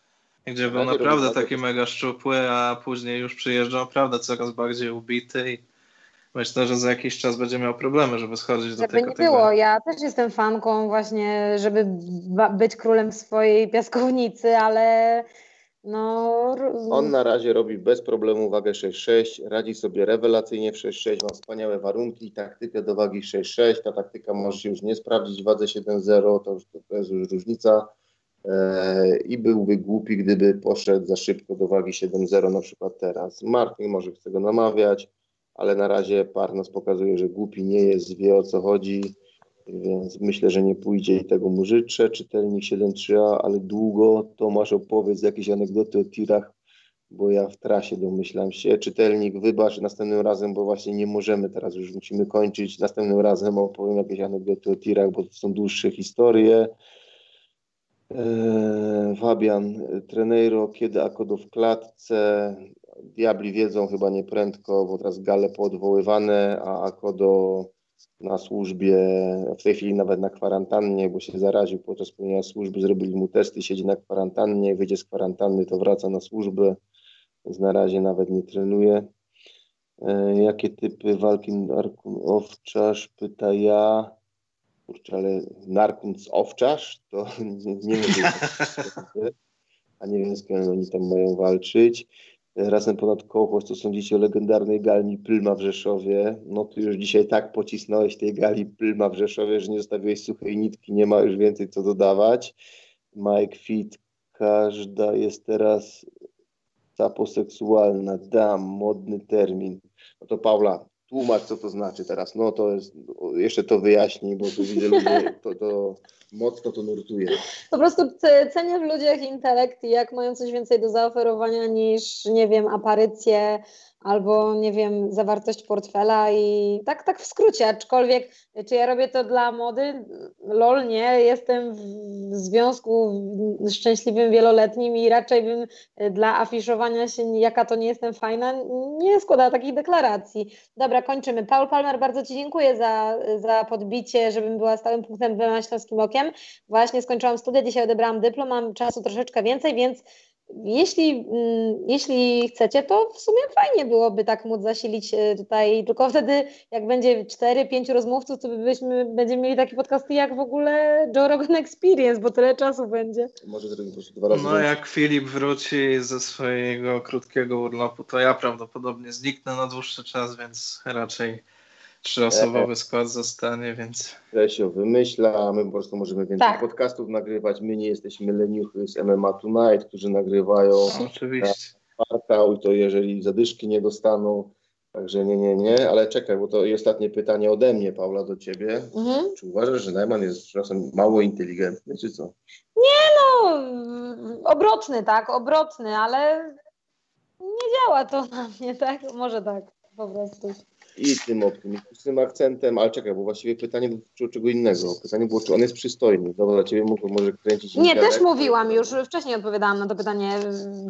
gdzie był naprawdę taki mega szczupły, a później już przyjeżdżał naprawdę coraz bardziej ubity i myślę, że za jakiś czas będzie miał problemy, żeby schodzić do żeby tej kategorii. nie było, ja też jestem fanką właśnie, żeby być królem swojej piaskownicy, ale no... On na razie robi bez problemu wagę 6-6, radzi sobie rewelacyjnie w 6-6, ma wspaniałe warunki, taktykę do wagi 6-6, ta taktyka może się już nie sprawdzić w wadze 7-0, to, to jest już różnica i byłby głupi, gdyby poszedł za szybko do wagi 7-0 na przykład teraz. Martin może chce go namawiać, ale na razie Parnas pokazuje, że głupi nie jest, wie o co chodzi, więc myślę, że nie pójdzie i tego mu życzę. Czytelnik 7-3A, ale długo Tomasz opowiedz jakieś anegdoty o tirach, bo ja w trasie domyślam się. Czytelnik, wybacz następnym razem, bo właśnie nie możemy teraz, już musimy kończyć. Następnym razem opowiem jakieś anegdoty o tirach, bo to są dłuższe historie. Eee, Fabian, Treneiro, kiedy Akodo w klatce? Diabli wiedzą chyba nieprędko, bo teraz gale poodwoływane, a Akodo na służbie, w tej chwili nawet na kwarantannie, bo się zaraził podczas pełnienia służby, zrobili mu testy, siedzi na kwarantannie, wyjdzie z kwarantanny, to wraca na służbę, więc na razie nawet nie trenuje. E, jakie typy walki Owczarz? Pyta ja kurczę, ale Narkunc Owczarz, to nie, nie wiem, a nie wiem, z kim oni tam mają walczyć. Razem ponad kołchos, co sądzicie o legendarnej galni Plma w Rzeszowie? No tu już dzisiaj tak pocisnąłeś tej gali Plma w Rzeszowie, że nie zostawiłeś suchej nitki, nie ma już więcej co dodawać. Mike Fit, każda jest teraz saposeksualna, dam, modny termin. No to Paula, tłumacz, co to znaczy teraz. No to jest, jeszcze to wyjaśnij, bo tu widzę ludzie, to, to mocno to nurtuje. Po prostu cenię w ludziach intelekt i jak mają coś więcej do zaoferowania niż, nie wiem, aparycje albo nie wiem, zawartość portfela i tak, tak w skrócie, aczkolwiek czy ja robię to dla mody? Lol, nie, jestem w związku szczęśliwym wieloletnim i raczej bym dla afiszowania się, jaka to nie jestem fajna, nie składała takich deklaracji. Dobra, kończymy. Paul Palmer, bardzo Ci dziękuję za, za podbicie, żebym była stałym punktem w Śląskim Okiem. Właśnie skończyłam studia, dzisiaj odebrałam dyplom, mam czasu troszeczkę więcej, więc jeśli, mm, jeśli chcecie, to w sumie fajnie byłoby tak móc zasilić e, tutaj, tylko wtedy jak będzie 4-5 rozmówców, to byśmy, będziemy mieli takie podcasty jak w ogóle Joe Rogan Experience, bo tyle czasu będzie. Może zrobić po prostu dwa razy. No jak Filip wróci ze swojego krótkiego urlopu, to ja prawdopodobnie zniknę na dłuższy czas, więc raczej Trzyosobowy skład zostanie, więc... Lesio wymyśla, my po prostu możemy więcej tak. podcastów nagrywać. My nie jesteśmy leniuchy z MMA Tonight, którzy nagrywają no, oczywiście. kwartał i to jeżeli zadyszki nie dostaną, Także nie, nie, nie, ale czekaj, bo to i ostatnie pytanie ode mnie, Paula, do ciebie. Mhm. Czy uważasz, że Najman jest czasem mało inteligentny, czy co? Nie no, obrotny, tak, obrotny, ale nie działa to na mnie, tak? Może tak, po prostu. I tym optymistycznym akcentem, ale czekaj, bo właściwie pytanie dotyczyło czego innego. Pytanie było, czy on jest przystojny. Dobra, dla ciebie mógł może kręcić. Nie, też mówiłam, już wcześniej odpowiadałam na to pytanie.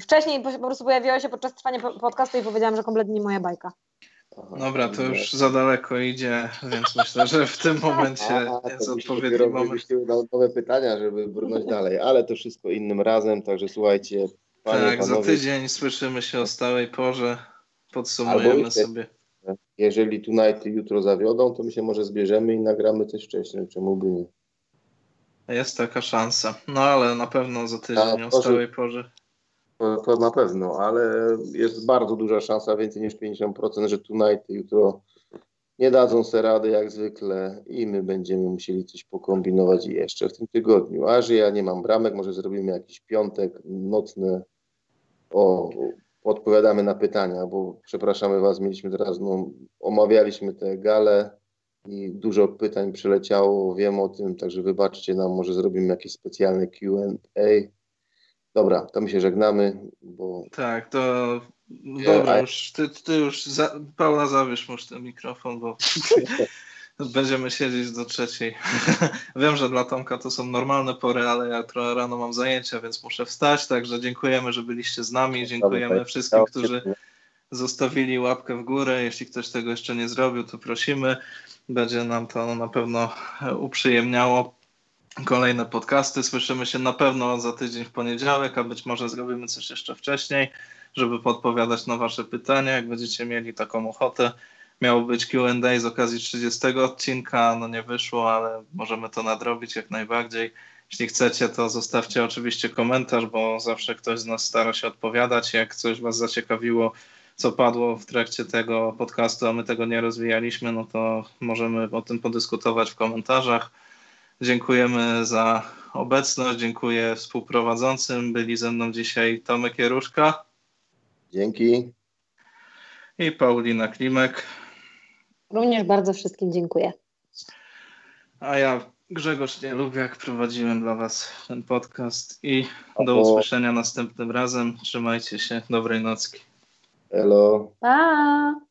Wcześniej po prostu pojawiło się podczas trwania podcastu i powiedziałam, że kompletnie nie moja bajka. Aha, Dobra, to już za daleko idzie, więc myślę, że w tym momencie a, jest odpowiedni moment. nowe pytania, żeby brnąć dalej, ale to wszystko innym razem, także słuchajcie. Panie, tak, panowie, za tydzień słyszymy się o stałej porze, podsumujemy sobie. Jeżeli Tonight jutro zawiodą, to my się może zbierzemy i nagramy coś wcześniej, czemu by nie. Jest taka szansa, no ale na pewno za tydzień o stałej porze. To, to, na pewno, ale jest bardzo duża szansa, więcej niż 50%, że Tonight jutro nie dadzą sobie rady jak zwykle i my będziemy musieli coś pokombinować jeszcze w tym tygodniu. A że ja nie mam bramek, może zrobimy jakiś piątek nocny o odpowiadamy na pytania, bo przepraszamy Was, mieliśmy teraz, no, omawialiśmy te gale i dużo pytań przyleciało, wiem o tym, także wybaczcie nam, może zrobimy jakieś specjalne Q&A. Dobra, to my się żegnamy, bo... Tak, to dobra, już, ty, ty już, za, Paula zabierz już ten mikrofon, bo Będziemy siedzieć do trzeciej. Wiem, że dla Tomka to są normalne pory, ale ja trochę rano mam zajęcia, więc muszę wstać. Także dziękujemy, że byliście z nami. Dziękujemy wszystkim, którzy zostawili łapkę w górę. Jeśli ktoś tego jeszcze nie zrobił, to prosimy. Będzie nam to na pewno uprzyjemniało kolejne podcasty. Słyszymy się na pewno za tydzień w poniedziałek, a być może zrobimy coś jeszcze wcześniej, żeby podpowiadać na Wasze pytania, jak będziecie mieli taką ochotę. Miało być QA z okazji 30 odcinka, no nie wyszło, ale możemy to nadrobić jak najbardziej. Jeśli chcecie, to zostawcie oczywiście komentarz, bo zawsze ktoś z nas stara się odpowiadać. Jak coś Was zaciekawiło, co padło w trakcie tego podcastu, a my tego nie rozwijaliśmy, no to możemy o tym podyskutować w komentarzach. Dziękujemy za obecność, dziękuję współprowadzącym. Byli ze mną dzisiaj Tomek Jeruszka. Dzięki. I Paulina Klimek. Również bardzo wszystkim dziękuję. A ja Grzegorz nie lubię, jak prowadziłem dla Was ten podcast i do usłyszenia następnym razem. Trzymajcie się. Dobrej nocki. Hello. Pa.